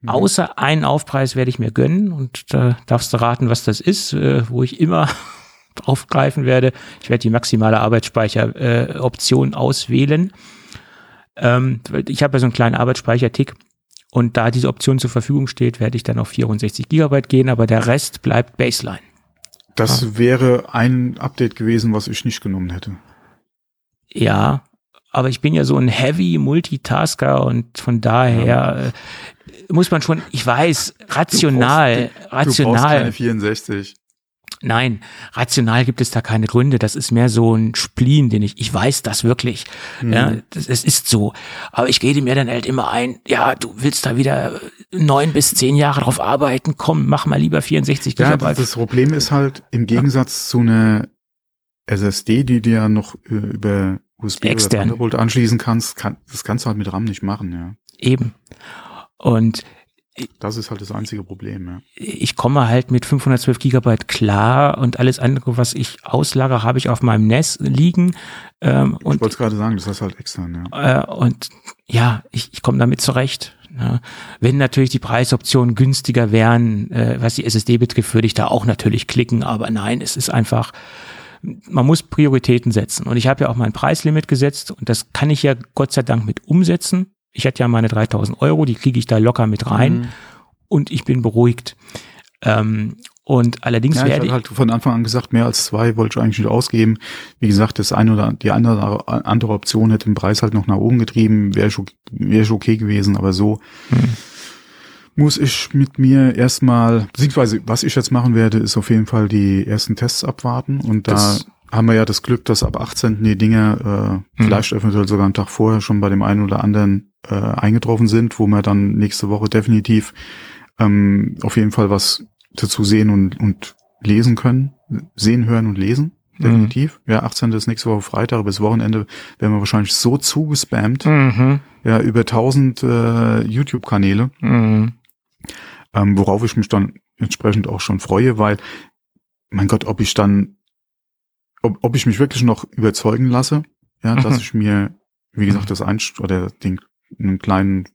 [SPEAKER 3] Mhm. Außer einen Aufpreis werde ich mir gönnen und da darfst du raten, was das ist, äh, wo ich immer [laughs] aufgreifen werde. Ich werde die maximale Arbeitsspeicher-Option äh, auswählen. Ähm, ich habe ja so einen kleinen Arbeitsspeicher-Tick und da diese Option zur Verfügung steht, werde ich dann auf 64 Gigabyte gehen, aber der Rest bleibt Baseline.
[SPEAKER 2] Das ja. wäre ein Update gewesen, was ich nicht genommen hätte.
[SPEAKER 3] Ja, aber ich bin ja so ein Heavy Multitasker und von daher ja. Äh, muss man schon, ich weiß, rational, du brauchst, rational. Du brauchst
[SPEAKER 2] keine 64.
[SPEAKER 3] Nein, rational gibt es da keine Gründe. Das ist mehr so ein Spleen, den ich, ich weiß das wirklich. Mhm. Ja, das, es ist so. Aber ich rede mir dann halt immer ein, ja, du willst da wieder neun bis zehn Jahre drauf arbeiten. Komm, mach mal lieber 64
[SPEAKER 2] ja, Gigabyte. Das Problem ist halt, im Gegensatz ja. zu einer SSD, die du ja noch äh, über USB Extern. oder Thunderbolt anschließen kannst, kann, das kannst du halt mit RAM nicht machen, ja.
[SPEAKER 3] Eben. Und
[SPEAKER 2] das ist halt das einzige Problem, ja.
[SPEAKER 3] Ich komme halt mit 512 Gigabyte klar und alles andere, was ich auslagere, habe ich auf meinem NES liegen.
[SPEAKER 2] Ähm, ich wollte es gerade sagen, das heißt halt extern,
[SPEAKER 3] ja. Äh, und ja, ich, ich komme damit zurecht. Ne? Wenn natürlich die Preisoptionen günstiger wären, äh, was die SSD betrifft, würde ich da auch natürlich klicken, aber nein, es ist einfach, man muss Prioritäten setzen. Und ich habe ja auch mein Preislimit gesetzt und das kann ich ja Gott sei Dank mit umsetzen ich hätte ja meine 3000 Euro, die kriege ich da locker mit rein mhm. und ich bin beruhigt. Ähm, und allerdings ja, werde
[SPEAKER 2] ich halt von Anfang an gesagt, mehr als zwei wollte ich eigentlich nicht ausgeben. Wie gesagt, das eine oder die andere, andere Option hätte den Preis halt noch nach oben getrieben, wäre ich, wär ich okay gewesen, aber so mhm. muss ich mit mir erstmal, beziehungsweise was ich jetzt machen werde, ist auf jeden Fall die ersten Tests abwarten und da das haben wir ja das Glück, dass ab 18. die Dinge äh, mhm. vielleicht eventuell sogar einen Tag vorher schon bei dem einen oder anderen äh, eingetroffen sind, wo wir dann nächste Woche definitiv ähm, auf jeden Fall was dazu sehen und, und lesen können. Sehen, hören und lesen. Definitiv. Mhm. Ja, 18. ist nächste Woche Freitag, bis Wochenende werden wir wahrscheinlich so zugespammt. Mhm. Ja, über 1000 äh, YouTube-Kanäle. Mhm. Ähm, worauf ich mich dann entsprechend auch schon freue, weil, mein Gott, ob ich dann, ob, ob ich mich wirklich noch überzeugen lasse, ja, mhm. dass ich mir, wie gesagt, das Einst oder den einen kleinen,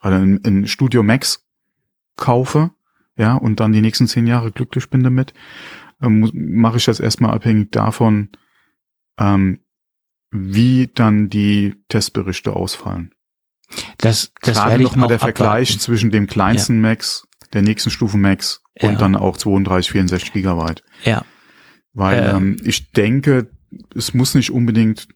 [SPEAKER 2] also ein Studio Max kaufe, ja, und dann die nächsten zehn Jahre glücklich bin damit, ähm, mache ich das erstmal abhängig davon, ähm, wie dann die Testberichte ausfallen.
[SPEAKER 3] Das, das
[SPEAKER 2] Gerade noch mal der abwarten. Vergleich zwischen dem kleinsten ja. Max, der nächsten Stufe Max und ja. dann auch 32, 64 Gigabyte.
[SPEAKER 3] Ja.
[SPEAKER 2] Weil ähm, ähm, ich denke, es muss nicht unbedingt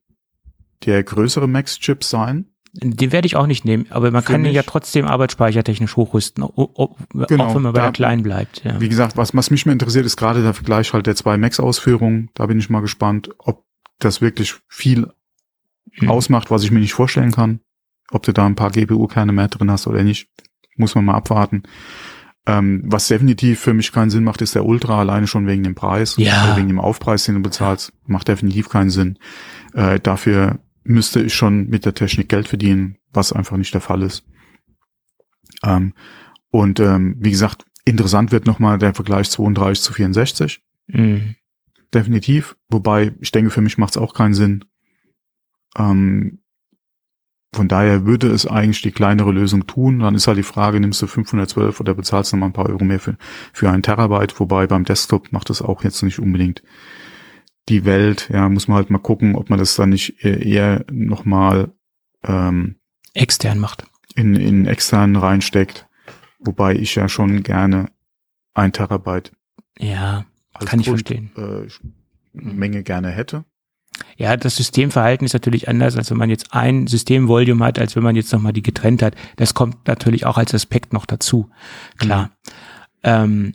[SPEAKER 2] der größere Max-Chip sein,
[SPEAKER 3] den werde ich auch nicht nehmen, aber man kann ihn ja trotzdem arbeitsspeichertechnisch hochrüsten, auch genau, wenn man bei da, der kleinen bleibt. Ja.
[SPEAKER 2] Wie gesagt, was, was mich mehr interessiert, ist gerade der Vergleich halt der zwei Max-Ausführungen. Da bin ich mal gespannt, ob das wirklich viel hm. ausmacht, was ich mir nicht vorstellen kann. Ob du da ein paar GPU-Kerne mehr drin hast oder nicht, muss man mal abwarten. Ähm, was definitiv für mich keinen Sinn macht, ist der Ultra, alleine schon wegen dem Preis,
[SPEAKER 3] ja.
[SPEAKER 2] wegen dem Aufpreis, den du bezahlst, macht definitiv keinen Sinn. Äh, dafür müsste ich schon mit der Technik Geld verdienen, was einfach nicht der Fall ist. Ähm, und ähm, wie gesagt, interessant wird nochmal der Vergleich 32 zu 64. Mhm. Definitiv. Wobei, ich denke, für mich macht es auch keinen Sinn. Ähm, von daher würde es eigentlich die kleinere Lösung tun. Dann ist halt die Frage, nimmst du 512 oder bezahlst du mal ein paar Euro mehr für, für einen Terabyte? Wobei beim Desktop macht es auch jetzt nicht unbedingt die Welt, ja, muss man halt mal gucken, ob man das dann nicht eher nochmal ähm,
[SPEAKER 3] extern macht.
[SPEAKER 2] In, in extern reinsteckt. Wobei ich ja schon gerne ein Terabyte.
[SPEAKER 3] Ja, kann ich Grund, verstehen.
[SPEAKER 2] Äh, Menge gerne hätte.
[SPEAKER 3] Ja, das Systemverhalten ist natürlich anders, als wenn man jetzt ein Systemvolume hat, als wenn man jetzt nochmal die getrennt hat. Das kommt natürlich auch als Aspekt noch dazu. Klar. Mhm. Ähm,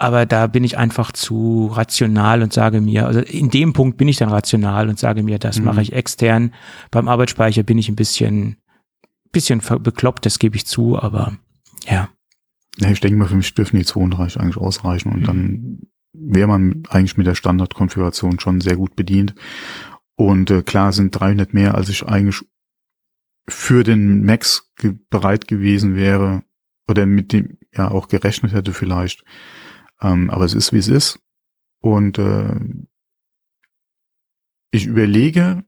[SPEAKER 3] aber da bin ich einfach zu rational und sage mir, also in dem Punkt bin ich dann rational und sage mir, das mhm. mache ich extern. Beim Arbeitsspeicher bin ich ein bisschen, bisschen bekloppt, das gebe ich zu, aber ja.
[SPEAKER 2] Ja, ich denke mal, für mich dürfen die 32 eigentlich ausreichen und mhm. dann wäre man eigentlich mit der Standardkonfiguration schon sehr gut bedient. Und äh, klar sind 300 mehr, als ich eigentlich für den Max ge bereit gewesen wäre oder mit dem ja auch gerechnet hätte vielleicht. Ähm, aber es ist, wie es ist. Und äh, ich überlege,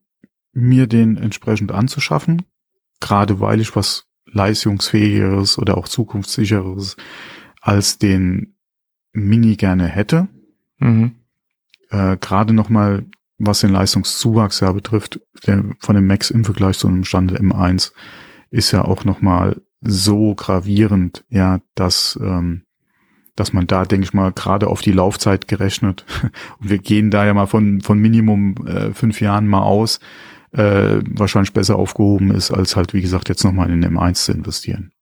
[SPEAKER 2] mir den entsprechend anzuschaffen, gerade weil ich was leistungsfähigeres oder auch zukunftssicheres als den Mini gerne hätte. Mhm. Äh, gerade nochmal, was den Leistungszuwachs ja betrifft, der, von dem Max im Vergleich zu einem Stand M1 ist ja auch nochmal so gravierend, ja, dass, ähm, dass man da, denke ich mal, gerade auf die Laufzeit gerechnet, [laughs] und wir gehen da ja mal von, von Minimum äh, fünf Jahren mal aus, äh, wahrscheinlich besser aufgehoben ist, als halt, wie gesagt, jetzt nochmal in den M1 zu investieren.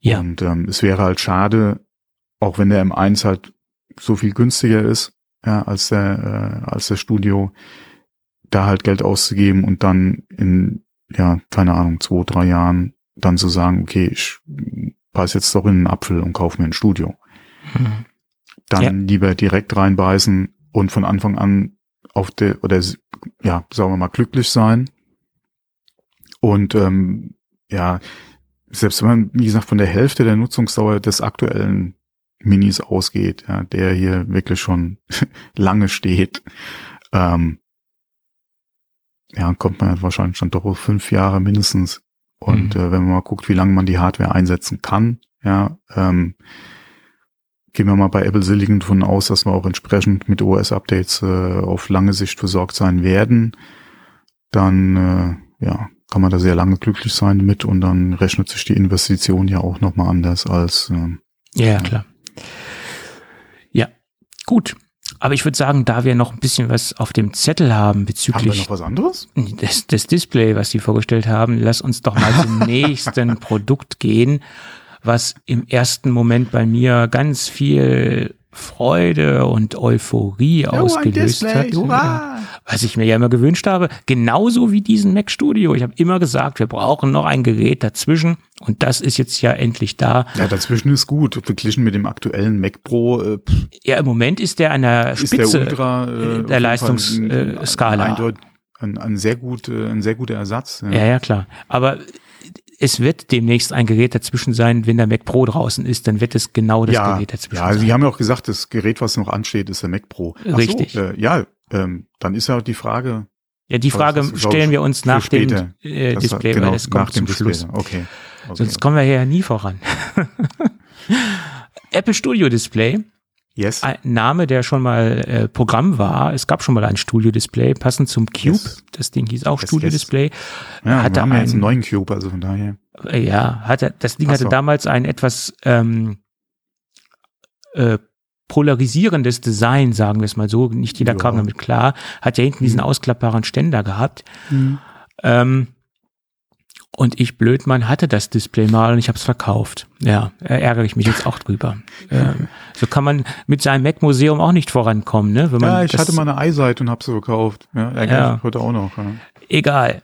[SPEAKER 2] Ja. Und ähm, es wäre halt schade, auch wenn der M1 halt so viel günstiger ist, ja, als der, äh, als das Studio, da halt Geld auszugeben und dann in, ja, keine Ahnung, zwei, drei Jahren dann zu sagen, okay, ich passe jetzt doch in einen Apfel und kaufe mir ein Studio. Mhm. Dann ja. lieber direkt reinbeißen und von Anfang an auf der, oder ja, sagen wir mal, glücklich sein. Und ähm, ja, selbst wenn man, wie gesagt, von der Hälfte der Nutzungsdauer des aktuellen Minis ausgeht, ja, der hier wirklich schon [laughs] lange steht, ähm, ja, kommt man wahrscheinlich schon doch auf fünf Jahre mindestens. Und mhm. äh, wenn man mal guckt, wie lange man die Hardware einsetzen kann, ja, ähm, gehen wir mal bei Apple Silicon davon aus, dass wir auch entsprechend mit OS-Updates äh, auf lange Sicht versorgt sein werden, dann äh, ja, kann man da sehr lange glücklich sein mit und dann rechnet sich die Investition ja auch nochmal anders als
[SPEAKER 3] ähm, ja, klar. Ja, gut. Aber ich würde sagen, da wir noch ein bisschen was auf dem Zettel haben bezüglich haben wir
[SPEAKER 2] noch was anderes?
[SPEAKER 3] Des, des Display, was Sie vorgestellt haben, lass uns doch mal zum [laughs] nächsten Produkt gehen, was im ersten Moment bei mir ganz viel Freude und Euphorie oh, ausgelöst hat. Hurra! Was ich mir ja immer gewünscht habe, genauso wie diesen Mac Studio. Ich habe immer gesagt, wir brauchen noch ein Gerät dazwischen und das ist jetzt ja endlich da.
[SPEAKER 2] Ja, dazwischen ist gut, verglichen mit dem aktuellen Mac Pro. Äh,
[SPEAKER 3] ja, im Moment ist der an der Spitze der, Ultra, äh, der Leistungsskala.
[SPEAKER 2] Ein, ein, ein, sehr gut, äh, ein sehr guter Ersatz.
[SPEAKER 3] Ja. ja, ja, klar. Aber es wird demnächst ein Gerät dazwischen sein, wenn der Mac Pro draußen ist, dann wird es genau das
[SPEAKER 2] ja,
[SPEAKER 3] Gerät dazwischen
[SPEAKER 2] ja, also sein. Sie haben ja auch gesagt, das Gerät, was noch ansteht, ist der Mac Pro.
[SPEAKER 3] Ach Richtig.
[SPEAKER 2] So, äh, ja, ähm, dann ist ja die Frage.
[SPEAKER 3] Ja, die Frage stellen wir uns nach dem äh, Display,
[SPEAKER 2] genau,
[SPEAKER 3] weil es kommt zum
[SPEAKER 2] Display.
[SPEAKER 3] Schluss.
[SPEAKER 2] Okay.
[SPEAKER 3] okay. Sonst kommen wir hier ja nie voran. [laughs] Apple Studio Display
[SPEAKER 2] Yes.
[SPEAKER 3] Ein Name, der schon mal äh, Programm war. Es gab schon mal ein Studio-Display, passend zum Cube. Yes. Das Ding hieß auch yes, Studio-Display. Yes.
[SPEAKER 2] Ja, hatte wir haben einen, jetzt einen neuen Cube, also von daher.
[SPEAKER 3] Äh, ja, hatte, das Ding so. hatte damals ein etwas ähm, äh, polarisierendes Design, sagen wir es mal so. Nicht jeder ja. kam damit klar. Hat ja hinten mhm. diesen ausklappbaren Ständer gehabt. Mhm. Ähm, und ich Blödmann hatte das Display mal und ich habe es verkauft. Ja, ärgere ich mich jetzt auch drüber. ähm, so kann man mit seinem Mac-Museum auch nicht vorankommen, ne?
[SPEAKER 2] Wenn man ja, ich hatte mal eine iSight und habe sie verkauft. Ja, ärgere ja. mich heute auch noch. Ja.
[SPEAKER 3] Egal.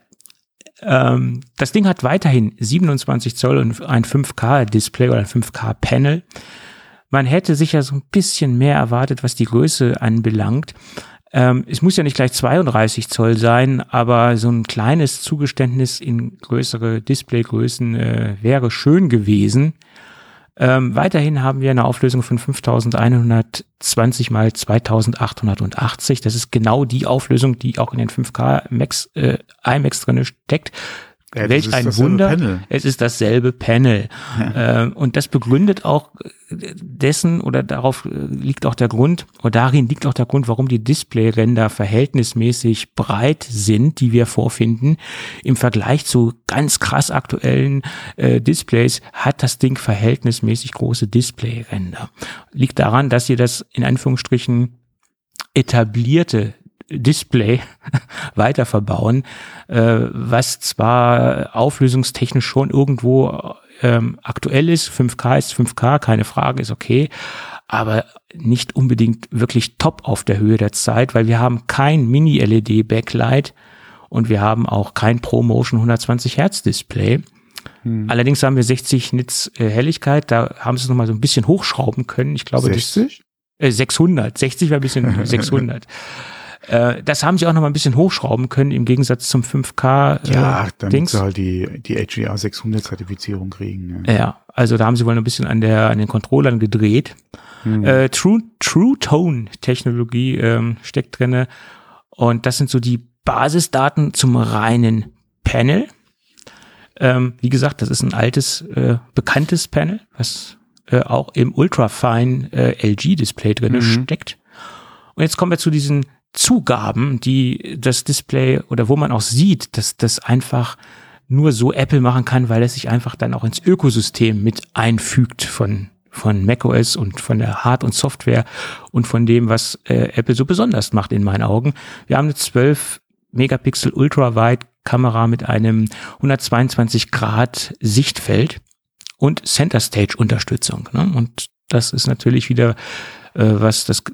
[SPEAKER 3] Ähm, das Ding hat weiterhin 27 Zoll und ein 5K-Display oder ein 5K-Panel. Man hätte sicher so ein bisschen mehr erwartet, was die Größe anbelangt. Ähm, es muss ja nicht gleich 32 Zoll sein, aber so ein kleines Zugeständnis in größere Displaygrößen äh, wäre schön gewesen. Ähm, weiterhin haben wir eine Auflösung von 5120 mal 2880. Das ist genau die Auflösung, die auch in den 5K Max, äh, IMAX drinne steckt. Ja, Welch ein Wunder. Panel. Es ist dasselbe Panel. Ja. Ähm, und das begründet auch dessen oder darauf liegt auch der Grund, oder darin liegt auch der Grund, warum die Displayränder verhältnismäßig breit sind, die wir vorfinden. Im Vergleich zu ganz krass aktuellen äh, Displays hat das Ding verhältnismäßig große Displayränder. Liegt daran, dass ihr das in Anführungsstrichen etablierte Display [laughs] weiter verbauen, äh, was zwar auflösungstechnisch schon irgendwo ähm, aktuell ist, 5K ist 5K, keine Frage, ist okay, aber nicht unbedingt wirklich top auf der Höhe der Zeit, weil wir haben kein Mini-LED-Backlight und wir haben auch kein ProMotion 120 Hertz Display. Hm. Allerdings haben wir 60 Nits äh, Helligkeit, da haben sie es nochmal so ein bisschen hochschrauben können. Ich glaube,
[SPEAKER 2] 60?
[SPEAKER 3] Das, äh, 600, 60 war ein bisschen [laughs] 600. Äh, das haben sie auch noch mal ein bisschen hochschrauben können im Gegensatz zum 5K.
[SPEAKER 2] Äh, ja, damit
[SPEAKER 3] Dings.
[SPEAKER 2] sie halt die, die HDR 600 Zertifizierung kriegen. Ja.
[SPEAKER 3] ja, also da haben sie wohl ein bisschen an, der, an den Controllern gedreht.
[SPEAKER 2] Hm.
[SPEAKER 3] Äh, True, True Tone Technologie ähm, steckt drinne und das sind so die Basisdaten zum reinen Panel. Ähm, wie gesagt, das ist ein altes, äh, bekanntes Panel, was äh, auch im Ultrafine äh, LG-Display drin
[SPEAKER 2] Mhm.
[SPEAKER 3] steckt. Und jetzt kommen wir zu diesen Zugaben, die das Display oder wo man auch sieht, dass das einfach nur so Apple machen kann, weil es sich einfach dann auch ins Ökosystem mit einfügt von von macOS und von der Hard- und Software und von dem, was äh, Apple so besonders macht in meinen Augen. Wir haben eine 12 Megapixel Ultrawide Kamera mit einem 122 Grad Sichtfeld und Center Stage Unterstützung. Ne? Und das ist natürlich wieder äh, was das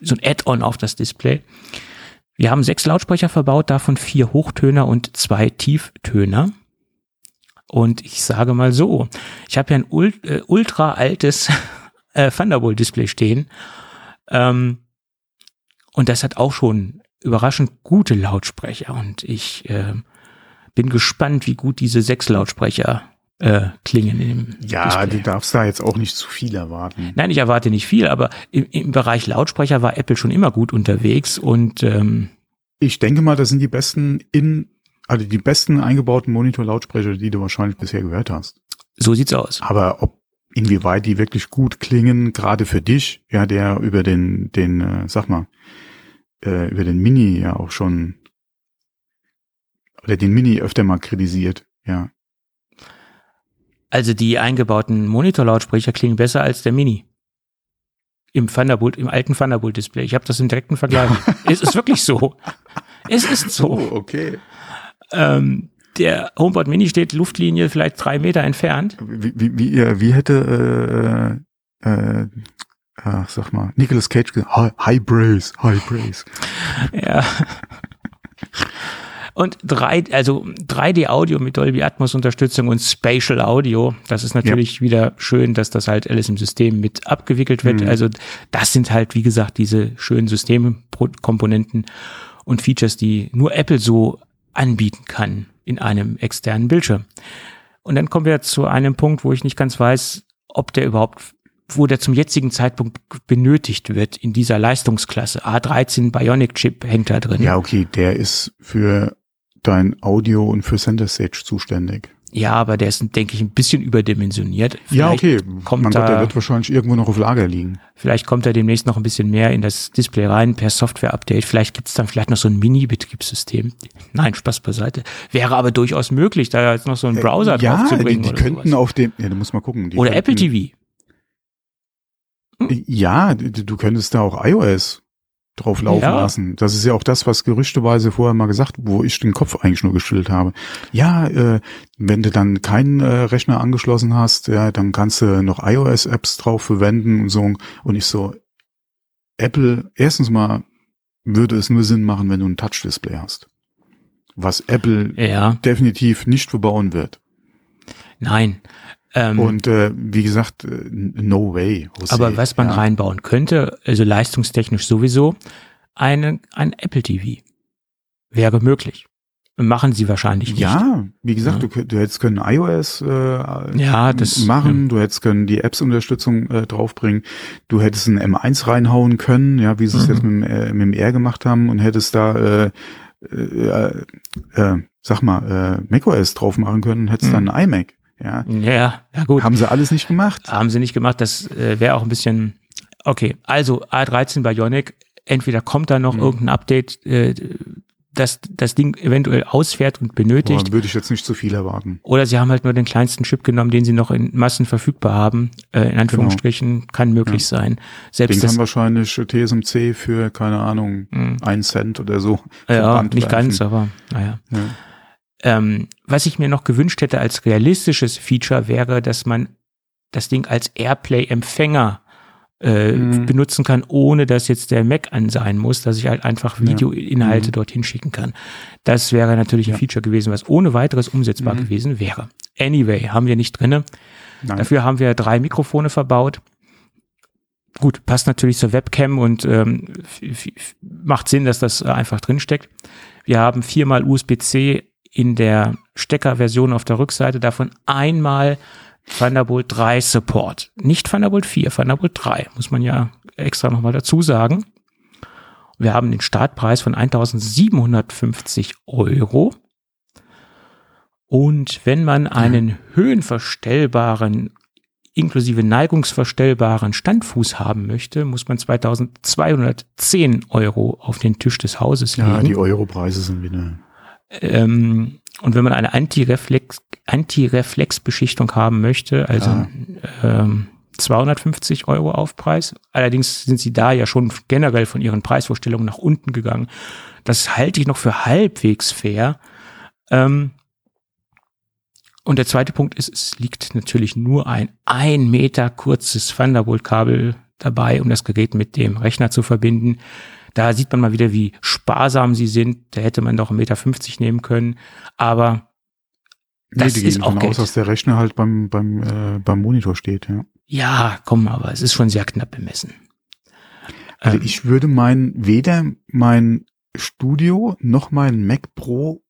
[SPEAKER 3] so ein Add-on auf das Display. Wir haben sechs Lautsprecher verbaut, davon vier Hochtöner und zwei Tieftöner. Und ich sage mal so, ich habe ja ein ul äh, ultra altes [laughs] äh, Thunderbolt-Display stehen. Ähm, und das hat auch schon überraschend gute Lautsprecher. Und ich äh, bin gespannt, wie gut diese sechs Lautsprecher äh, klingen. Im
[SPEAKER 2] Ja,
[SPEAKER 3] Display.
[SPEAKER 2] du darfst da jetzt auch nicht zu viel erwarten.
[SPEAKER 3] Nein, ich erwarte nicht viel, aber im, im Bereich Lautsprecher war Apple schon immer gut unterwegs und ähm,
[SPEAKER 2] Ich denke mal, das sind die besten in, also die besten eingebauten Monitor-Lautsprecher, die du wahrscheinlich bisher gehört hast.
[SPEAKER 3] so sieht's aus.
[SPEAKER 2] Aber ob inwieweit die wirklich gut klingen, gerade für dich, ja, der über den, den, äh, sag mal, äh, über den Mini ja auch schon oder den Mini öfter mal kritisiert, ja.
[SPEAKER 3] Also die eingebauten Monitorlautsprecher klingen besser als der Mini. Im Thunderbolt, im alten Thunderbolt-Display. Ich habe das im direkten Vergleich. [laughs] es ist wirklich so. Es ist so.
[SPEAKER 2] Oh, okay.
[SPEAKER 3] Ähm, der HomePod Mini steht Luftlinie vielleicht drei Meter entfernt.
[SPEAKER 2] Wie, wie, wie, äh, wie hätte, äh, äh, ach, sag mal, Nicolas Cage gesagt, high, high praise, high praise.
[SPEAKER 3] Ja. [laughs] Und drei, also 3D-Audio mit Dolby Atmos-Unterstützung und Spatial Audio. Das ist natürlich wieder schön, dass das halt alles im System mit abgewickelt wird.
[SPEAKER 2] Mhm.
[SPEAKER 3] Also das sind halt, wie gesagt, diese schönen Systemkomponenten und Features, die nur Apple so anbieten kann in einem externen Bildschirm. Und dann kommen wir zu einem Punkt, wo ich nicht ganz weiß, ob der überhaupt, wo der zum jetzigen Zeitpunkt benötigt wird in dieser Leistungsklasse. A13 Bionic Chip hängt da drin.
[SPEAKER 2] Ja, okay, der ist für dein Audio und für Center Stage zuständig.
[SPEAKER 3] Ja, aber der ist, denke ich, ein bisschen überdimensioniert.
[SPEAKER 2] ja,
[SPEAKER 3] Vielleicht
[SPEAKER 2] okay.
[SPEAKER 3] Kommt
[SPEAKER 2] mein Gott, der wird wahrscheinlich irgendwo noch auf Lager liegen.
[SPEAKER 3] vielleicht kommt er demnächst noch ein bisschen mehr in das Display rein per Software-Update. Vielleicht gibt's dann vielleicht noch so ein Mini-Betriebssystem. Nein, Spaß beiseite. Wäre aber durchaus möglich, da jetzt noch so einen Browser
[SPEAKER 2] Äh, ja,
[SPEAKER 3] drauf zu
[SPEAKER 2] die, die könnten
[SPEAKER 3] sowas.
[SPEAKER 2] auf dem, ja, du musst mal gucken.
[SPEAKER 3] Oder
[SPEAKER 2] könnten,
[SPEAKER 3] Apple TV.
[SPEAKER 2] Ja, du, du könntest da auch iOS drauf laufen
[SPEAKER 3] Ja.
[SPEAKER 2] lassen. Das ist ja auch das, was gerüchteweise vorher mal gesagt, wo ich den Kopf eigentlich nur geschüttelt habe. Ja, äh, wenn du dann keinen äh, Rechner angeschlossen hast, ja, dann kannst du noch iOS-Apps drauf verwenden und so. Und ich so, Apple, erstens mal würde es nur Sinn machen, wenn du ein Touch-Display hast. Was Apple
[SPEAKER 3] Ja,
[SPEAKER 2] definitiv nicht verbauen wird.
[SPEAKER 3] nein. Ähm,
[SPEAKER 2] Und äh, wie gesagt, äh, no way. Jose.
[SPEAKER 3] aber was man
[SPEAKER 2] ja.
[SPEAKER 3] reinbauen könnte, also leistungstechnisch sowieso, eine, ein Apple TV. Wäre möglich. Machen sie wahrscheinlich nicht.
[SPEAKER 2] Ja, wie gesagt,
[SPEAKER 3] Ja.
[SPEAKER 2] du, du hättest können iOS äh,
[SPEAKER 3] Ja, das-
[SPEAKER 2] machen, du hättest können die Apps-Unterstützung äh, draufbringen, du hättest ein M1 reinhauen können, ja, wie sie es
[SPEAKER 3] Mhm.
[SPEAKER 2] jetzt mit, dem, äh, mit dem R gemacht haben und hättest da, äh, äh, äh, sag mal, äh, macOS drauf machen können und hättest
[SPEAKER 3] Mhm.
[SPEAKER 2] dann ein iMac. Ja,
[SPEAKER 3] Ja, ja gut.
[SPEAKER 2] haben sie alles nicht gemacht.
[SPEAKER 3] Haben sie nicht gemacht, das äh, wäre auch ein bisschen, okay, also A13 Bionic, entweder kommt da noch
[SPEAKER 2] Mhm.
[SPEAKER 3] irgendein Update, äh, das das Ding eventuell ausfährt und benötigt,
[SPEAKER 2] Boah, würde ich jetzt nicht zu viel erwarten.
[SPEAKER 3] oder sie haben halt nur den kleinsten Chip genommen, den sie noch in Massen verfügbar haben, äh, in Anführungsstrichen, kann möglich sein.
[SPEAKER 2] Den
[SPEAKER 3] Selbst
[SPEAKER 2] kann
[SPEAKER 3] das,
[SPEAKER 2] wahrscheinlich TSMC für, keine Ahnung,
[SPEAKER 3] Mhm.
[SPEAKER 2] ein Cent oder so.
[SPEAKER 3] ja, nicht ganz, aber naja.
[SPEAKER 2] Ja.
[SPEAKER 3] Ähm, was ich mir noch gewünscht hätte als realistisches Feature wäre, dass man das Ding als Airplay-Empfänger äh,
[SPEAKER 2] Mhm.
[SPEAKER 3] benutzen kann, ohne dass jetzt der Mac an sein muss, dass ich halt einfach
[SPEAKER 2] Ja.
[SPEAKER 3] Videoinhalte
[SPEAKER 2] Mhm.
[SPEAKER 3] dorthin schicken kann. Das wäre natürlich ein
[SPEAKER 2] Ja.
[SPEAKER 3] Feature gewesen, was ohne weiteres umsetzbar
[SPEAKER 2] Mhm.
[SPEAKER 3] gewesen wäre. Anyway, haben wir nicht drinne.
[SPEAKER 2] Nein.
[SPEAKER 3] Dafür haben wir drei Mikrofone verbaut. Gut, passt natürlich zur Webcam und ähm, macht Sinn, dass das einfach drinsteckt. Wir haben viermal USB-C in der Steckerversion auf der Rückseite, davon einmal Thunderbolt 3 Support. Nicht Thunderbolt 4, Thunderbolt 3, muss man ja extra nochmal dazu sagen. Wir haben den Startpreis von 1750 Euro. Und wenn man einen höhenverstellbaren inklusive neigungsverstellbaren Standfuß haben möchte, muss man 2210 Euro auf den Tisch des Hauses legen. Ja,
[SPEAKER 2] die Europreise sind wieder.
[SPEAKER 3] Ähm, und wenn man eine Antireflex, Antireflexbeschichtung haben möchte, also ah. ähm, 250 Euro Aufpreis. Allerdings sind sie da ja schon generell von ihren Preisvorstellungen nach unten gegangen. Das halte ich noch für halbwegs fair. Ähm, und der zweite Punkt ist, es liegt natürlich nur ein ein Meter kurzes Thunderbolt-Kabel dabei, um das Gerät mit dem Rechner zu verbinden. Da sieht man mal wieder, wie sparsam sie sind. Da hätte man doch 1,50 Meter nehmen können. Aber das nee, ist auch Geld. aus,
[SPEAKER 2] dass der Rechner halt beim, beim, äh, beim Monitor steht, ja.
[SPEAKER 3] Ja, komm, aber es ist schon sehr knapp bemessen.
[SPEAKER 2] Also ähm, ich würde mein, weder mein Studio noch mein Mac Pro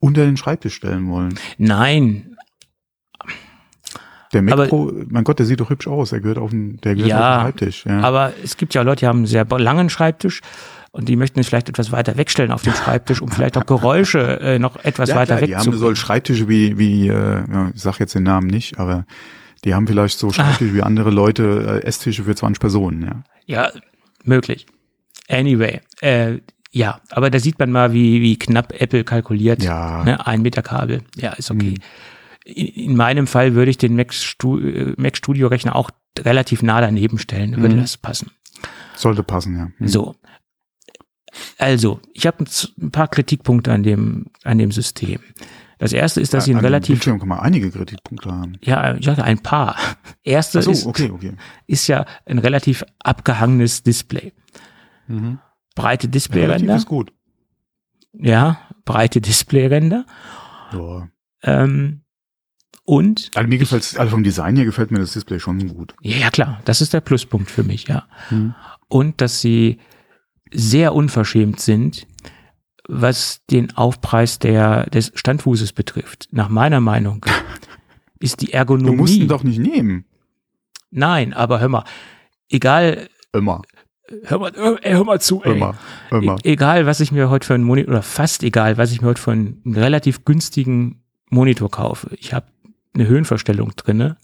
[SPEAKER 2] unter den Schreibtisch stellen wollen.
[SPEAKER 3] Nein.
[SPEAKER 2] Der Mac aber, mein Gott, der sieht doch hübsch aus. Der gehört auf den, der gehört ja, auf den Schreibtisch.
[SPEAKER 3] Ja. Aber es gibt ja Leute, die haben einen sehr langen Schreibtisch und die möchten es vielleicht etwas weiter wegstellen auf dem Schreibtisch, um vielleicht auch Geräusche äh, noch etwas ja, weiter klar, weg
[SPEAKER 2] die haben so Schreibtische wie, wie äh, ich sag jetzt den Namen nicht, aber die haben vielleicht so Schreibtische ah. wie andere Leute, äh, Esstische für 20 Personen. Ja,
[SPEAKER 3] ja möglich. Anyway, äh, ja, aber da sieht man mal, wie, wie knapp Apple kalkuliert. Ja. Ne, ein Meter Kabel. Ja, ist okay. Hm. In, in, meinem Fall würde ich den Mac, Stu äh, Mac Studio Rechner auch relativ nah daneben stellen. Würde hm. das passen.
[SPEAKER 2] Sollte passen, ja.
[SPEAKER 3] Hm. So. Also, ich habe ein paar Kritikpunkte an dem, an dem System. Das erste ist, dass sie ein relativ.
[SPEAKER 2] Bildschirm kann man einige Kritikpunkte haben.
[SPEAKER 3] Ja, ich hatte ein paar. [laughs] Erste so, ist, okay, okay. ist ja ein relativ abgehangenes Display. Mhm breite Displayränder. Ja, ist
[SPEAKER 2] gut.
[SPEAKER 3] Ja, breite Displayränder. Ja. Ähm, und
[SPEAKER 2] also mir gefällt also vom Design her gefällt mir das Display schon gut.
[SPEAKER 3] Ja, klar, das ist der Pluspunkt für mich, ja. Hm. Und dass sie sehr unverschämt sind, was den Aufpreis der, des Standfußes betrifft. Nach meiner Meinung [laughs] ist die Ergonomie. Du
[SPEAKER 2] musst ihn doch nicht nehmen.
[SPEAKER 3] Nein, aber hör mal, egal.
[SPEAKER 2] Immer
[SPEAKER 3] hör mal, ey, hör mal zu, ey.
[SPEAKER 2] Immer, immer.
[SPEAKER 3] E egal, was ich mir heute für einen Monitor, oder fast egal, was ich mir heute für einen relativ günstigen Monitor kaufe. Ich habe eine Höhenverstellung drinne.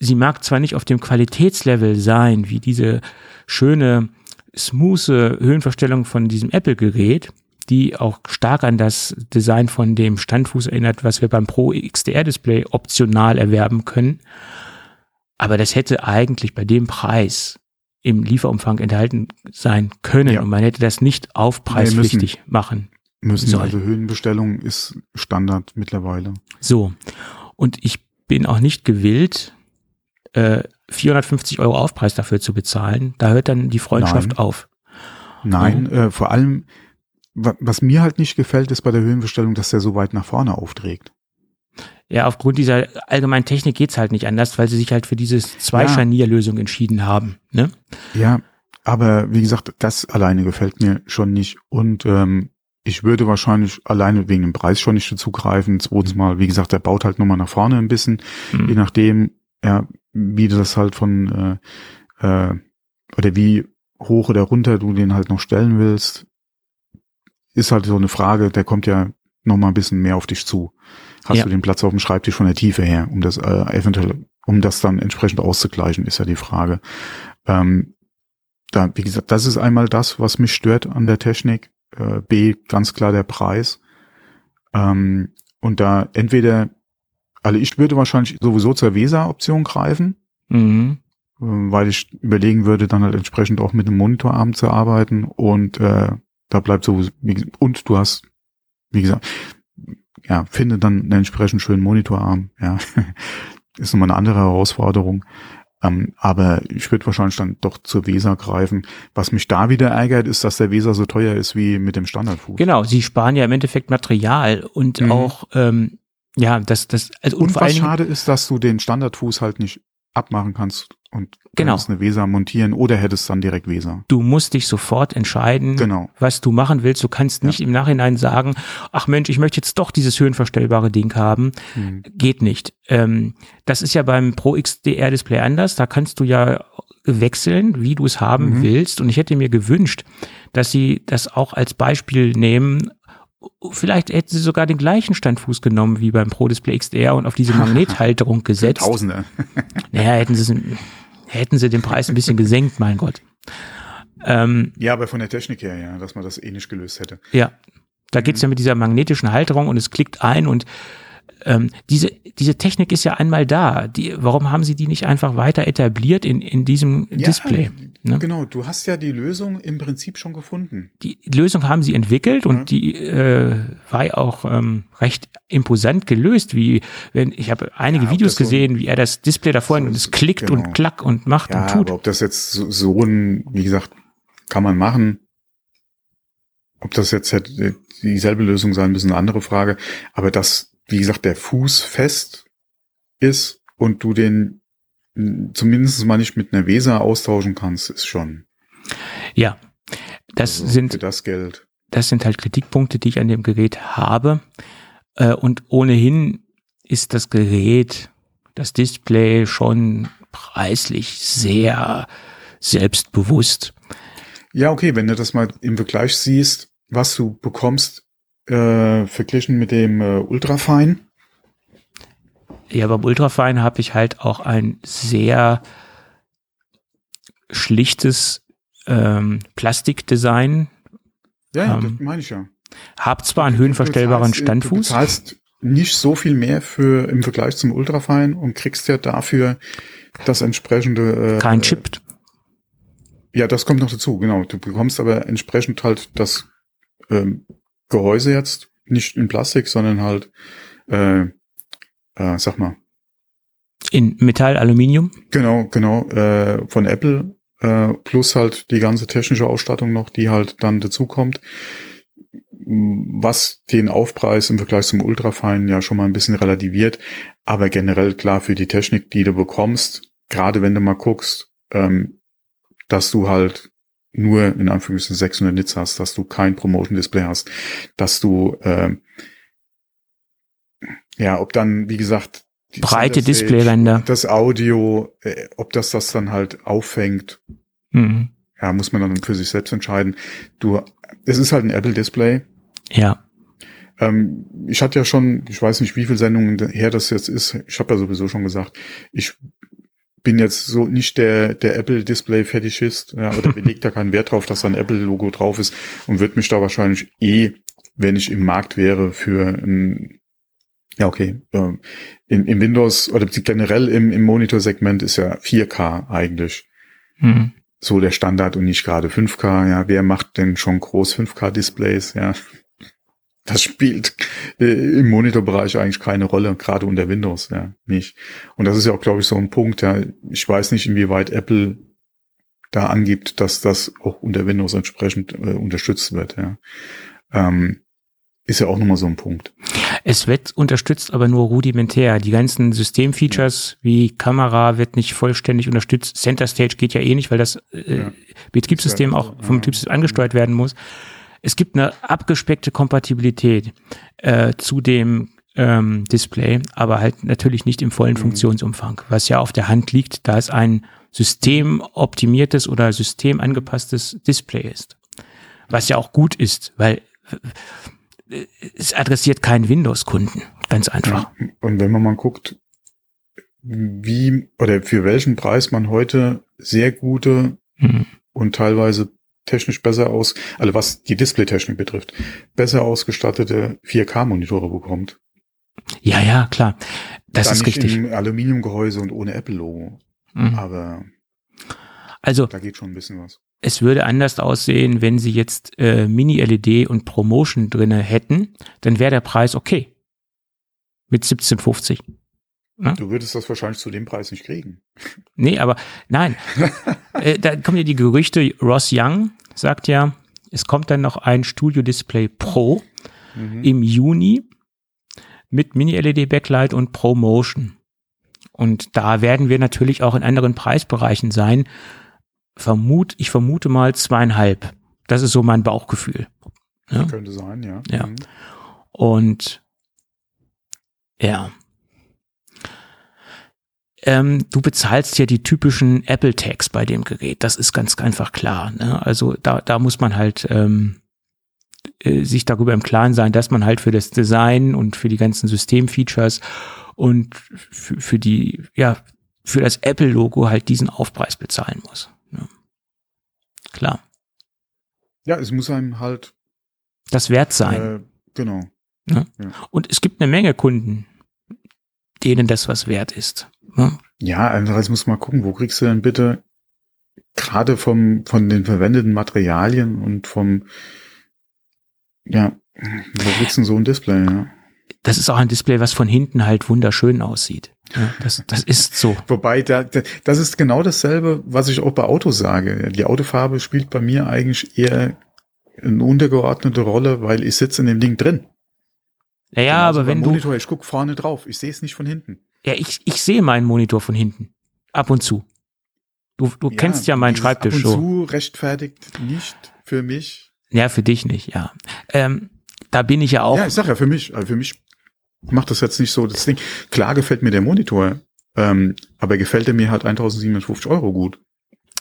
[SPEAKER 3] Sie mag zwar nicht auf dem Qualitätslevel sein, wie diese schöne, smooth Höhenverstellung von diesem Apple-Gerät, die auch stark an das Design von dem Standfuß erinnert, was wir beim Pro XDR-Display optional erwerben können. Aber das hätte eigentlich bei dem Preis im Lieferumfang enthalten sein können ja. und man hätte das nicht aufpreispflichtig nee, machen
[SPEAKER 2] müssen. Sollen. Also Höhenbestellung ist Standard mittlerweile.
[SPEAKER 3] So. Und ich bin auch nicht gewillt, äh, 450 Euro Aufpreis dafür zu bezahlen. Da hört dann die Freundschaft
[SPEAKER 2] Nein.
[SPEAKER 3] auf.
[SPEAKER 2] Nein, mhm. äh, vor allem, was mir halt nicht gefällt, ist bei der Höhenbestellung, dass der so weit nach vorne aufträgt.
[SPEAKER 3] Ja, aufgrund dieser allgemeinen Technik geht's halt nicht anders, weil sie sich halt für dieses Zwei-Scharnier-Lösung entschieden haben. Ne?
[SPEAKER 2] Ja, aber wie gesagt, das alleine gefällt mir schon nicht. Und ähm, ich würde wahrscheinlich alleine wegen dem Preis schon nicht dazu greifen. Zweitens mal, wie gesagt, der baut halt nochmal nach vorne ein bisschen, mhm. je nachdem, ja, wie du das halt von äh, äh, oder wie hoch oder runter du den halt noch stellen willst, ist halt so eine Frage, der kommt ja nochmal ein bisschen mehr auf dich zu hast ja. du den Platz auf dem Schreibtisch von der Tiefe her, um das äh, eventuell, um das dann entsprechend auszugleichen, ist ja die Frage. Ähm, da, wie gesagt, das ist einmal das, was mich stört an der Technik. Äh, B, ganz klar der Preis. Ähm, und da entweder, also ich würde wahrscheinlich sowieso zur Weser-Option greifen, mhm. äh, weil ich überlegen würde, dann halt entsprechend auch mit einem Monitorarm zu arbeiten und äh, da bleibt so, und du hast, wie gesagt, ja, finde dann einen entsprechend schönen Monitorarm. Ja, [laughs] ist nochmal eine andere Herausforderung. Ähm, aber ich würde wahrscheinlich dann doch zur Weser greifen. Was mich da wieder ärgert, ist, dass der Weser so teuer ist wie mit dem Standardfuß.
[SPEAKER 3] Genau, sie sparen ja im Endeffekt Material und mhm. auch ähm, ja, das das
[SPEAKER 2] also und, und was schade ist, dass du den Standardfuß halt nicht abmachen kannst und
[SPEAKER 3] Genau.
[SPEAKER 2] kannst eine Weser montieren oder hättest dann direkt Weser.
[SPEAKER 3] Du musst dich sofort entscheiden,
[SPEAKER 2] Genau.
[SPEAKER 3] was du machen willst. Du kannst nicht im Nachhinein sagen, ach Mensch, ich möchte jetzt doch dieses höhenverstellbare Ding haben.
[SPEAKER 2] Mhm.
[SPEAKER 3] Geht nicht. Ähm, das ist ja beim Pro XDR Display anders. Da kannst du ja wechseln, wie du es haben
[SPEAKER 2] Mhm.
[SPEAKER 3] willst. Und ich hätte mir gewünscht, dass sie das auch als Beispiel nehmen. Vielleicht hätten sie sogar den gleichen Standfuß genommen wie beim Pro Display XDR und auf diese [laughs] Magnethalterung gesetzt.
[SPEAKER 2] Tausende. [laughs]
[SPEAKER 3] Naja, hätten sie, hätten sie den Preis ein bisschen gesenkt, mein Gott. Ähm,
[SPEAKER 2] Ja, aber von der Technik her, ja, dass man das eh nicht gelöst hätte.
[SPEAKER 3] ja, da geht's ja mit dieser magnetischen Halterung und es klickt ein und ähm, diese, diese Technik ist ja einmal da. Die, warum haben sie die nicht einfach weiter etabliert in, in diesem Display? Ne?
[SPEAKER 2] Genau, du hast ja die Lösung im Prinzip schon gefunden.
[SPEAKER 3] Die Lösung haben sie entwickelt und
[SPEAKER 2] Ja.
[SPEAKER 3] die äh, war ja auch ähm, recht imposant gelöst, wie wenn ich habe einige
[SPEAKER 2] Ja,
[SPEAKER 3] Videos
[SPEAKER 2] das so-
[SPEAKER 3] gesehen, wie er das Display da vorhin
[SPEAKER 2] so-
[SPEAKER 3] und es klickt
[SPEAKER 2] genau.
[SPEAKER 3] und klack und macht
[SPEAKER 2] Ja,
[SPEAKER 3] und tut.
[SPEAKER 2] aber ob das jetzt so, so ein, wie gesagt, kann man machen. Ob das jetzt hätte dieselbe Lösung sein müssen, eine andere Frage. Aber dass, wie gesagt, der Fuß fest ist und du den zumindest mal nicht mit einer Weser austauschen kannst, ist schon.
[SPEAKER 3] Ja, das
[SPEAKER 2] also
[SPEAKER 3] sind
[SPEAKER 2] das Geld.
[SPEAKER 3] das sind halt Kritikpunkte, die ich an dem Gerät habe. Äh, und ohnehin ist das Gerät, das Display schon preislich sehr selbstbewusst.
[SPEAKER 2] Ja, okay, wenn du das mal im Vergleich siehst, was du bekommst, äh, verglichen mit dem äh, Ultrafine.
[SPEAKER 3] Ja, beim Ultrafine habe ich halt auch ein sehr schlichtes ähm, Plastikdesign.
[SPEAKER 2] Ja, ja,
[SPEAKER 3] Ähm,
[SPEAKER 2] das meine ich ja.
[SPEAKER 3] Hab zwar einen
[SPEAKER 2] Du
[SPEAKER 3] höhenverstellbaren
[SPEAKER 2] bezahlst- Du
[SPEAKER 3] Standfuß.
[SPEAKER 2] bezahlst nicht so viel mehr für im Vergleich zum Ultrafine und kriegst ja dafür das entsprechende. Äh,
[SPEAKER 3] Kein Chip.
[SPEAKER 2] Ja, das kommt noch dazu, genau. Du bekommst aber entsprechend halt das ähm, Gehäuse jetzt nicht in Plastik, sondern halt, äh, äh, sag mal,
[SPEAKER 3] In Metall, Aluminium.
[SPEAKER 2] genau, genau, äh, von Apple, äh, plus halt die ganze technische Ausstattung noch, die halt dann dazukommt, was den Aufpreis im Vergleich zum Ultrafein ja schon mal ein bisschen relativiert, aber generell klar für die Technik, die du bekommst, gerade wenn du mal guckst, ähm, dass du halt nur in Anführungszeichen 600 Nits hast, dass du kein Promotion Display hast, dass du ähm, ja, ob dann wie gesagt die
[SPEAKER 3] Breite Displayränder.
[SPEAKER 2] das Audio, äh, ob das das dann halt auffängt,
[SPEAKER 3] Mhm.
[SPEAKER 2] ja, muss man dann für sich selbst entscheiden. Du, es ist halt ein Apple Display.
[SPEAKER 3] Ja.
[SPEAKER 2] Ähm, ich hatte ja schon, ich weiß nicht, wie viele Sendungen her das jetzt ist. Ich habe ja sowieso schon gesagt, ich bin jetzt so nicht der der Apple Display Fetischist, ja, oder belegt [laughs] da keinen Wert drauf, dass da ein Apple Logo drauf ist und würde mich da wahrscheinlich eh, wenn ich im Markt wäre, für ein ja, okay. Ähm, im, Im Windows oder generell im, im Monitorsegment ist ja 4K eigentlich
[SPEAKER 3] Mhm.
[SPEAKER 2] so der Standard und nicht gerade 5K. Ja, wer macht denn schon groß 5K-Displays? Ja, das spielt äh, im Monitorbereich eigentlich keine Rolle, gerade unter Windows, ja, nicht. Und das ist ja auch, glaube ich, so ein Punkt. Ja, ich weiß nicht, inwieweit Apple da angibt, dass das auch unter Windows entsprechend äh, unterstützt wird. Ja, ähm, ist ja auch nochmal so ein Punkt.
[SPEAKER 3] Es wird unterstützt, aber nur rudimentär. Die ganzen Systemfeatures wie Kamera wird nicht vollständig unterstützt. Center Stage geht ja eh nicht, weil das äh,
[SPEAKER 2] Ja.
[SPEAKER 3] Betriebssystem auch vom. Betriebssystem angesteuert werden muss. Es gibt eine abgespeckte Kompatibilität äh, zu dem ähm, Display, aber halt natürlich nicht im vollen
[SPEAKER 2] Mhm.
[SPEAKER 3] Funktionsumfang, was ja auf der Hand liegt, da es ein systemoptimiertes oder systemangepasstes Display ist. Was ja auch gut ist, weil es adressiert keinen Windows-Kunden. Ganz einfach.
[SPEAKER 2] Ja. Und wenn man mal guckt, wie oder für welchen Preis man heute sehr gute
[SPEAKER 3] Mhm.
[SPEAKER 2] und teilweise technisch besser aus, also was die Displaytechnik betrifft, besser ausgestattete 4K-Monitore bekommt.
[SPEAKER 3] Ja, ja, klar. Das
[SPEAKER 2] Dann
[SPEAKER 3] ist
[SPEAKER 2] nicht
[SPEAKER 3] richtig.
[SPEAKER 2] im Aluminiumgehäuse und ohne Apple-Logo.
[SPEAKER 3] Mhm.
[SPEAKER 2] Aber
[SPEAKER 3] Also
[SPEAKER 2] da geht schon ein bisschen was.
[SPEAKER 3] Es würde anders aussehen, wenn sie jetzt äh, Mini-LED und Promotion drinne hätten, dann wäre der Preis okay. Mit 17,50.
[SPEAKER 2] Du würdest das wahrscheinlich zu dem Preis nicht kriegen.
[SPEAKER 3] Nee, aber nein. [laughs] äh, da kommen ja die Gerüchte, Ross Young sagt ja, es kommt dann noch ein Studio Display Pro
[SPEAKER 2] Mhm.
[SPEAKER 3] im Juni mit Mini-LED-Backlight und ProMotion. Und da werden wir natürlich auch in anderen Preisbereichen sein. Vermut, ich vermute mal zweieinhalb. Das ist so mein Bauchgefühl.
[SPEAKER 2] Ja? Könnte sein, ja.
[SPEAKER 3] Ja. Mhm. Und ja. Ähm, du bezahlst ja die typischen Apple-Tags bei dem Gerät. Das ist ganz einfach klar. Ne? Also da, da muss man halt ähm, äh, sich darüber im Klaren sein, dass man halt für das Design und für die ganzen Systemfeatures und für, für die, ja, für das Apple-Logo halt diesen Aufpreis bezahlen muss. Ne? Klar.
[SPEAKER 2] Ja, es muss einem halt
[SPEAKER 3] das wert sein. Äh,
[SPEAKER 2] genau.
[SPEAKER 3] Ja? Ja. Und es gibt eine Menge Kunden, denen das was wert ist.
[SPEAKER 2] Ja, ja andererseits muss man gucken, wo kriegst du denn bitte gerade vom, von den verwendeten Materialien und vom, ja, wo kriegst du denn so ein Display, ja?
[SPEAKER 3] Das ist auch ein Display, was von hinten halt wunderschön aussieht. Ja, das, das ist so.
[SPEAKER 2] Wobei, da, das ist genau dasselbe, was ich auch bei Autos sage. Die Autofarbe spielt bei mir eigentlich eher eine untergeordnete Rolle, weil ich sitze in dem Ding drin.
[SPEAKER 3] Ja, ja aber wenn
[SPEAKER 2] Monitor, ich guck vorne drauf, ich sehe es nicht von hinten.
[SPEAKER 3] Ja, ich, ich sehe meinen Monitor von hinten. Ab und zu. Du, du ja, kennst ja meinen Schreibtisch ab und
[SPEAKER 2] so. zu rechtfertigt nicht für mich.
[SPEAKER 3] Ja, für dich nicht, ja. Ähm, da bin ich ja auch.
[SPEAKER 2] Ja, ich sag ja für mich. Also für mich macht das jetzt nicht so das Ding. Klar gefällt mir der Monitor, ähm, aber gefällt er mir halt 1750 Euro gut.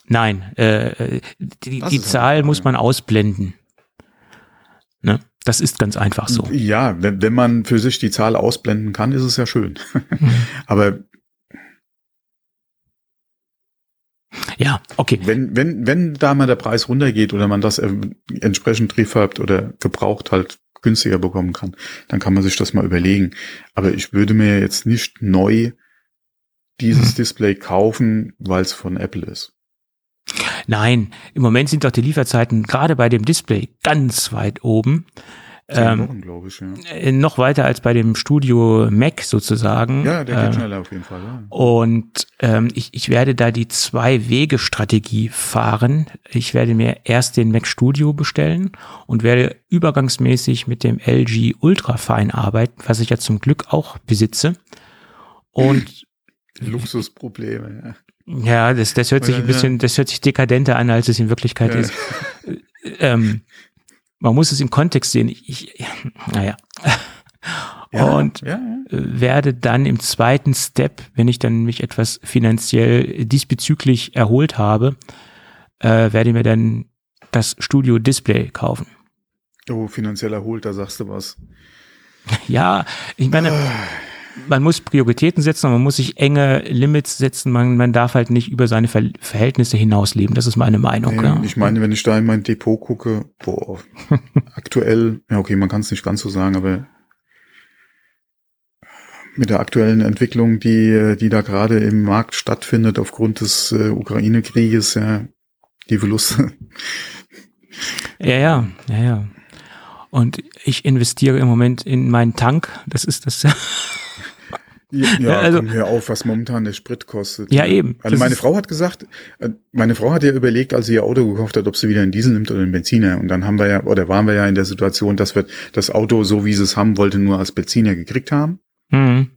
[SPEAKER 3] Nein, äh, die, die Zahl muss man ausblenden. Ne? Das ist ganz einfach so.
[SPEAKER 2] Ja, wenn, wenn man für sich die Zahl ausblenden kann, ist es ja schön. Mhm. [laughs] Aber
[SPEAKER 3] ja, okay.
[SPEAKER 2] Wenn, wenn, wenn da mal der Preis runtergeht oder man das entsprechend refurbt oder gebraucht halt günstiger bekommen kann, dann kann man sich das mal überlegen. Aber ich würde mir jetzt nicht neu dieses hm. Display kaufen, weil es von Apple ist.
[SPEAKER 3] Nein, im Moment sind doch die Lieferzeiten gerade bei dem Display ganz weit oben.
[SPEAKER 2] Ähm, Wochen, glaube ich, ja.
[SPEAKER 3] Äh, noch weiter als bei dem Studio Mac sozusagen.
[SPEAKER 2] Ja, der geht äh, schneller auf jeden Fall. Ja.
[SPEAKER 3] Und ähm, ich, ich werde da die Zwei-Wege-Strategie fahren. Ich werde mir erst den Mac Studio bestellen und werde übergangsmäßig mit dem LG Ultrafine arbeiten, was ich ja zum Glück auch besitze. Und [clears throat]
[SPEAKER 2] Luxusprobleme, ja.
[SPEAKER 3] Ja, das, das hört sich ein bisschen, das hört sich dekadenter an, als es in Wirklichkeit ja. ist. [laughs] Ähm, man muss es im Kontext sehen. Ich, ich [laughs] naja. Ja, und ja, ja. werde dann im zweiten Step, wenn ich dann mich etwas finanziell diesbezüglich erholt habe, äh, werde ich mir dann das Studio Display kaufen.
[SPEAKER 2] Oh, finanziell erholt, da sagst du was. [laughs]
[SPEAKER 3] Ja, ich meine, ah man muss Prioritäten setzen, man muss sich enge Limits setzen, man, man darf halt nicht über seine Ver Verhältnisse hinausleben. Das ist meine Meinung. Nee, ja.
[SPEAKER 2] Ich meine, wenn ich da in mein Depot gucke, boah, [laughs] aktuell, ja okay, man kann es nicht ganz so sagen, aber mit der aktuellen Entwicklung, die, die da gerade im Markt stattfindet aufgrund des äh, Ukraine-Krieges, ja, die Verluste.
[SPEAKER 3] Ja, ja, ja, ja. Und ich investiere im Moment in meinen Tank. Das ist das.
[SPEAKER 2] Ja, also, komm, hör auf, was momentan der Sprit kostet.
[SPEAKER 3] Ja, eben.
[SPEAKER 2] Also meine Frau hat gesagt, äh, meine Frau hat ja überlegt, als sie ihr Auto gekauft hat, ob sie wieder einen Diesel nimmt oder einen Benziner. Und dann haben wir ja, oder waren wir ja in der Situation, dass wir das Auto, so wie sie es haben wollte, nur als Benziner gekriegt haben. Mhm.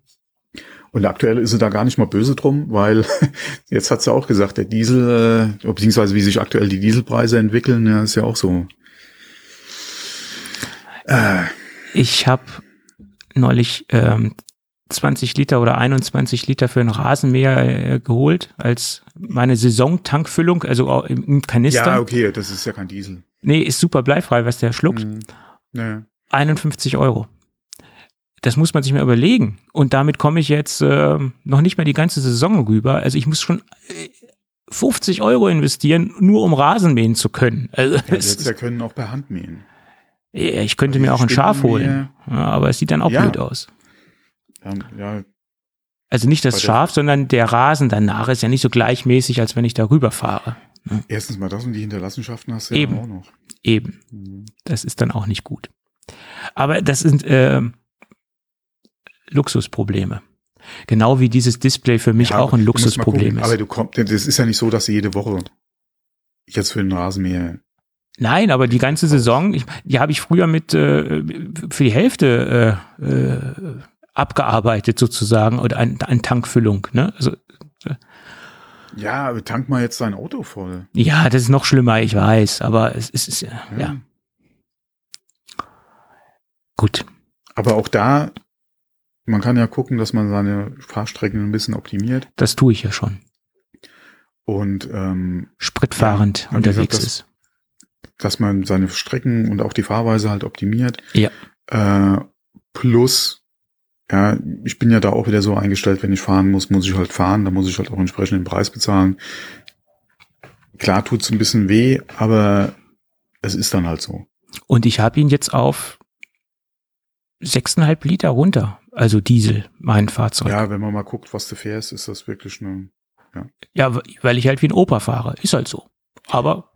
[SPEAKER 2] Und aktuell ist sie da gar nicht mal böse drum, weil [laughs] jetzt hat sie auch gesagt, der Diesel, äh, beziehungsweise wie sich aktuell die Dieselpreise entwickeln, ja, ist ja auch so.
[SPEAKER 3] Äh. Ich habe neulich ähm, 20 Liter oder 21 Liter für ein Rasenmäher äh, geholt als meine Saisontankfüllung, also im, im Kanister.
[SPEAKER 2] Ja, okay, das ist ja kein Diesel.
[SPEAKER 3] Nee, ist super bleifrei, was der schluckt. Mhm. Ja. 51 Euro. Das muss man sich mal überlegen. Und damit komme ich jetzt äh, noch nicht mal die ganze Saison rüber. Also ich muss schon 50 äh, Euro investieren, nur um Rasen mähen zu können. Also
[SPEAKER 2] ja, jetzt ja können auch per Hand mähen.
[SPEAKER 3] Ja, ich könnte mir auch ein Schaf holen, ja, aber es sieht dann auch ja. blöd aus. Ja, also nicht das Schaf, sondern der Rasen danach ist ja nicht so gleichmäßig, als wenn ich darüber fahre.
[SPEAKER 2] Ne? Erstens mal das und die Hinterlassenschaften hast du Eben. ja auch noch.
[SPEAKER 3] Eben. Mhm. Das ist dann auch nicht gut. Aber das sind äh, Luxusprobleme. Genau wie dieses Display für mich ja, auch ein Luxusproblem ist.
[SPEAKER 2] Aber du kommst, das ist ja nicht so, dass du jede Woche jetzt für den Rasenmäher
[SPEAKER 3] Nein, aber die ganze Saison, ich, die habe ich früher mit äh, für die Hälfte äh, äh, abgearbeitet sozusagen oder an, an Tankfüllung. Ne? Also,
[SPEAKER 2] Ja, aber tank mal jetzt dein Auto voll.
[SPEAKER 3] ja, das ist noch schlimmer, ich weiß, aber es ist, ist ja, ja. gut.
[SPEAKER 2] Aber auch da, man kann ja gucken, dass man seine Fahrstrecken ein bisschen optimiert
[SPEAKER 3] Das tue ich ja schon.
[SPEAKER 2] und ähm,
[SPEAKER 3] Spritfahrend
[SPEAKER 2] Ja,
[SPEAKER 3] unterwegs
[SPEAKER 2] gesagt, das-
[SPEAKER 3] ist.
[SPEAKER 2] dass man seine Strecken und auch die Fahrweise halt optimiert.
[SPEAKER 3] Ja.
[SPEAKER 2] Äh, plus, ja, ich bin ja da auch wieder so eingestellt, wenn ich fahren muss, muss ich halt fahren, da muss ich halt auch entsprechend den Preis bezahlen. Klar tut's ein bisschen weh, aber es ist dann halt so.
[SPEAKER 3] Und ich habe ihn jetzt auf 6,5 Liter runter. Also Diesel, mein Fahrzeug. Ja,
[SPEAKER 2] Ja, wenn man mal guckt, was du fährst, ist das wirklich eine.
[SPEAKER 3] weil ich halt wie ein Opa fahre. Ist halt so. Aber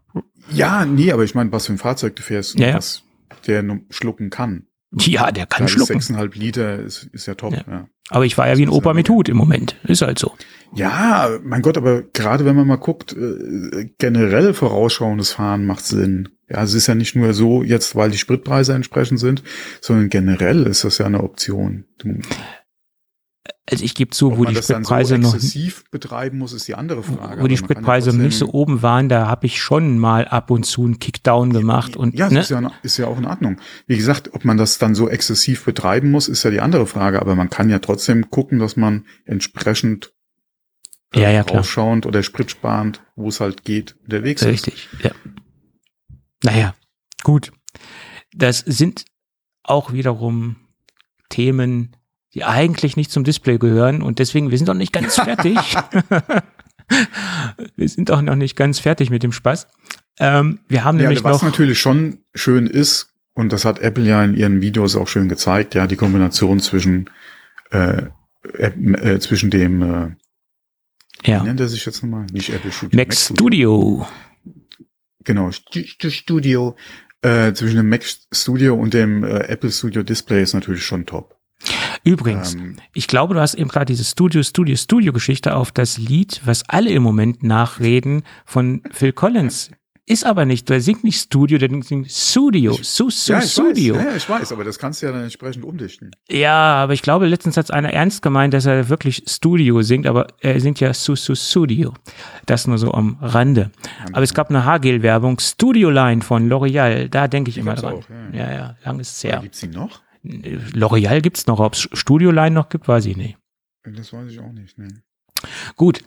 [SPEAKER 2] Ja, nee, aber ich meine, was für ein Fahrzeug du fährst
[SPEAKER 3] Ja, ja.
[SPEAKER 2] was der nur schlucken kann. [laughs]
[SPEAKER 3] ja, der kann
[SPEAKER 2] Gerade
[SPEAKER 3] schlucken.
[SPEAKER 2] 6,5 Liter ist, ist ja top.
[SPEAKER 3] Ja.
[SPEAKER 2] Ja.
[SPEAKER 3] Aber ich war ja wie ein Opa
[SPEAKER 2] ja
[SPEAKER 3] mit. Hut im Moment. Ist halt so.
[SPEAKER 2] Ja, mein Gott, aber gerade wenn man mal guckt, äh, generell vorausschauendes Fahren macht Sinn. Ja, es ist ja nicht nur so jetzt, weil die Spritpreise entsprechend sind, sondern generell ist das ja eine Option. Du,
[SPEAKER 3] Also ich gebe zu,
[SPEAKER 2] ob
[SPEAKER 3] wo die
[SPEAKER 2] dann so
[SPEAKER 3] Spritpreise noch
[SPEAKER 2] exzessiv betreiben muss, ist die andere Frage.
[SPEAKER 3] wo die
[SPEAKER 2] ja
[SPEAKER 3] Spritpreise
[SPEAKER 2] trotzdem-
[SPEAKER 3] nicht so oben waren, da habe ich schon mal ab und zu einen Kickdown gemacht und
[SPEAKER 2] ja, das
[SPEAKER 3] ne?
[SPEAKER 2] ist, ja, ist ja auch in Ordnung. Wie gesagt, ob man das dann so exzessiv betreiben muss, ist ja die andere Frage. Aber man kann ja trotzdem gucken, dass man entsprechend äh,
[SPEAKER 3] Ja, ja, klar.
[SPEAKER 2] vorausschauend oder spritsparend, wo es halt geht, unterwegs ist.
[SPEAKER 3] Richtig, ja. Naja, gut. Das sind auch wiederum Themen, die eigentlich nicht zum Display gehören und deswegen, wir sind doch nicht ganz fertig. [laughs] wir sind doch noch nicht ganz fertig mit dem Spaß. Ähm, wir haben
[SPEAKER 2] Ja,
[SPEAKER 3] nämlich
[SPEAKER 2] was
[SPEAKER 3] noch,
[SPEAKER 2] natürlich schon schön ist, und das hat Apple ja in ihren Videos auch schön gezeigt, ja, die Kombination zwischen äh, äh, zwischen dem, äh, wie
[SPEAKER 3] ja,
[SPEAKER 2] nennt er sich jetzt nochmal? Nicht Apple Studio.
[SPEAKER 3] Mac Studio.
[SPEAKER 2] Genau, Stu- Stu- Studio. Äh, zwischen dem Mac Studio und dem äh, Apple Studio Display ist natürlich schon top.
[SPEAKER 3] Übrigens,
[SPEAKER 2] Ähm,
[SPEAKER 3] ich glaube, du hast eben gerade diese Studio, Studio, Studio-Geschichte auf das Lied, was alle im Moment nachreden, von Phil Collins. Ist aber nicht, der singt nicht Studio, der singt Studio, Su, Su,
[SPEAKER 2] ja, ich
[SPEAKER 3] Studio.
[SPEAKER 2] weiß, ja, ich weiß, aber das kannst du ja dann entsprechend umdichten.
[SPEAKER 3] Ja, aber ich glaube, letztens hat einer ernst gemeint, dass er wirklich Studio singt, aber er singt ja Su, Su, Studio. Das nur so am Rande. Aber es gab eine Haargel-Werbung, Studio Line von L'Oreal, da denke ich
[SPEAKER 2] Die
[SPEAKER 3] immer dran.
[SPEAKER 2] auch,
[SPEAKER 3] ja,
[SPEAKER 2] ja.
[SPEAKER 3] ja, lang ist es
[SPEAKER 2] Ja.
[SPEAKER 3] her.
[SPEAKER 2] Gibt's die noch?
[SPEAKER 3] L'Oreal gibt's noch, ob es Studio Line noch gibt, weiß ich nicht.
[SPEAKER 2] Das weiß ich auch nicht. Ne.
[SPEAKER 3] Gut,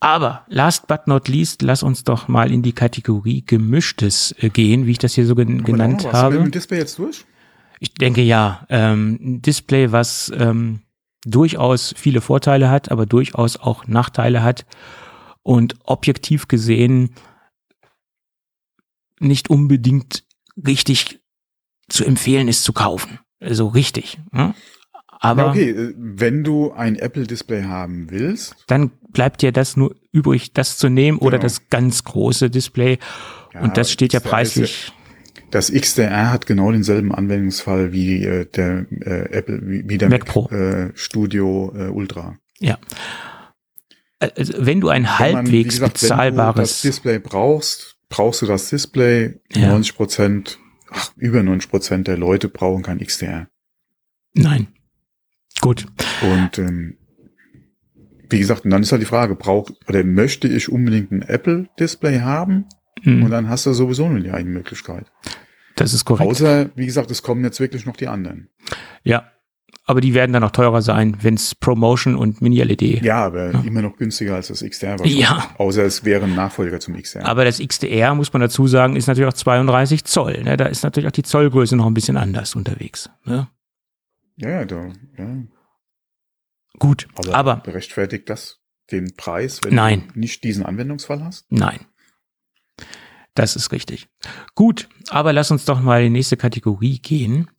[SPEAKER 3] aber last but not least, lass uns doch mal in die Kategorie Gemischtes äh, gehen, wie ich das hier so gen genannt
[SPEAKER 2] Hast du mit
[SPEAKER 3] habe.
[SPEAKER 2] dem Display jetzt durch?
[SPEAKER 3] Ich denke ja, ähm, ein Display, was ähm, durchaus viele Vorteile hat, aber durchaus auch Nachteile hat und objektiv gesehen nicht unbedingt richtig zu empfehlen ist zu kaufen. Also richtig. Ne? Aber
[SPEAKER 2] Ja, okay, äh, wenn du ein Apple-Display haben willst,
[SPEAKER 3] dann bleibt dir das nur übrig, das zu nehmen oder
[SPEAKER 2] Genau.
[SPEAKER 3] das ganz große Display.
[SPEAKER 2] Ja,
[SPEAKER 3] und das steht ja preislich.
[SPEAKER 2] das XDR hat genau denselben Anwendungsfall wie äh, der äh, Apple, wie, wie der
[SPEAKER 3] Mac Pro.
[SPEAKER 2] Äh, Studio äh, Ultra.
[SPEAKER 3] Ja. Also, wenn du ein
[SPEAKER 2] Wenn man,
[SPEAKER 3] halbwegs
[SPEAKER 2] wie gesagt, Wenn du das
[SPEAKER 3] bezahlbares,
[SPEAKER 2] Display brauchst, brauchst du das Display.
[SPEAKER 3] Ja.
[SPEAKER 2] 90 Prozent, ach, über 90 Prozent der Leute brauchen kein XDR.
[SPEAKER 3] nein. Gut.
[SPEAKER 2] Und ähm, wie gesagt, und dann ist halt die Frage, braucht oder möchte ich unbedingt ein Apple-Display haben? Und
[SPEAKER 3] Hm,
[SPEAKER 2] dann hast du sowieso nur die eine Möglichkeit.
[SPEAKER 3] Das ist korrekt.
[SPEAKER 2] Außer, wie gesagt, es kommen jetzt wirklich noch die anderen.
[SPEAKER 3] Ja. Aber die werden dann auch teurer sein, wenn es Promotion und Mini-LED.
[SPEAKER 2] Ja, aber
[SPEAKER 3] Ja.
[SPEAKER 2] immer noch günstiger als das XDR.
[SPEAKER 3] Ja.
[SPEAKER 2] Außer es wäre ein Nachfolger zum XDR.
[SPEAKER 3] Aber das XDR, muss man dazu sagen, ist natürlich auch 32 Zoll. Ne? Da ist natürlich auch die Zollgröße noch ein bisschen anders unterwegs. Ne?
[SPEAKER 2] ja, ja, da, ja.
[SPEAKER 3] Gut,
[SPEAKER 2] Aber,
[SPEAKER 3] aber
[SPEAKER 2] berechtfertigt das den Preis, wenn
[SPEAKER 3] Nein.
[SPEAKER 2] du nicht diesen Anwendungsfall hast?
[SPEAKER 3] Nein. Das ist richtig. Gut, aber lass uns doch mal in die nächste Kategorie gehen.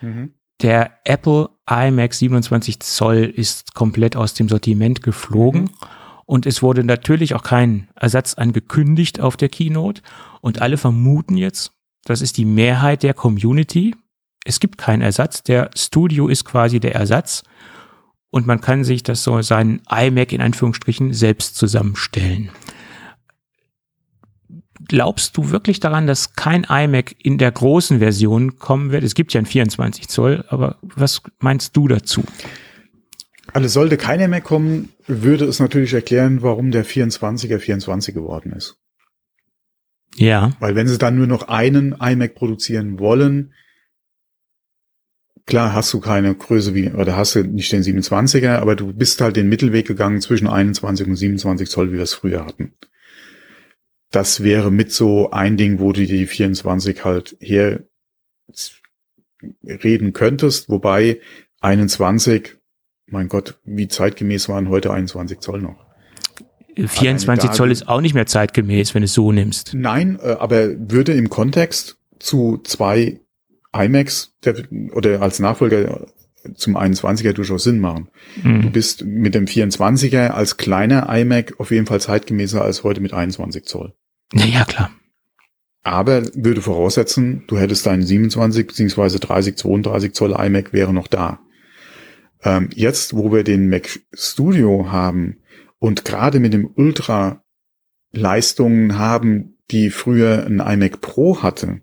[SPEAKER 2] Mhm.
[SPEAKER 3] Der Apple iMac 27 Zoll ist komplett aus dem Sortiment geflogen. Und es wurde natürlich auch kein Ersatz angekündigt auf der Keynote. Und alle vermuten jetzt, das ist die Mehrheit der Community. Es gibt keinen Ersatz. Der Studio ist quasi der Ersatz. Und man kann sich das so, seinen iMac in Anführungsstrichen selbst zusammenstellen. Glaubst du wirklich daran, dass kein iMac in der großen Version kommen wird? Es gibt ja einen 24 Zoll, aber was meinst du dazu?
[SPEAKER 2] Also sollte keiner mehr kommen, würde es natürlich erklären, warum der 24er 24 geworden ist.
[SPEAKER 3] Ja.
[SPEAKER 2] Weil wenn sie dann nur noch einen iMac produzieren wollen, klar hast du keine Größe wie, oder hast du nicht den 27er, aber du bist halt den Mittelweg gegangen zwischen 21 und 27 Zoll, wie wir es früher hatten. Das wäre mit so ein Ding, wo du die 24 halt her reden könntest, wobei 21, mein Gott, wie zeitgemäß waren heute 21 Zoll noch?
[SPEAKER 3] 24 Zoll ist auch nicht mehr zeitgemäß, wenn du es so nimmst.
[SPEAKER 2] Nein, äh, aber würde im Kontext zu zwei iMacs der, oder als Nachfolger zum 21er durchaus Sinn machen.
[SPEAKER 3] Mhm.
[SPEAKER 2] Du bist mit dem 24er als kleiner iMac auf jeden Fall zeitgemäßer als heute mit 21 Zoll.
[SPEAKER 3] Naja, klar.
[SPEAKER 2] Aber würde voraussetzen, du hättest deinen 27 bzw. 30, 32 Zoll iMac wäre noch da. Ähm, jetzt, wo wir den Mac Studio haben und gerade mit dem Ultra Leistungen haben, die früher ein iMac Pro hatte,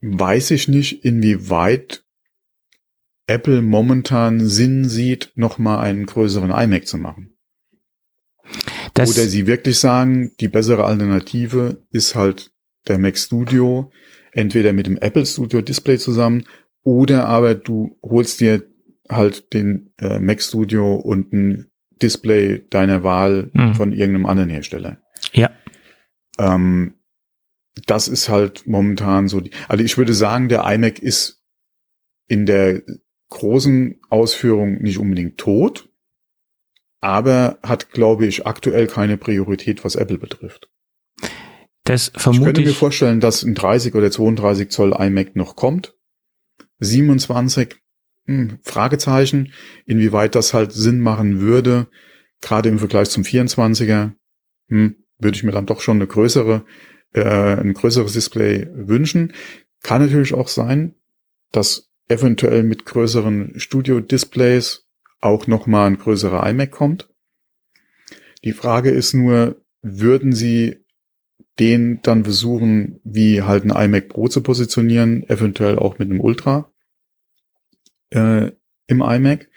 [SPEAKER 2] weiß ich nicht, inwieweit Apple momentan Sinn sieht, nochmal einen größeren iMac zu machen.
[SPEAKER 3] Das,
[SPEAKER 2] Oder sie wirklich sagen, die bessere Alternative ist halt der Mac Studio, entweder mit dem Apple Studio Display zusammen oder aber du holst dir halt den äh, Mac Studio und ein Display deiner Wahl
[SPEAKER 3] Mhm.
[SPEAKER 2] von irgendeinem anderen Hersteller.
[SPEAKER 3] ja,
[SPEAKER 2] Ähm, das ist halt momentan so die, also ich würde sagen, der iMac ist in der großen Ausführung nicht unbedingt tot, aber hat, glaube ich, aktuell keine Priorität, was Apple betrifft.
[SPEAKER 3] das
[SPEAKER 2] Ich
[SPEAKER 3] vermute
[SPEAKER 2] könnte
[SPEAKER 3] ich.
[SPEAKER 2] mir vorstellen, dass ein 30 oder 32 Zoll iMac noch kommt. 27, hm, Fragezeichen, inwieweit das halt Sinn machen würde, gerade im Vergleich zum 24er, hm, würde ich mir dann doch schon eine größere, äh, ein größeres Display wünschen. Kann natürlich auch sein, dass eventuell mit größeren Studio-Displays auch nochmal ein größerer iMac kommt. Die Frage ist nur, würden Sie den dann versuchen, wie halt ein iMac Pro zu positionieren, eventuell auch mit einem Ultra äh, im iMac?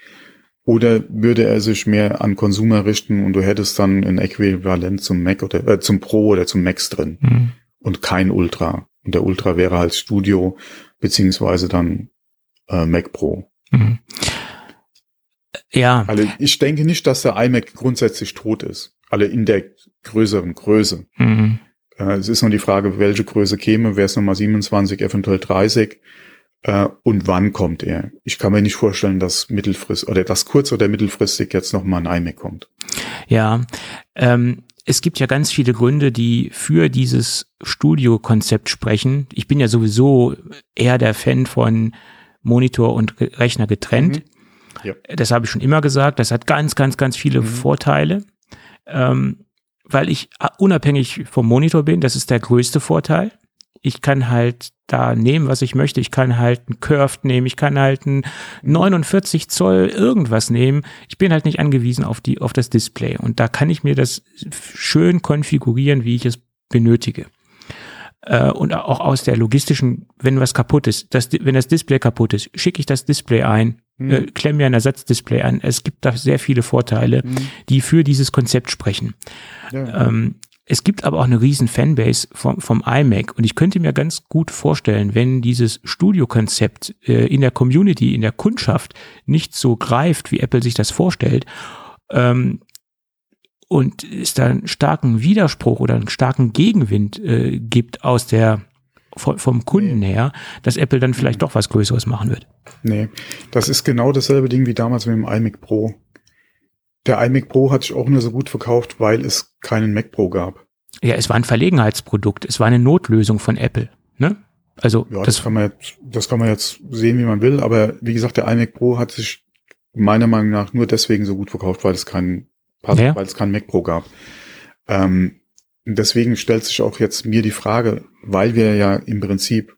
[SPEAKER 2] Oder würde er sich mehr an Consumer richten und du hättest dann ein Äquivalent zum Mac oder äh, zum Pro oder zum Max drin
[SPEAKER 3] Mhm.
[SPEAKER 2] und kein Ultra? Und der Ultra wäre halt Studio beziehungsweise dann äh, Mac Pro.
[SPEAKER 3] Mhm. Ja,
[SPEAKER 2] Also ich denke nicht, dass der iMac grundsätzlich tot ist. Alle in der größeren Größe.
[SPEAKER 3] mhm.
[SPEAKER 2] Äh, es ist nur die Frage, welche Größe käme. Wäre es nochmal 27, eventuell 30? Äh, und wann kommt er? Ich kann mir nicht vorstellen, dass mittelfristig oder dass kurz- oder mittelfristig jetzt nochmal ein iMac kommt.
[SPEAKER 3] Ja, ähm, es gibt ja ganz viele Gründe, die für dieses Studio-Konzept sprechen. Ich bin ja sowieso eher der Fan von Monitor und Rechner getrennt.
[SPEAKER 2] Ja.
[SPEAKER 3] Das habe ich schon immer gesagt. Das hat ganz, ganz, ganz viele
[SPEAKER 2] Mhm.
[SPEAKER 3] Vorteile, ähm, weil ich unabhängig vom Monitor bin. Das ist der größte Vorteil. Ich kann halt da nehmen, was ich möchte. Ich kann halt ein Curved nehmen. Ich kann halt ein 49 Zoll irgendwas nehmen. Ich bin halt nicht angewiesen auf die, auf das Display. Und da kann ich mir das schön konfigurieren, wie ich es benötige. Äh, und auch aus der logistischen, wenn was kaputt ist, das, wenn das Display kaputt ist, schicke ich das Display ein. Äh, klemme mir ein Ersatzdisplay an. Es gibt da sehr viele Vorteile,
[SPEAKER 2] Mhm.
[SPEAKER 3] die für dieses Konzept sprechen.
[SPEAKER 2] Ja.
[SPEAKER 3] Ähm, es gibt aber auch eine riesen Fanbase vom, vom iMac und ich könnte mir ganz gut vorstellen, wenn dieses Studio-Konzept äh, in der Community, in der Kundschaft nicht so greift, wie Apple sich das vorstellt, ähm, und es da einen starken Widerspruch oder einen starken Gegenwind äh, gibt aus der vom, vom Kunden her, dass Apple dann vielleicht doch was Größeres machen wird.
[SPEAKER 2] Nee, das ist genau dasselbe Ding wie damals mit dem iMac Pro. Der iMac Pro hat sich auch nur so gut verkauft, weil es keinen Mac Pro gab.
[SPEAKER 3] Ja, es war ein Verlegenheitsprodukt, es war eine Notlösung von Apple. Ne? Also
[SPEAKER 2] Ja, das, kann man jetzt, das kann man jetzt sehen, wie man will, aber wie gesagt, der iMac Pro hat sich meiner Meinung nach nur deswegen so gut verkauft, weil es keinen,
[SPEAKER 3] Ja.
[SPEAKER 2] weil es keinen Mac Pro gab. Ähm, deswegen stellt sich auch jetzt mir die Frage, weil wir ja im Prinzip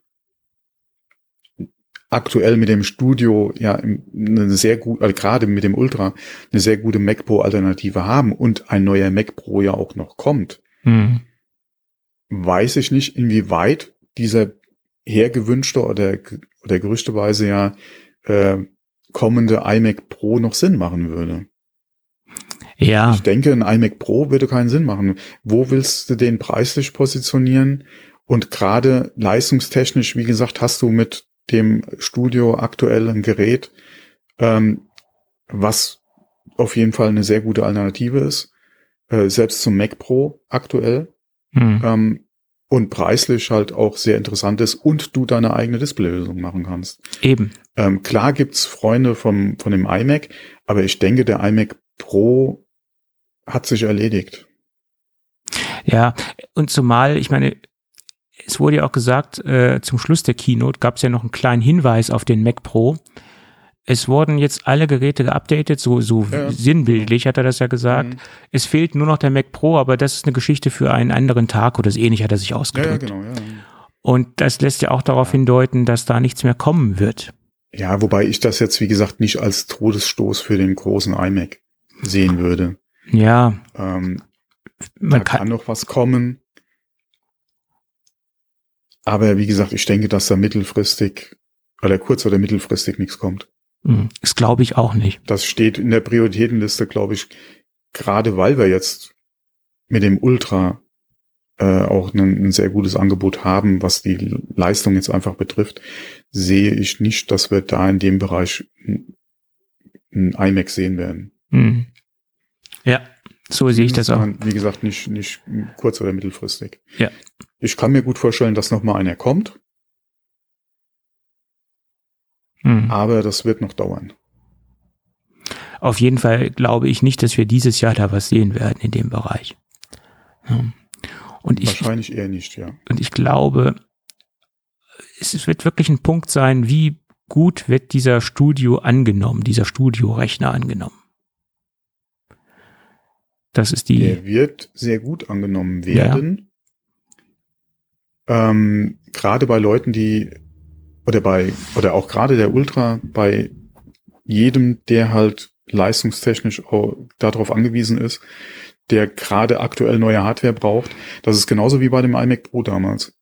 [SPEAKER 2] aktuell mit dem Studio ja eine sehr gut, also gerade mit dem Ultra eine sehr gute Mac Pro Alternative haben und ein neuer Mac Pro ja auch noch kommt,
[SPEAKER 3] hm,
[SPEAKER 2] weiß ich nicht, inwieweit dieser hergewünschte oder, oder gerüchteweise ja äh, kommende iMac Pro noch Sinn machen würde.
[SPEAKER 3] Ja.
[SPEAKER 2] Ich denke, ein iMac Pro würde keinen Sinn machen. Wo willst du den preislich positionieren? Und gerade leistungstechnisch, wie gesagt, hast du mit dem Studio aktuell ein Gerät, ähm, was auf jeden Fall eine sehr gute Alternative ist, äh, selbst zum Mac Pro aktuell.
[SPEAKER 3] Hm.
[SPEAKER 2] Ähm, und preislich halt auch sehr interessant ist und du deine eigene Displaylösung machen kannst.
[SPEAKER 3] Eben.
[SPEAKER 2] Ähm, klar gibt's Freunde vom, von dem iMac, aber ich denke, der iMac Pro hat sich erledigt.
[SPEAKER 3] Ja, und zumal, ich meine, es wurde ja auch gesagt, äh, zum Schluss der Keynote gab es ja noch einen kleinen Hinweis auf den Mac Pro. Es wurden jetzt alle Geräte geupdatet, so, so
[SPEAKER 2] Ja.
[SPEAKER 3] sinnbildlich hat er das ja gesagt.
[SPEAKER 2] Mhm.
[SPEAKER 3] Es fehlt nur noch der Mac Pro, aber das ist eine Geschichte für einen anderen Tag oder so ähnlich hat er sich
[SPEAKER 2] Ja, ja,
[SPEAKER 3] ausgedrückt.
[SPEAKER 2] genau, ja.
[SPEAKER 3] Und das lässt ja auch darauf hindeuten, dass da nichts mehr kommen wird.
[SPEAKER 2] Ja, wobei ich das jetzt, wie gesagt, nicht als Todesstoß für den großen iMac sehen würde.
[SPEAKER 3] Ja,
[SPEAKER 2] Ähm,
[SPEAKER 3] man
[SPEAKER 2] da
[SPEAKER 3] kann,
[SPEAKER 2] kann noch was kommen. Aber wie gesagt, ich denke, dass da mittelfristig oder kurz- oder mittelfristig nichts kommt.
[SPEAKER 3] Hm, das glaube ich auch nicht.
[SPEAKER 2] Das steht in der Prioritätenliste, glaube ich, gerade weil wir jetzt mit dem Ultra äh, auch ein, ein sehr gutes Angebot haben, was die Leistung jetzt einfach betrifft, sehe ich nicht, dass wir da in dem Bereich ein iMac sehen werden.
[SPEAKER 3] Hm. Ja, so sehe ich das auch.
[SPEAKER 2] Wie gesagt, nicht, nicht kurz- oder mittelfristig.
[SPEAKER 3] Ja.
[SPEAKER 2] Ich kann mir gut vorstellen, dass noch mal einer kommt,
[SPEAKER 3] Hm.
[SPEAKER 2] aber das wird noch dauern.
[SPEAKER 3] Auf jeden Fall glaube ich nicht, dass wir dieses Jahr da was sehen werden in dem Bereich. Und ich,
[SPEAKER 2] Wahrscheinlich eher nicht, ja.
[SPEAKER 3] und ich glaube, es wird wirklich ein Punkt sein, wie gut wird dieser Studio angenommen, dieser Studiorechner angenommen. Das ist die,
[SPEAKER 2] Der wird sehr gut angenommen werden. Ähm, gerade bei Leuten, die oder bei oder auch gerade der Ultra bei jedem, der halt leistungstechnisch auch darauf angewiesen ist, der gerade aktuell neue Hardware braucht. Das ist genauso wie bei dem iMac Pro damals.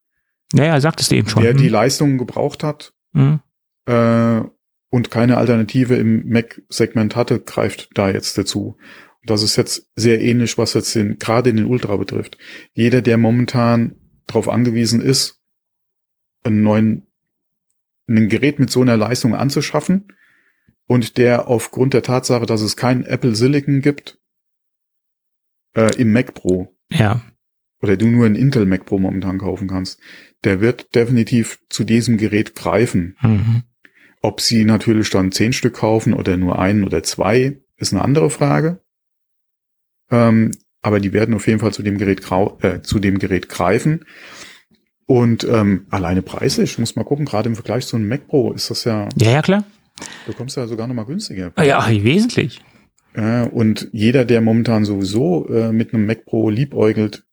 [SPEAKER 3] naja, sagtest du eben schon.
[SPEAKER 2] Wer die
[SPEAKER 3] Hm?
[SPEAKER 2] Leistungen gebraucht hat
[SPEAKER 3] Hm?
[SPEAKER 2] äh, und keine Alternative im Mac-Segment hatte, greift da jetzt dazu. Das ist jetzt sehr ähnlich, was jetzt den, gerade den Ultra betrifft. Jeder, der momentan darauf angewiesen ist, einen neuen, ein Gerät mit so einer Leistung anzuschaffen und der aufgrund der Tatsache, dass es kein Apple Silicon gibt, äh, im Mac Pro
[SPEAKER 3] Ja,
[SPEAKER 2] oder du nur einen Intel Mac Pro momentan kaufen kannst, der wird definitiv zu diesem Gerät greifen.
[SPEAKER 3] mhm.
[SPEAKER 2] Ob sie natürlich dann zehn Stück kaufen oder nur einen oder zwei, ist eine andere Frage. Ähm, aber die werden auf jeden Fall zu dem Gerät, grau äh, zu dem Gerät greifen. Und ähm, alleine preislich, muss mal gucken, gerade im Vergleich zu einem Mac Pro ist das ja,
[SPEAKER 3] ja, ja, klar.
[SPEAKER 2] bekommst du ja sogar noch mal günstiger.
[SPEAKER 3] Ah Ja, wesentlich.
[SPEAKER 2] Äh, und jeder, der momentan sowieso äh, mit einem Mac Pro liebäugelt,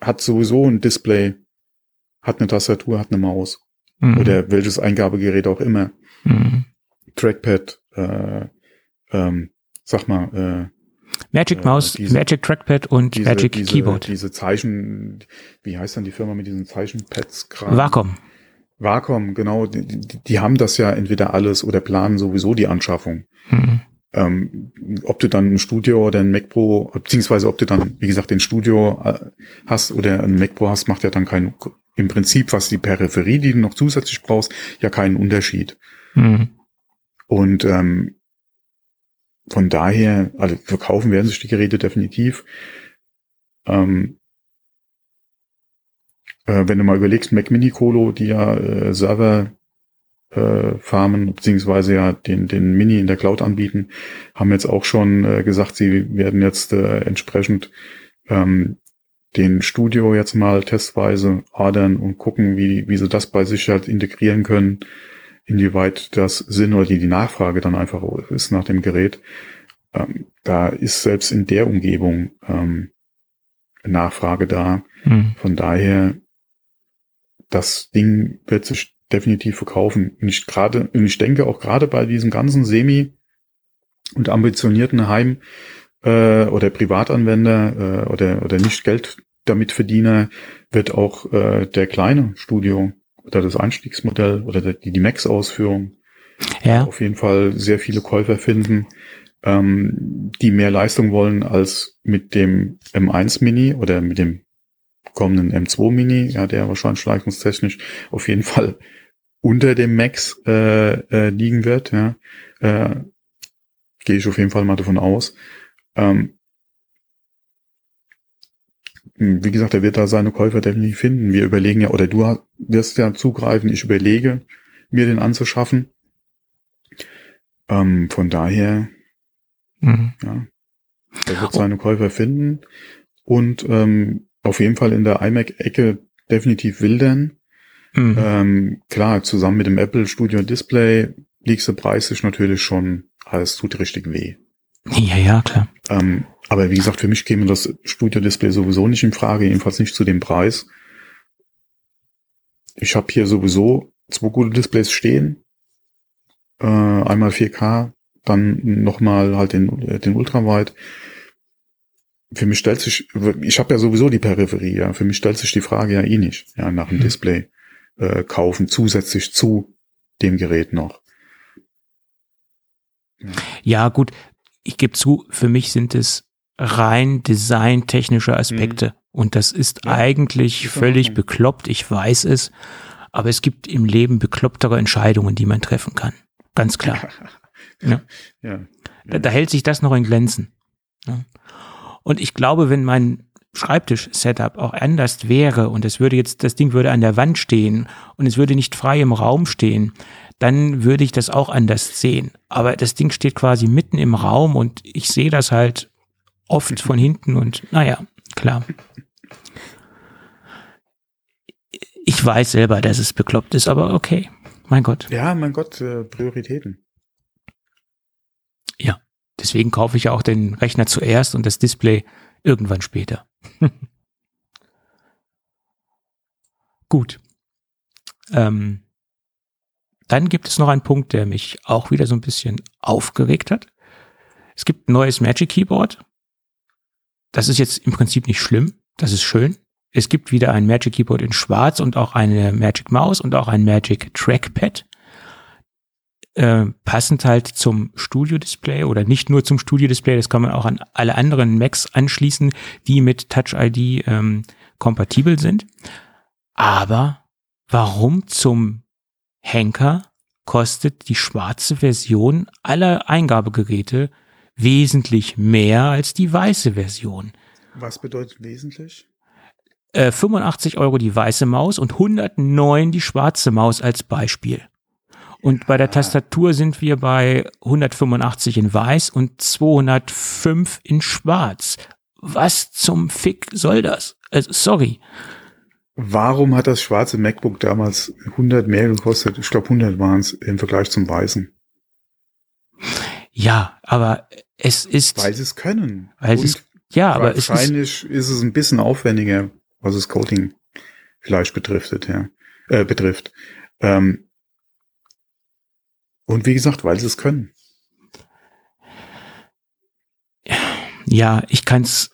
[SPEAKER 2] hat sowieso ein Display, hat eine Tastatur, hat eine Maus
[SPEAKER 3] Mhm.
[SPEAKER 2] oder welches Eingabegerät auch immer.
[SPEAKER 3] Mhm.
[SPEAKER 2] Trackpad, äh, ähm, sag mal,
[SPEAKER 3] Magic
[SPEAKER 2] Äh,
[SPEAKER 3] Mouse,
[SPEAKER 2] diese-
[SPEAKER 3] Magic Trackpad
[SPEAKER 2] äh,
[SPEAKER 3] und
[SPEAKER 2] diese,
[SPEAKER 3] Magic
[SPEAKER 2] diese,
[SPEAKER 3] Keyboard.
[SPEAKER 2] diese Zeichen, wie heißt dann die Firma mit diesen Zeichenpads gerade?
[SPEAKER 3] Wacom.
[SPEAKER 2] Wacom, genau, die, die, die haben das ja entweder alles oder planen sowieso die Anschaffung.
[SPEAKER 3] Mhm.
[SPEAKER 2] Ähm, ob du dann ein Studio oder ein Mac Pro, beziehungsweise ob du dann, wie gesagt, den Studio äh, hast oder ein Mac Pro hast, macht ja dann keinen, im Prinzip, was die Peripherie, die du noch zusätzlich brauchst, ja keinen Unterschied.
[SPEAKER 3] Mhm.
[SPEAKER 2] Und ähm, von daher, also verkaufen werden sich die Geräte definitiv. Ähm, äh, wenn du mal überlegst, Mac Mini Colo, die ja äh, Server äh, farmen, beziehungsweise ja den, den Mini in der Cloud anbieten, haben jetzt auch schon äh, gesagt, sie werden jetzt äh, entsprechend ähm, den Studio jetzt mal testweise ordern und gucken, wie, wie sie das bei sich halt integrieren können, inwieweit das Sinn oder die, Nachfrage dann einfach ist nach dem Gerät. Ähm, da ist selbst in der Umgebung ähm, Nachfrage da.
[SPEAKER 3] Mhm.
[SPEAKER 2] Von daher, das Ding wird sich definitiv verkaufen. Und ich gerade, und ich denke auch gerade bei diesem ganzen Semi- und ambitionierten Heim- äh, oder Privatanwender äh, oder, oder nicht Geld damit Verdiener wird auch äh, der kleine Studio oder das Einstiegsmodell oder der, die, die Max-Ausführung ja. auf jeden Fall sehr viele Käufer finden, ähm, die mehr Leistung wollen als mit dem M1 Mini oder mit dem kommenden M2 Mini, ja, der wahrscheinlich leistungstechnisch auf jeden Fall unter dem Max äh, äh, liegen wird, ja. Äh, Gehe ich auf jeden Fall mal davon aus. Ähm, wie gesagt, er wird da seine Käufer definitiv finden. Wir überlegen ja, oder du wirst ja zugreifen, ich überlege, mir den anzuschaffen. Ähm, von daher, mhm. ja, er wird seine Käufer finden und ähm, auf jeden Fall in der iMac-Ecke definitiv wildern. Mhm. Ähm, klar, zusammen mit dem Apple Studio Display liegst du preislich natürlich schon, alles tut richtig weh.
[SPEAKER 3] Ja, ja, klar.
[SPEAKER 2] Ähm, aber wie gesagt, für mich käme das Studio Display sowieso nicht in Frage, jedenfalls nicht zu dem Preis. Ich habe hier sowieso zwei gute Displays stehen. Äh, einmal 4K, dann nochmal halt den, den Ultrawide für mich stellt sich, ich habe ja sowieso die Peripherie, ja, für mich stellt sich die Frage ja eh nicht, ja, nach dem mhm. Display äh, kaufen, zusätzlich zu dem Gerät noch.
[SPEAKER 3] Ja gut, ich gebe zu, für mich sind es rein designtechnische Aspekte. Mhm. Und das ist ja, eigentlich völlig bekloppt, ich weiß es, aber es gibt im Leben beklopptere Entscheidungen, die man treffen kann. Ganz klar. [laughs] ja. ja. Da, da hält sich das noch in Glänzen. Ja. Und ich glaube, wenn mein Schreibtisch-Setup auch anders wäre und es würde jetzt, das Ding würde an der Wand stehen und es würde nicht frei im Raum stehen, dann würde ich das auch anders sehen. Aber das Ding steht quasi mitten im Raum und ich sehe das halt oft von hinten und naja, klar. Ich weiß selber, dass es bekloppt ist, aber okay. Mein Gott.
[SPEAKER 2] Ja, mein Gott, äh, Prioritäten.
[SPEAKER 3] Ja. Deswegen kaufe ich ja auch den Rechner zuerst und das Display irgendwann später. [laughs] Gut. Ähm, dann gibt es noch einen Punkt, der mich auch wieder so ein bisschen aufgeregt hat. Es gibt ein neues Magic Keyboard. Das ist jetzt im Prinzip nicht schlimm. Das ist schön. Es gibt wieder ein Magic Keyboard in Schwarz und auch eine Magic Maus und auch ein Magic Trackpad äh, passend halt zum Studio-Display oder nicht nur zum Studio-Display, das kann man auch an alle anderen Macs anschließen, die mit Touch ID ähm, kompatibel sind. Aber warum zum Henker kostet die schwarze Version aller Eingabegeräte wesentlich mehr als die weiße Version?
[SPEAKER 2] Was bedeutet wesentlich?
[SPEAKER 3] 85 äh, Euro die weiße Maus und 109 die schwarze Maus als Beispiel. Und bei der Tastatur sind wir bei 185 in weiß und 205 in schwarz. Was zum Fick soll das? Also, sorry.
[SPEAKER 2] Warum hat das schwarze MacBook damals 100 mehr gekostet? Ich glaube 100 waren es im Vergleich zum weißen.
[SPEAKER 3] Ja, aber es ist.
[SPEAKER 2] Weil sie es können.
[SPEAKER 3] Weil es ist, ja, aber es
[SPEAKER 2] ist. Wahrscheinlich ist es ein bisschen aufwendiger, was das Coating vielleicht betrifft, ja. Äh, betrifft. Ähm, und wie gesagt, weil sie es können.
[SPEAKER 3] Ja, ich kann's.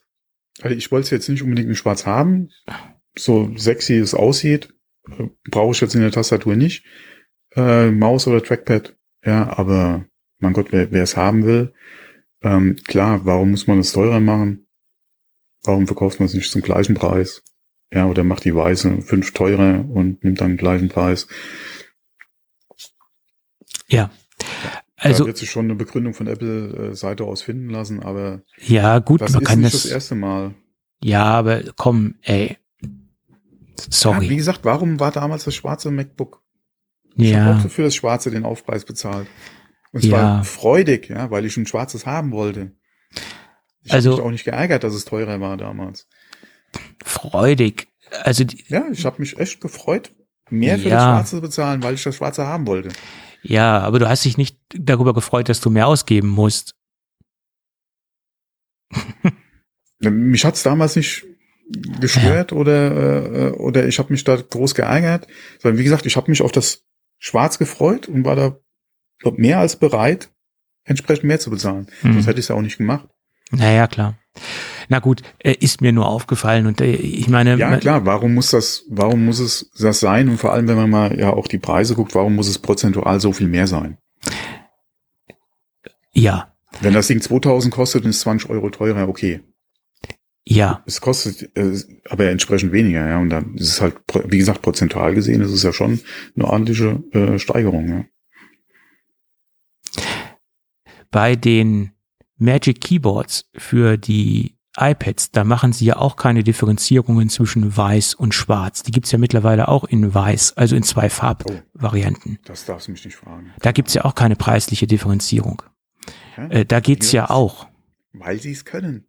[SPEAKER 2] Also ich wollte es jetzt nicht unbedingt in Schwarz haben. So sexy es aussieht, äh, brauche ich jetzt in der Tastatur nicht. Äh, Maus oder Trackpad. Ja, aber mein Gott, wer es haben will, ähm, klar, warum muss man das teurer machen? Warum verkauft man es nicht zum gleichen Preis? Ja, oder macht die Weiße fünf teurer und nimmt dann den gleichen Preis.
[SPEAKER 3] Ja.
[SPEAKER 2] Also da wird sich schon eine Begründung von Apple-Seite aus finden lassen, aber
[SPEAKER 3] ja gut,
[SPEAKER 2] das
[SPEAKER 3] man
[SPEAKER 2] ist
[SPEAKER 3] kann
[SPEAKER 2] nicht
[SPEAKER 3] das,
[SPEAKER 2] das erste Mal.
[SPEAKER 3] Ja, aber komm, ey, sorry.
[SPEAKER 2] Ja, wie gesagt, warum war damals das schwarze MacBook?
[SPEAKER 3] Ich ja.
[SPEAKER 2] habe auch für das Schwarze den Aufpreis bezahlt. Und zwar ja. freudig, ja, weil ich ein Schwarzes haben wollte. Ich also, habe mich auch nicht geärgert, dass es teurer war damals.
[SPEAKER 3] Freudig. Also die,
[SPEAKER 2] ja, ich habe mich echt gefreut, mehr für ja. das Schwarze zu bezahlen, weil ich das Schwarze haben wollte.
[SPEAKER 3] Ja, aber du hast dich nicht darüber gefreut, dass du mehr ausgeben musst. [laughs]
[SPEAKER 2] mich hat's damals nicht gestört ja. oder äh, oder ich habe mich da groß geärgert, sondern wie gesagt, ich habe mich auf das Schwarz gefreut und war da glaub, mehr als bereit, entsprechend mehr zu bezahlen. Mhm. Sonst hätte ich es ja auch nicht gemacht.
[SPEAKER 3] Naja, klar. Na gut, äh, ist mir nur aufgefallen und äh, ich meine.
[SPEAKER 2] Ja, klar, warum muss das, warum muss es das sein? Und vor allem, wenn man mal ja auch die Preise guckt, warum muss es prozentual so viel mehr sein?
[SPEAKER 3] Ja.
[SPEAKER 2] Wenn das Ding 2000 kostet und ist 20 Euro teurer, okay.
[SPEAKER 3] Ja.
[SPEAKER 2] Es kostet äh, aber entsprechend weniger, ja. Und dann ist es halt, wie gesagt, prozentual gesehen, ist es ja schon eine ordentliche äh, Steigerung, ja.
[SPEAKER 3] Bei den Magic Keyboards für die iPads, da machen sie ja auch keine Differenzierungen zwischen weiß und schwarz. Die gibt's ja mittlerweile auch in weiß, also in zwei Farbvarianten.
[SPEAKER 2] Das darfst du mich nicht fragen.
[SPEAKER 3] Da gibt's ja auch keine preisliche Differenzierung. Äh, da geht's ja auch.
[SPEAKER 2] Weil sie es können.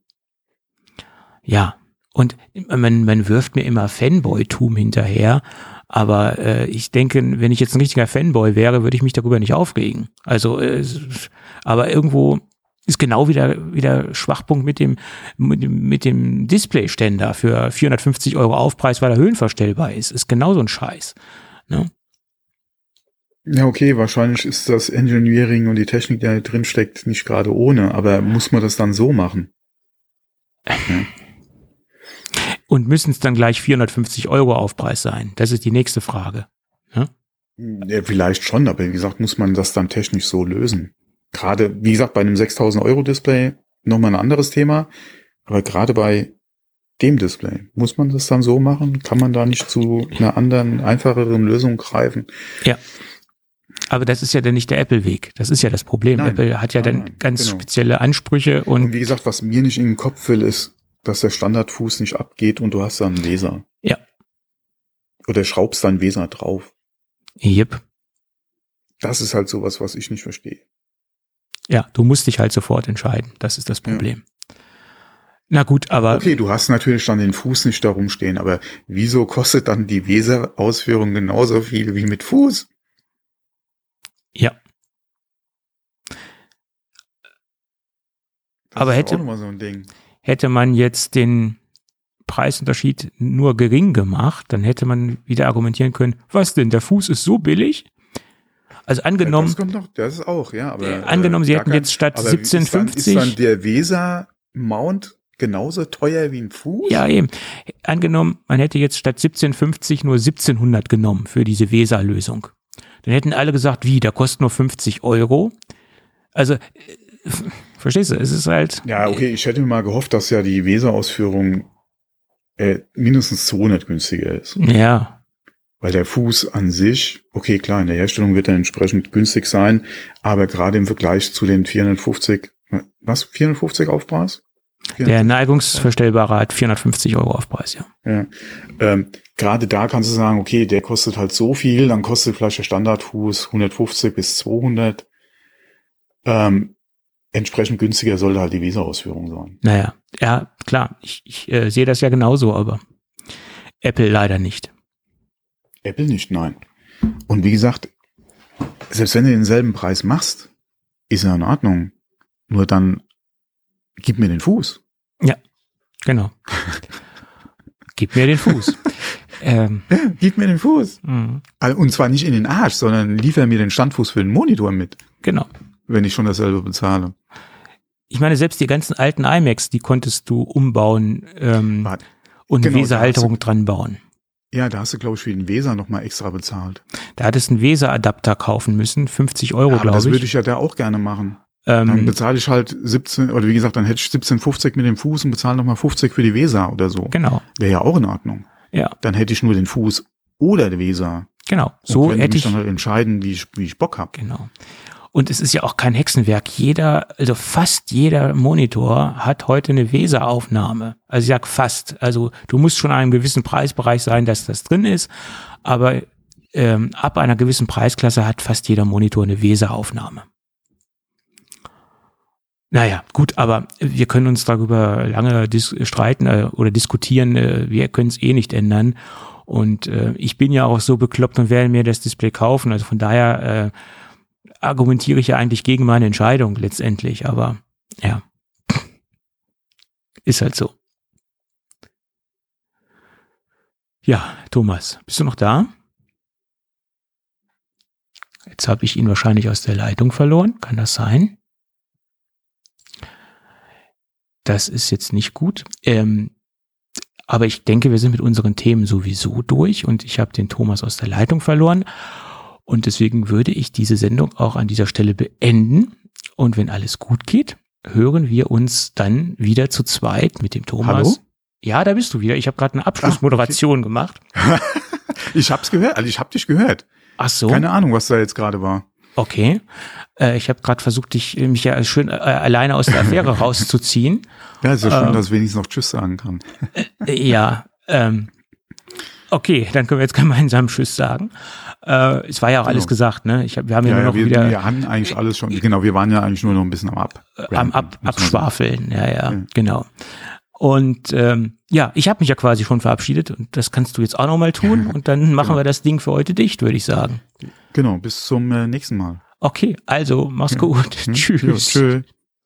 [SPEAKER 3] Ja. Und man, man wirft mir immer Fanboy-Tum hinterher, aber äh, ich denke, wenn ich jetzt ein richtiger Fanboy wäre, würde ich mich darüber nicht aufregen. Also, äh, aber irgendwo ist genau wieder wieder Schwachpunkt mit dem mit dem, mit dem Displayständer für 450 Euro Aufpreis, weil er höhenverstellbar ist. Ist genau so ein Scheiß. Ne?
[SPEAKER 2] Ja, okay, wahrscheinlich ist das Engineering und die Technik, die da drin steckt, nicht gerade ohne, aber muss man das dann so machen?
[SPEAKER 3] Und müssen es dann gleich 450 Euro Aufpreis sein? Das ist die nächste Frage.
[SPEAKER 2] Ja, vielleicht schon, aber wie gesagt, muss man das dann technisch so lösen. Gerade, wie gesagt, bei einem 6000 Euro Display nochmal ein anderes Thema, aber gerade bei dem Display, muss man das dann so machen? Kann man da nicht zu einer anderen, einfacheren Lösung greifen?
[SPEAKER 3] Aber das ist ja dann nicht der Apple-Weg. Das ist ja das Problem.
[SPEAKER 2] Nein.
[SPEAKER 3] Apple hat ja
[SPEAKER 2] Nein,
[SPEAKER 3] dann ganz
[SPEAKER 2] genau.
[SPEAKER 3] spezielle Ansprüche und
[SPEAKER 2] Und wie gesagt, was mir nicht in den Kopf will, ist, dass der Standardfuß nicht abgeht und du hast da einen Laser.
[SPEAKER 3] Ja.
[SPEAKER 2] Oder schraubst da einen Laser drauf.
[SPEAKER 3] Jep.
[SPEAKER 2] Das ist halt sowas, was ich nicht verstehe.
[SPEAKER 3] Ja, du musst dich halt sofort entscheiden. Das ist das Problem. Na gut, aber
[SPEAKER 2] Okay, du hast natürlich dann den Fuß nicht darum stehen, aber wieso kostet dann die Weser-Ausführung genauso viel wie mit Fuß?
[SPEAKER 3] ja,
[SPEAKER 2] Das
[SPEAKER 3] Aber
[SPEAKER 2] ist
[SPEAKER 3] hätte-
[SPEAKER 2] auch nochmal so ein Ding.
[SPEAKER 3] Hätte man jetzt den Preisunterschied nur gering gemacht, dann hätte man wieder argumentieren können, was denn, der Fuß ist so billig? Also angenommen,
[SPEAKER 2] das kommt noch, das ist auch, ja, aber.
[SPEAKER 3] Äh, angenommen, sie hätten
[SPEAKER 2] kann-
[SPEAKER 3] jetzt statt
[SPEAKER 2] aber ist dann-
[SPEAKER 3] 17,50
[SPEAKER 2] Ist dann der Weser-Mount genauso teuer wie ein Fuß?
[SPEAKER 3] ja eben, angenommen, man hätte jetzt statt 1750 nur 1700 genommen für diese Weser-Lösung. Dann hätten alle gesagt, wie, der kostet nur 50 Euro. Also, äh, verstehst du, es ist halt,
[SPEAKER 2] Ja, okay, ich hätte mir mal gehofft, dass ja die Weser-Ausführung äh, mindestens 200 günstiger ist.
[SPEAKER 3] ja,
[SPEAKER 2] Weil der Fuß an sich, okay, klar, in der Herstellung wird er entsprechend günstig sein, aber gerade im Vergleich zu den 450, was, 450 Aufpreis?
[SPEAKER 3] der Neigungsverstellbare hat 450 Euro Aufpreis, ja.
[SPEAKER 2] Ja. Ähm, gerade da kannst du sagen, okay, der kostet halt so viel, dann kostet vielleicht der Standardfuß 150 bis 200. Ähm, entsprechend günstiger sollte halt die Weser-Ausführung sein.
[SPEAKER 3] Naja, ja, klar, ich, ich äh, sehe das ja genauso, aber Apple leider nicht.
[SPEAKER 2] Apple nicht, nein. Und wie gesagt, selbst wenn du denselben Preis machst, ist ja in Ordnung. Nur dann gib mir den Fuß.
[SPEAKER 3] Genau. [laughs] Gib mir den Fuß. ähm, [laughs]
[SPEAKER 2] Gib mir den Fuß.
[SPEAKER 3] mh,
[SPEAKER 2] Also, Und zwar nicht in den Arsch, sondern liefer mir den Standfuß für den Monitor mit,
[SPEAKER 3] genau.
[SPEAKER 2] Wenn ich schon dasselbe bezahle.
[SPEAKER 3] Ich meine, selbst die ganzen alten iMacs, die konntest du umbauen ähm,
[SPEAKER 2] Warte.
[SPEAKER 3] und
[SPEAKER 2] Genau,
[SPEAKER 3] eine Weserhalterung dran bauen.
[SPEAKER 2] Ja, da hast du, glaube ich, für den Weser nochmal extra bezahlt.
[SPEAKER 3] Da hattest du einen Weser-Adapter kaufen müssen, 50 Euro,
[SPEAKER 2] Ja, aber das
[SPEAKER 3] glaube
[SPEAKER 2] würde
[SPEAKER 3] ich.
[SPEAKER 2] ich ja da auch gerne machen. Dann
[SPEAKER 3] Ähm,
[SPEAKER 2] bezahle ich halt 17, oder wie gesagt, dann hätte ich 17,50 mit dem Fuß und bezahle nochmal 50 für die Weser oder so.
[SPEAKER 3] genau,
[SPEAKER 2] Wäre ja auch in Ordnung.
[SPEAKER 3] ja,
[SPEAKER 2] Dann hätte ich nur den Fuß oder die Weser.
[SPEAKER 3] genau.
[SPEAKER 2] So
[SPEAKER 3] hätte ich,
[SPEAKER 2] dann halt entscheiden, wie ich, wie ich Bock habe.
[SPEAKER 3] genau. Und es ist ja auch kein Hexenwerk. Jeder, also fast jeder Monitor hat heute eine Weser-Aufnahme. Also ich sag fast. Also du musst schon in einem gewissen Preisbereich sein, dass das drin ist. Aber ähm, ab einer gewissen Preisklasse hat fast jeder Monitor eine Weser-Aufnahme. Naja, gut, aber wir können uns darüber lange dis streiten äh, oder diskutieren. Äh, wir können es eh nicht ändern. Und äh, ich bin ja auch so bekloppt und werde mir das Display kaufen. Also von daher äh, argumentiere ich ja eigentlich gegen meine Entscheidung letztendlich. Aber ja, ist halt so. Ja, Thomas, bist du noch da? Jetzt habe ich ihn wahrscheinlich aus der Leitung verloren. Kann das sein? Das ist jetzt nicht gut. Ähm, aber ich denke, wir sind mit unseren Themen sowieso durch und ich habe den Thomas aus der Leitung verloren. Und deswegen würde ich diese Sendung auch an dieser Stelle beenden. Und wenn alles gut geht, hören wir uns dann wieder zu zweit mit dem Thomas.
[SPEAKER 2] Hallo?
[SPEAKER 3] Ja, da bist du wieder. Ich habe gerade eine Abschlussmoderation
[SPEAKER 2] Ah,
[SPEAKER 3] gemacht. [laughs]
[SPEAKER 2] Ich hab's gehört, also ich hab dich gehört.
[SPEAKER 3] Ach so.
[SPEAKER 2] Keine Ahnung, was da jetzt gerade war.
[SPEAKER 3] Okay. Äh, ich habe gerade versucht, dich, mich ja schön äh, alleine aus der Affäre [laughs] rauszuziehen.
[SPEAKER 2] Ja, ist ja schön,
[SPEAKER 3] Ähm.
[SPEAKER 2] dass ich wenigstens noch Tschüss sagen kann.
[SPEAKER 3] Äh, ja. Ähm, okay, dann können wir jetzt gemeinsam Tschüss sagen. Äh, es war ja auch alles
[SPEAKER 2] Genau.
[SPEAKER 3] gesagt, ne? Ich wir haben ja,
[SPEAKER 2] Ja, ja
[SPEAKER 3] noch
[SPEAKER 2] wir,
[SPEAKER 3] wieder
[SPEAKER 2] wir hatten eigentlich alles schon, genau, wir waren ja eigentlich nur noch ein bisschen am Ab.
[SPEAKER 3] am Ab. Abschwafeln. Ja, ja,
[SPEAKER 2] Ja.
[SPEAKER 3] genau. Und ähm, ja, ich habe mich ja quasi schon verabschiedet und das kannst du jetzt auch nochmal tun und dann machen
[SPEAKER 2] Genau.
[SPEAKER 3] wir das Ding für heute dicht, würde ich sagen.
[SPEAKER 2] Genau, bis zum äh, nächsten Mal.
[SPEAKER 3] Okay, also mach's gut.
[SPEAKER 2] Hm? [laughs]
[SPEAKER 3] Tschüss.
[SPEAKER 2] Ja, tschö.